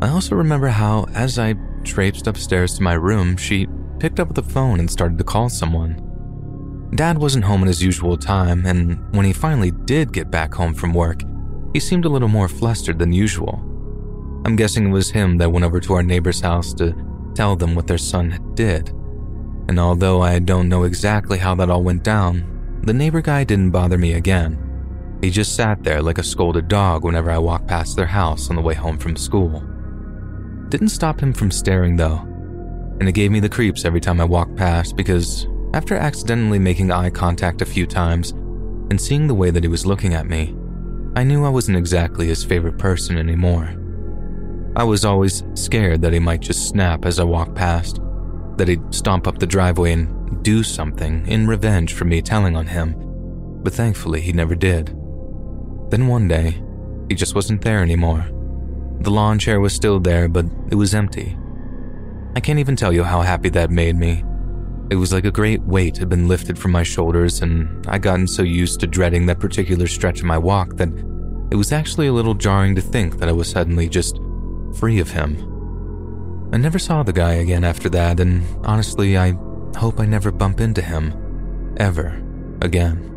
I also remember how, as I traipsed upstairs to my room, she picked up the phone and started to call someone. Dad wasn't home at his usual time, and when he finally did get back home from work, he seemed a little more flustered than usual. I'm guessing it was him that went over to our neighbor's house to tell them what their son did. And although I don't know exactly how that all went down, the neighbor guy didn't bother me again. He just sat there like a scolded dog whenever I walked past their house on the way home from school. Didn't stop him from staring though, and it gave me the creeps every time I walked past because after accidentally making eye contact a few times and seeing the way that he was looking at me, I knew I wasn't exactly his favorite person anymore. I was always scared that he might just snap as I walked past, that he'd stomp up the driveway and do something in revenge for me telling on him, but thankfully he never did. Then one day, he just wasn't there anymore. The lawn chair was still there, but it was empty. I can't even tell you how happy that made me. It was like a great weight had been lifted from my shoulders, and I'd gotten so used to dreading that particular stretch of my walk that it was actually a little jarring to think that I was suddenly just free of him. I never saw the guy again after that, and honestly, I hope I never bump into him. Ever. Again.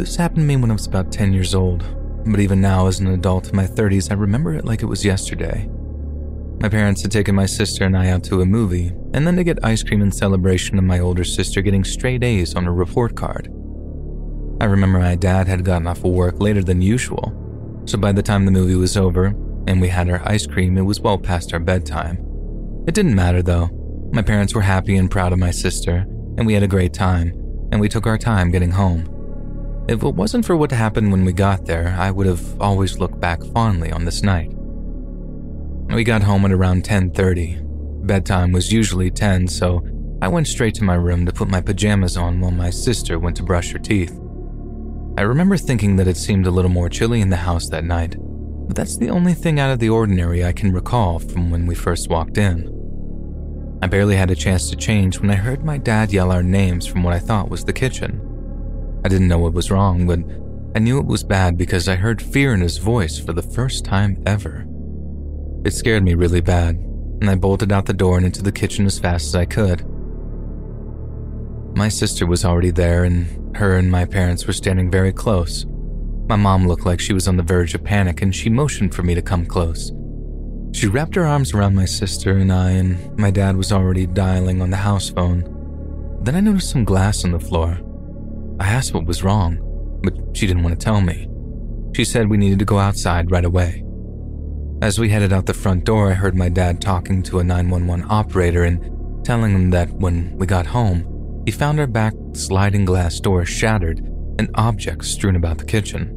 This happened to me when I was about 10 years old. but even now, as an adult in my 30s, I remember it like it was yesterday. My parents had taken my sister and I out to a movie, and then to get ice cream in celebration of my older sister getting straight A's on her report card. I remember my dad had gotten off of work later than usual, so by the time the movie was over and we had our ice cream, it was well past our bedtime. It didn't matter though. My parents were happy and proud of my sister, and we had a great time, and we took our time getting home. If it wasn't for what happened when we got there, I would have always looked back fondly on this night. We got home at around 10:30. Bedtime was usually 10, so I went straight to my room to put my pajamas on while my sister went to brush her teeth. I remember thinking that it seemed a little more chilly in the house that night, but that's the only thing out of the ordinary I can recall from when we first walked in. I barely had a chance to change when I heard my dad yell our names from what I thought was the kitchen. I didn't know what was wrong, but I knew it was bad because I heard fear in his voice for the first time ever. It scared me really bad, and I bolted out the door and into the kitchen as fast as I could. My sister was already there, and her and my parents were standing very close. My mom looked like she was on the verge of panic, and she motioned for me to come close. She wrapped her arms around my sister and I, and my dad was already dialing on the house phone. Then I noticed some glass on the floor. I asked what was wrong, but she didn't want to tell me. She said we needed to go outside right away. As we headed out the front door, I heard my dad talking to a 911 operator and telling him that when we got home, he found our back sliding glass door shattered and objects strewn about the kitchen.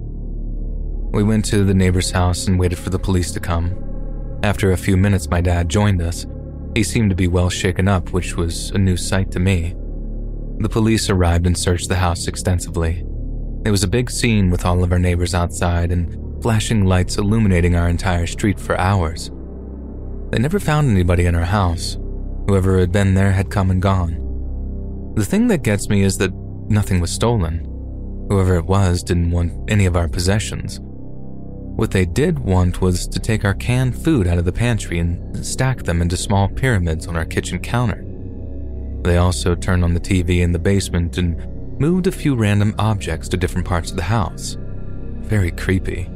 We went to the neighbor's house and waited for the police to come. After a few minutes, my dad joined us. He seemed to be well shaken up, which was a new sight to me. The police arrived and searched the house extensively. It was a big scene with all of our neighbors outside and flashing lights illuminating our entire street for hours. They never found anybody in our house. Whoever had been there had come and gone. The thing that gets me is that nothing was stolen. Whoever it was didn't want any of our possessions. What they did want was to take our canned food out of the pantry and stack them into small pyramids on our kitchen counter. They also turned on the TV in the basement and moved a few random objects to different parts of the house. Very creepy.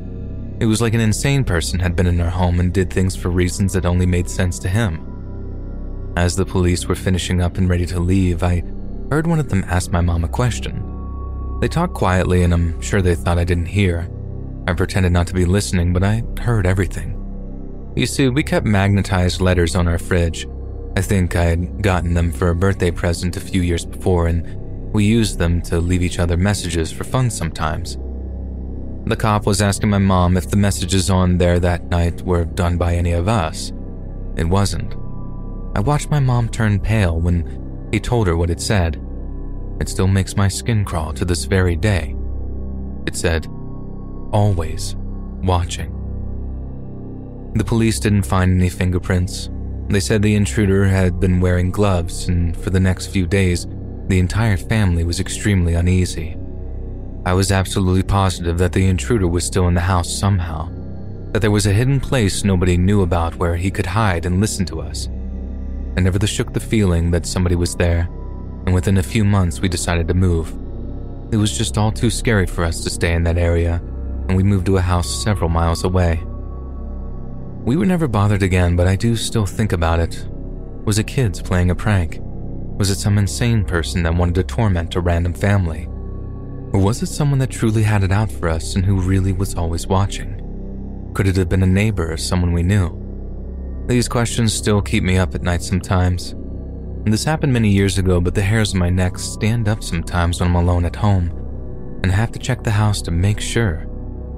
It was like an insane person had been in our home and did things for reasons that only made sense to him. As the police were finishing up and ready to leave, I heard one of them ask my mom a question. They talked quietly, and I'm sure they thought I didn't hear. I pretended not to be listening, but I heard everything. You see, we kept magnetized letters on our fridge. I think I had gotten them for a birthday present a few years before, and we used them to leave each other messages for fun sometimes. The cop was asking my mom if the messages on there that night were done by any of us. It wasn't. I watched my mom turn pale when he told her what it said. It still makes my skin crawl to this very day. It said, always watching. The police didn't find any fingerprints. They said the intruder had been wearing gloves, and for the next few days, the entire family was extremely uneasy. I was absolutely positive that the intruder was still in the house somehow, that there was a hidden place nobody knew about where he could hide and listen to us. I never shook the feeling that somebody was there, and within a few months we decided to move. It was just all too scary for us to stay in that area, and we moved to a house several miles away. We were never bothered again, but I do still think about it. Was it kids playing a prank? Was it some insane person that wanted to torment a random family? Or was it someone that truly had it out for us and who really was always watching? Could it have been a neighbor or someone we knew? These questions still keep me up at night sometimes. And this happened many years ago, but the hairs on my neck stand up sometimes when I'm alone at home and have to check the house to make sure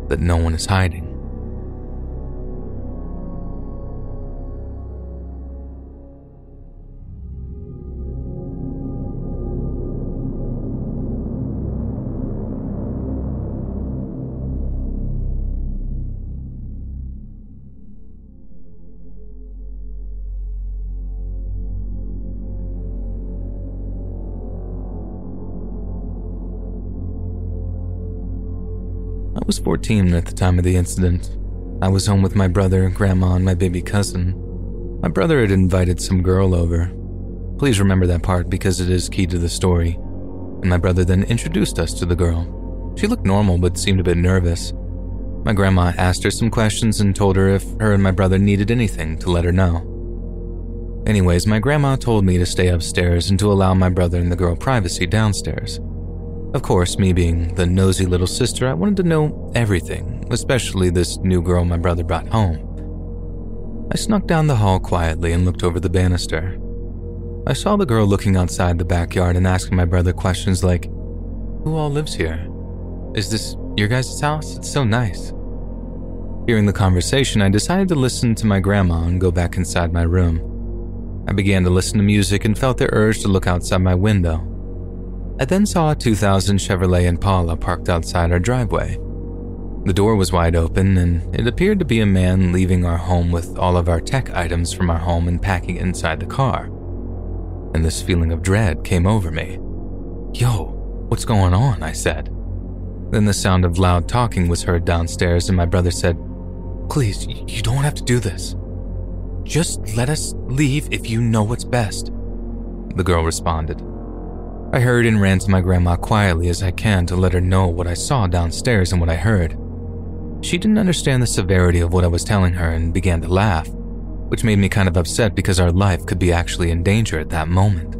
that no one is hiding. Was 14 at the time of the incident. I was home with my brother, grandma, and my baby cousin. My brother had invited some girl over. Please remember that part because it is key to the story. And my brother then introduced us to the girl. She looked normal but seemed a bit nervous. My grandma asked her some questions and told her if her and my brother needed anything to let her know. Anyways, my grandma told me to stay upstairs and to allow my brother and the girl privacy downstairs. Of course, me being the nosy little sister, I wanted to know everything, especially this new girl my brother brought home. I snuck down the hall quietly and looked over the banister. I saw the girl looking outside the backyard and asking my brother questions like, Who all lives here? Is this your guys' house? It's so nice. Hearing the conversation, I decided to listen to my grandma and go back inside my room. I began to listen to music and felt the urge to look outside my window. I then saw a 2000 Chevrolet Impala parked outside our driveway. The door was wide open, and it appeared to be a man leaving our home with all of our tech items from our home and packing inside the car. And this feeling of dread came over me. Yo, what's going on? I said. Then the sound of loud talking was heard downstairs, and my brother said, Please, you don't have to do this. Just let us leave if you know what's best. The girl responded. I hurried and ran to my grandma quietly as I can to let her know what I saw downstairs and what I heard. She didn't understand the severity of what I was telling her and began to laugh, which made me kind of upset because our life could be actually in danger at that moment.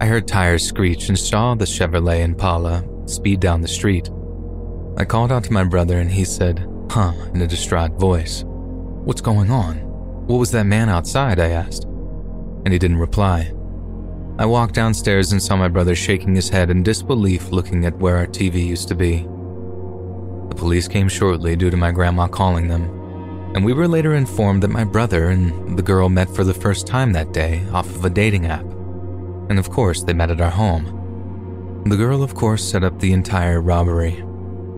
I heard tires screech and saw the Chevrolet Impala speed down the street. I called out to my brother and he said, Huh, in a distraught voice. What's going on? What was that man outside? I asked. And he didn't reply. I walked downstairs and saw my brother shaking his head in disbelief looking at where our TV used to be. The police came shortly due to my grandma calling them, and we were later informed that my brother and the girl met for the first time that day off of a dating app. And of course, they met at our home. The girl, of course, set up the entire robbery.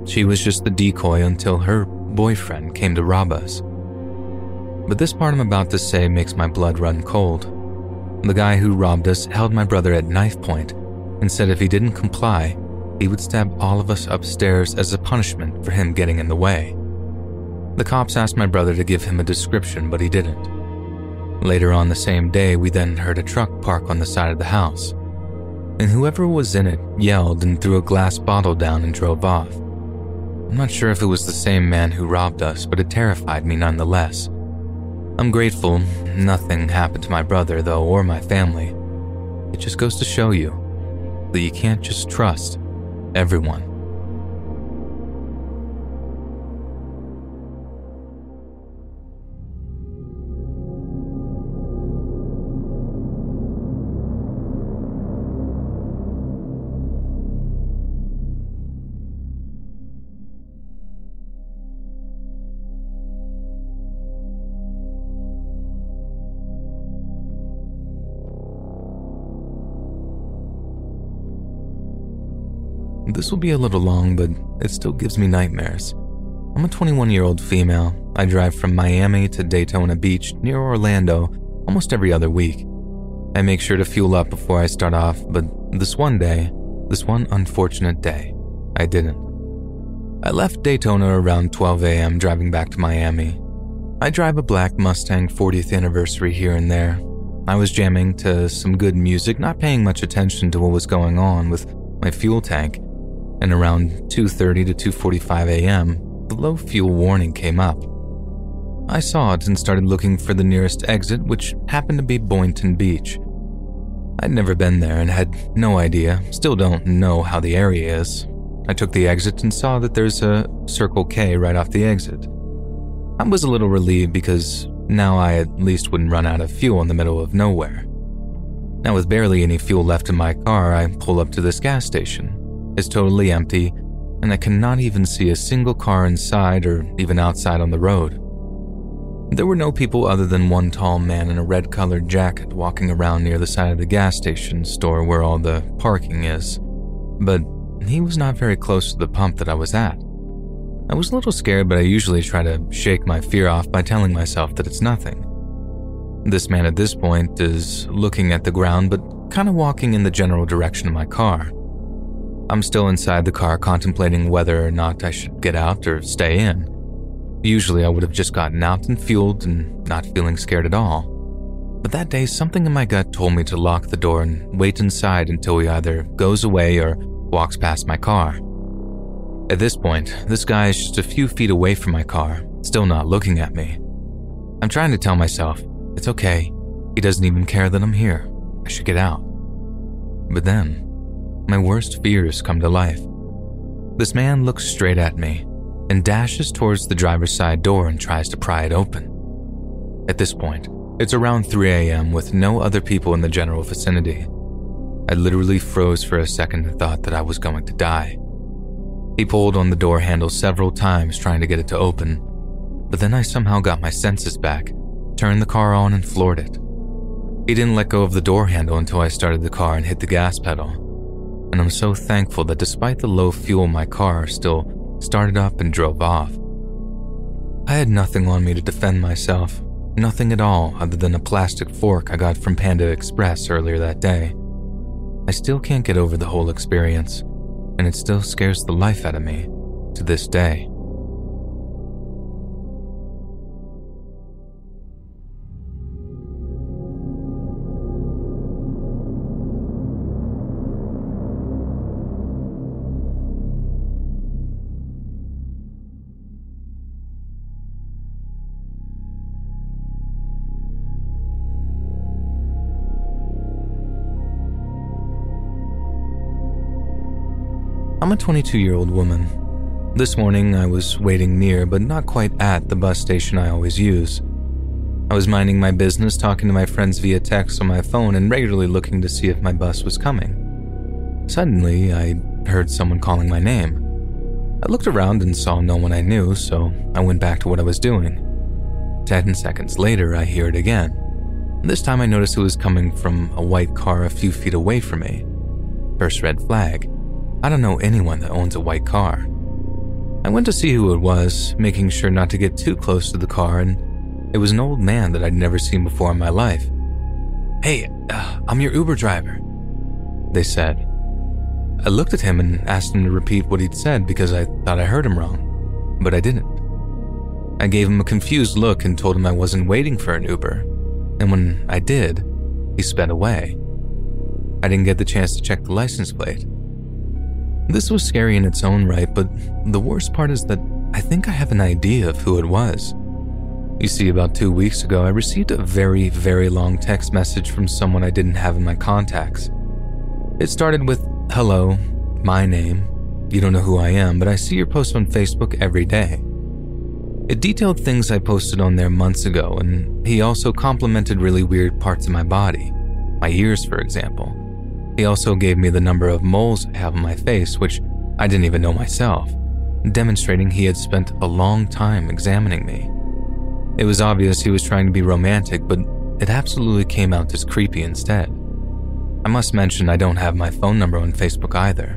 She was just the decoy until her boyfriend came to rob us. But this part I'm about to say makes my blood run cold. The guy who robbed us held my brother at knife point and said if he didn't comply, he would stab all of us upstairs as a punishment for him getting in the way. The cops asked my brother to give him a description, but he didn't. Later on the same day, we then heard a truck park on the side of the house, and whoever was in it yelled and threw a glass bottle down and drove off. I'm not sure if it was the same man who robbed us, but it terrified me nonetheless. I'm grateful nothing happened to my brother, though, or my family. It just goes to show you that you can't just trust everyone. This will be a little long, but it still gives me nightmares. I'm a 21 year old female. I drive from Miami to Daytona Beach near Orlando almost every other week. I make sure to fuel up before I start off, but this one day, this one unfortunate day, I didn't. I left Daytona around 12 a.m. driving back to Miami. I drive a black Mustang 40th anniversary here and there. I was jamming to some good music, not paying much attention to what was going on with my fuel tank and around 2:30 to 2:45 a.m., the low fuel warning came up. I saw it and started looking for the nearest exit, which happened to be Boynton Beach. I'd never been there and had no idea, still don't know how the area is. I took the exit and saw that there's a Circle K right off the exit. I was a little relieved because now I at least wouldn't run out of fuel in the middle of nowhere. Now, with barely any fuel left in my car, I pull up to this gas station is totally empty, and I cannot even see a single car inside or even outside on the road. There were no people other than one tall man in a red colored jacket walking around near the side of the gas station store where all the parking is, but he was not very close to the pump that I was at. I was a little scared, but I usually try to shake my fear off by telling myself that it's nothing. This man at this point is looking at the ground, but kind of walking in the general direction of my car. I'm still inside the car contemplating whether or not I should get out or stay in. Usually I would have just gotten out and fueled and not feeling scared at all. But that day, something in my gut told me to lock the door and wait inside until he either goes away or walks past my car. At this point, this guy is just a few feet away from my car, still not looking at me. I'm trying to tell myself, it's okay. He doesn't even care that I'm here. I should get out. But then, my worst fears come to life. This man looks straight at me and dashes towards the driver's side door and tries to pry it open. At this point, it's around 3 a.m. with no other people in the general vicinity. I literally froze for a second and thought that I was going to die. He pulled on the door handle several times trying to get it to open, but then I somehow got my senses back, turned the car on, and floored it. He didn't let go of the door handle until I started the car and hit the gas pedal and I'm so thankful that despite the low fuel, my car still started up and drove off. I had nothing on me to defend myself, nothing at all other than a plastic fork I got from Panda Express earlier that day. I still can't get over the whole experience, and it still scares the life out of me to this day. I'm a 22 year old woman. This morning, I was waiting near, but not quite at, the bus station I always use. I was minding my business, talking to my friends via text on my phone, and regularly looking to see if my bus was coming. Suddenly, I heard someone calling my name. I looked around and saw no one I knew, so I went back to what I was doing. Ten seconds later, I hear it again. This time, I noticed it was coming from a white car a few feet away from me. First red flag. I don't know anyone that owns a white car. I went to see who it was, making sure not to get too close to the car, and it was an old man that I'd never seen before in my life. Hey, uh, I'm your Uber driver, they said. I looked at him and asked him to repeat what he'd said because I thought I heard him wrong, but I didn't. I gave him a confused look and told him I wasn't waiting for an Uber, and when I did, he sped away. I didn't get the chance to check the license plate. This was scary in its own right, but the worst part is that I think I have an idea of who it was. You see, about two weeks ago, I received a very, very long text message from someone I didn't have in my contacts. It started with, Hello, my name. You don't know who I am, but I see your post on Facebook every day. It detailed things I posted on there months ago, and he also complimented really weird parts of my body. My ears, for example. He also gave me the number of moles I have on my face, which I didn't even know myself, demonstrating he had spent a long time examining me. It was obvious he was trying to be romantic, but it absolutely came out as creepy instead. I must mention I don't have my phone number on Facebook either.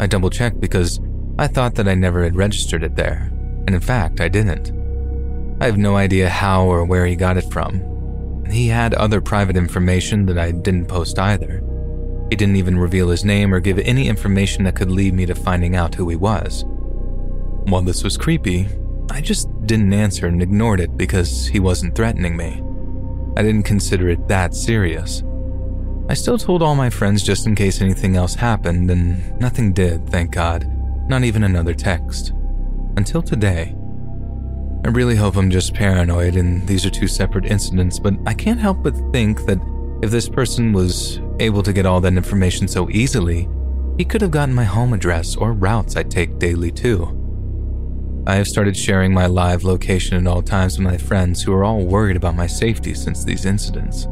I double checked because I thought that I never had registered it there, and in fact, I didn't. I have no idea how or where he got it from. He had other private information that I didn't post either. He didn't even reveal his name or give any information that could lead me to finding out who he was. While this was creepy, I just didn't answer and ignored it because he wasn't threatening me. I didn't consider it that serious. I still told all my friends just in case anything else happened, and nothing did, thank God. Not even another text. Until today. I really hope I'm just paranoid and these are two separate incidents, but I can't help but think that if this person was able to get all that information so easily, he could have gotten my home address or routes I take daily too. I have started sharing my live location at all times with my friends who are all worried about my safety since these incidents.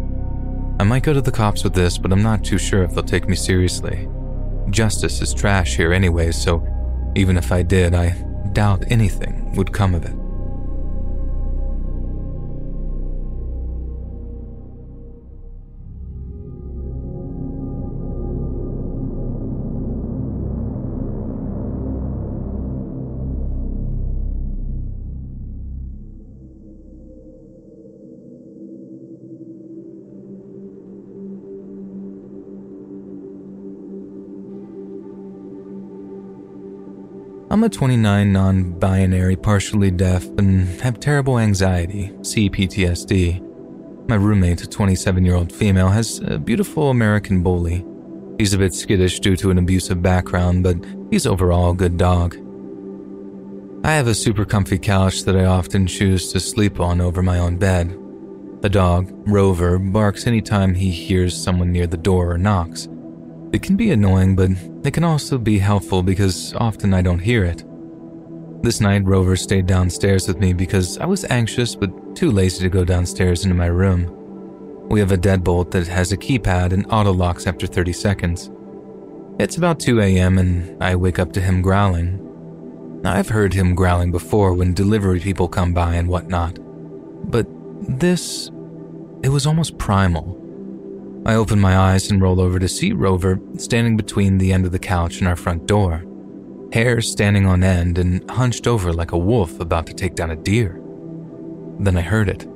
I might go to the cops with this, but I'm not too sure if they'll take me seriously. Justice is trash here anyway, so even if I did, I doubt anything would come of it. I'm a 29 non binary, partially deaf, and have terrible anxiety, CPTSD. My roommate, a 27 year old female, has a beautiful American bully. He's a bit skittish due to an abusive background, but he's overall a good dog. I have a super comfy couch that I often choose to sleep on over my own bed. The dog, Rover, barks anytime he hears someone near the door or knocks. It can be annoying, but it can also be helpful because often I don't hear it. This night, Rover stayed downstairs with me because I was anxious but too lazy to go downstairs into my room. We have a deadbolt that has a keypad and auto locks after 30 seconds. It's about 2 a.m., and I wake up to him growling. I've heard him growling before when delivery people come by and whatnot, but this, it was almost primal. I open my eyes and roll over to see Rover standing between the end of the couch and our front door, hair standing on end and hunched over like a wolf about to take down a deer. Then I heard it.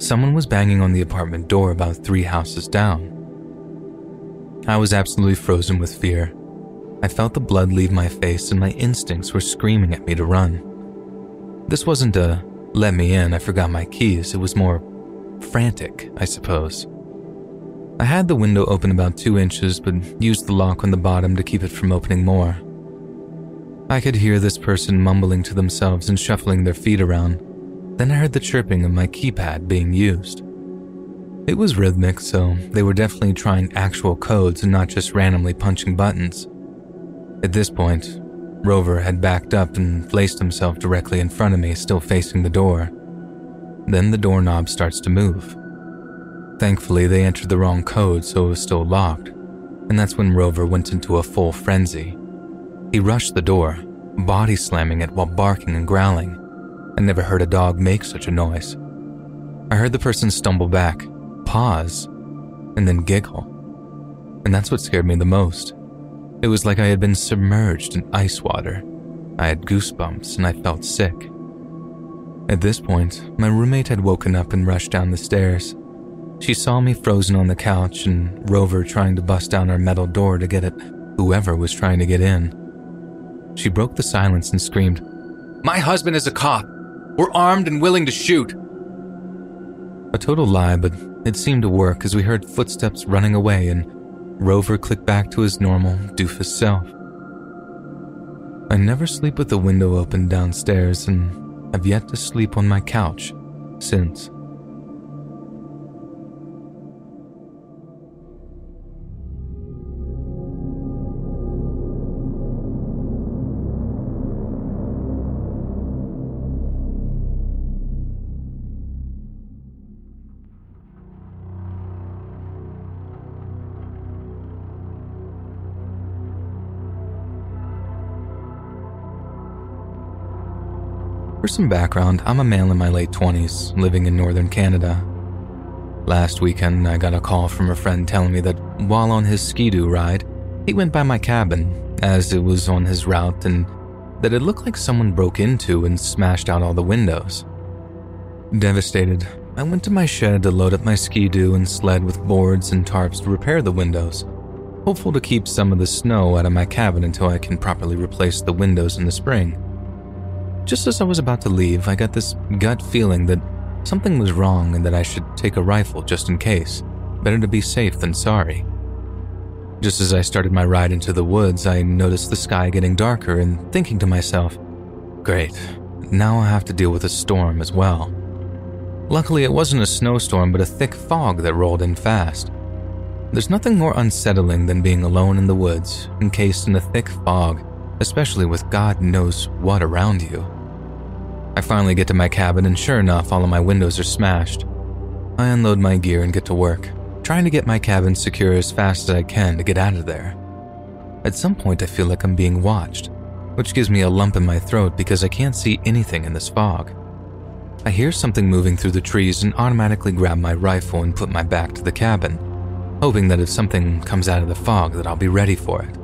Someone was banging on the apartment door about three houses down. I was absolutely frozen with fear. I felt the blood leave my face and my instincts were screaming at me to run. This wasn't a let me in, I forgot my keys, it was more frantic, I suppose. I had the window open about two inches, but used the lock on the bottom to keep it from opening more. I could hear this person mumbling to themselves and shuffling their feet around. Then I heard the chirping of my keypad being used. It was rhythmic, so they were definitely trying actual codes and not just randomly punching buttons. At this point, Rover had backed up and placed himself directly in front of me, still facing the door. Then the doorknob starts to move. Thankfully, they entered the wrong code, so it was still locked, and that's when Rover went into a full frenzy. He rushed the door, body slamming it while barking and growling. I never heard a dog make such a noise. I heard the person stumble back, pause, and then giggle. And that's what scared me the most. It was like I had been submerged in ice water. I had goosebumps and I felt sick. At this point, my roommate had woken up and rushed down the stairs. She saw me frozen on the couch and Rover trying to bust down our metal door to get at whoever was trying to get in. She broke the silence and screamed, My husband is a cop. We're armed and willing to shoot. A total lie, but it seemed to work as we heard footsteps running away and Rover clicked back to his normal, doofus self. I never sleep with the window open downstairs and have yet to sleep on my couch since. For some background, I'm a male in my late 20s, living in northern Canada. Last weekend, I got a call from a friend telling me that while on his skidoo ride, he went by my cabin as it was on his route and that it looked like someone broke into and smashed out all the windows. Devastated, I went to my shed to load up my skidoo and sled with boards and tarps to repair the windows, hopeful to keep some of the snow out of my cabin until I can properly replace the windows in the spring. Just as I was about to leave, I got this gut feeling that something was wrong and that I should take a rifle just in case. Better to be safe than sorry. Just as I started my ride into the woods, I noticed the sky getting darker and thinking to myself, great, now I have to deal with a storm as well. Luckily, it wasn't a snowstorm, but a thick fog that rolled in fast. There's nothing more unsettling than being alone in the woods, encased in a thick fog, especially with God knows what around you. I finally get to my cabin, and sure enough, all of my windows are smashed. I unload my gear and get to work, trying to get my cabin secure as fast as I can to get out of there. At some point, I feel like I'm being watched, which gives me a lump in my throat because I can't see anything in this fog. I hear something moving through the trees and automatically grab my rifle and put my back to the cabin, hoping that if something comes out of the fog that I'll be ready for it.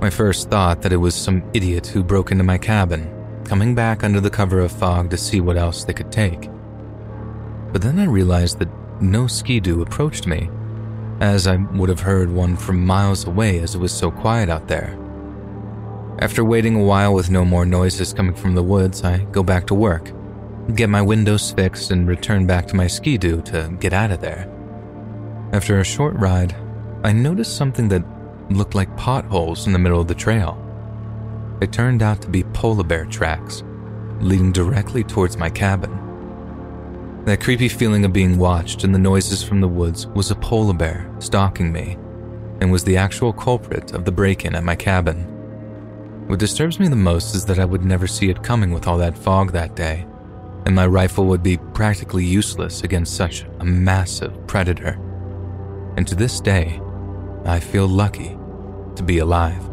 My first thought that it was some idiot who broke into my cabin coming back under the cover of fog to see what else they could take. But then I realized that no skidoo approached me, as I would have heard one from miles away as it was so quiet out there. After waiting a while with no more noises coming from the woods, I go back to work, get my windows fixed, and return back to my skidoo to get out of there. After a short ride, I noticed something that looked like potholes in the middle of the trail. It turned out to be polar bear tracks leading directly towards my cabin. That creepy feeling of being watched and the noises from the woods was a polar bear stalking me and was the actual culprit of the break in at my cabin. What disturbs me the most is that I would never see it coming with all that fog that day, and my rifle would be practically useless against such a massive predator. And to this day, I feel lucky to be alive.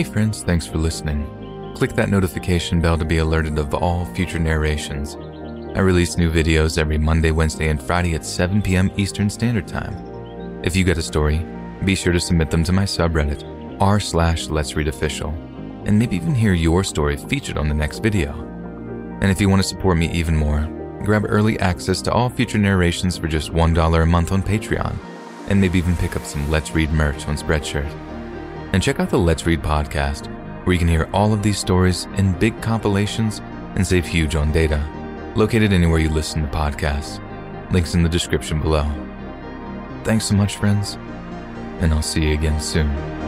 Hey friends, thanks for listening. Click that notification bell to be alerted of all future narrations. I release new videos every Monday, Wednesday, and Friday at 7 p.m. Eastern Standard Time. If you get a story, be sure to submit them to my subreddit, r slash Let's Read Official, and maybe even hear your story featured on the next video. And if you want to support me even more, grab early access to all future narrations for just $1 a month on Patreon, and maybe even pick up some Let's Read merch on Spreadshirt. And check out the Let's Read podcast, where you can hear all of these stories in big compilations and save huge on data. Located anywhere you listen to podcasts. Links in the description below. Thanks so much, friends, and I'll see you again soon.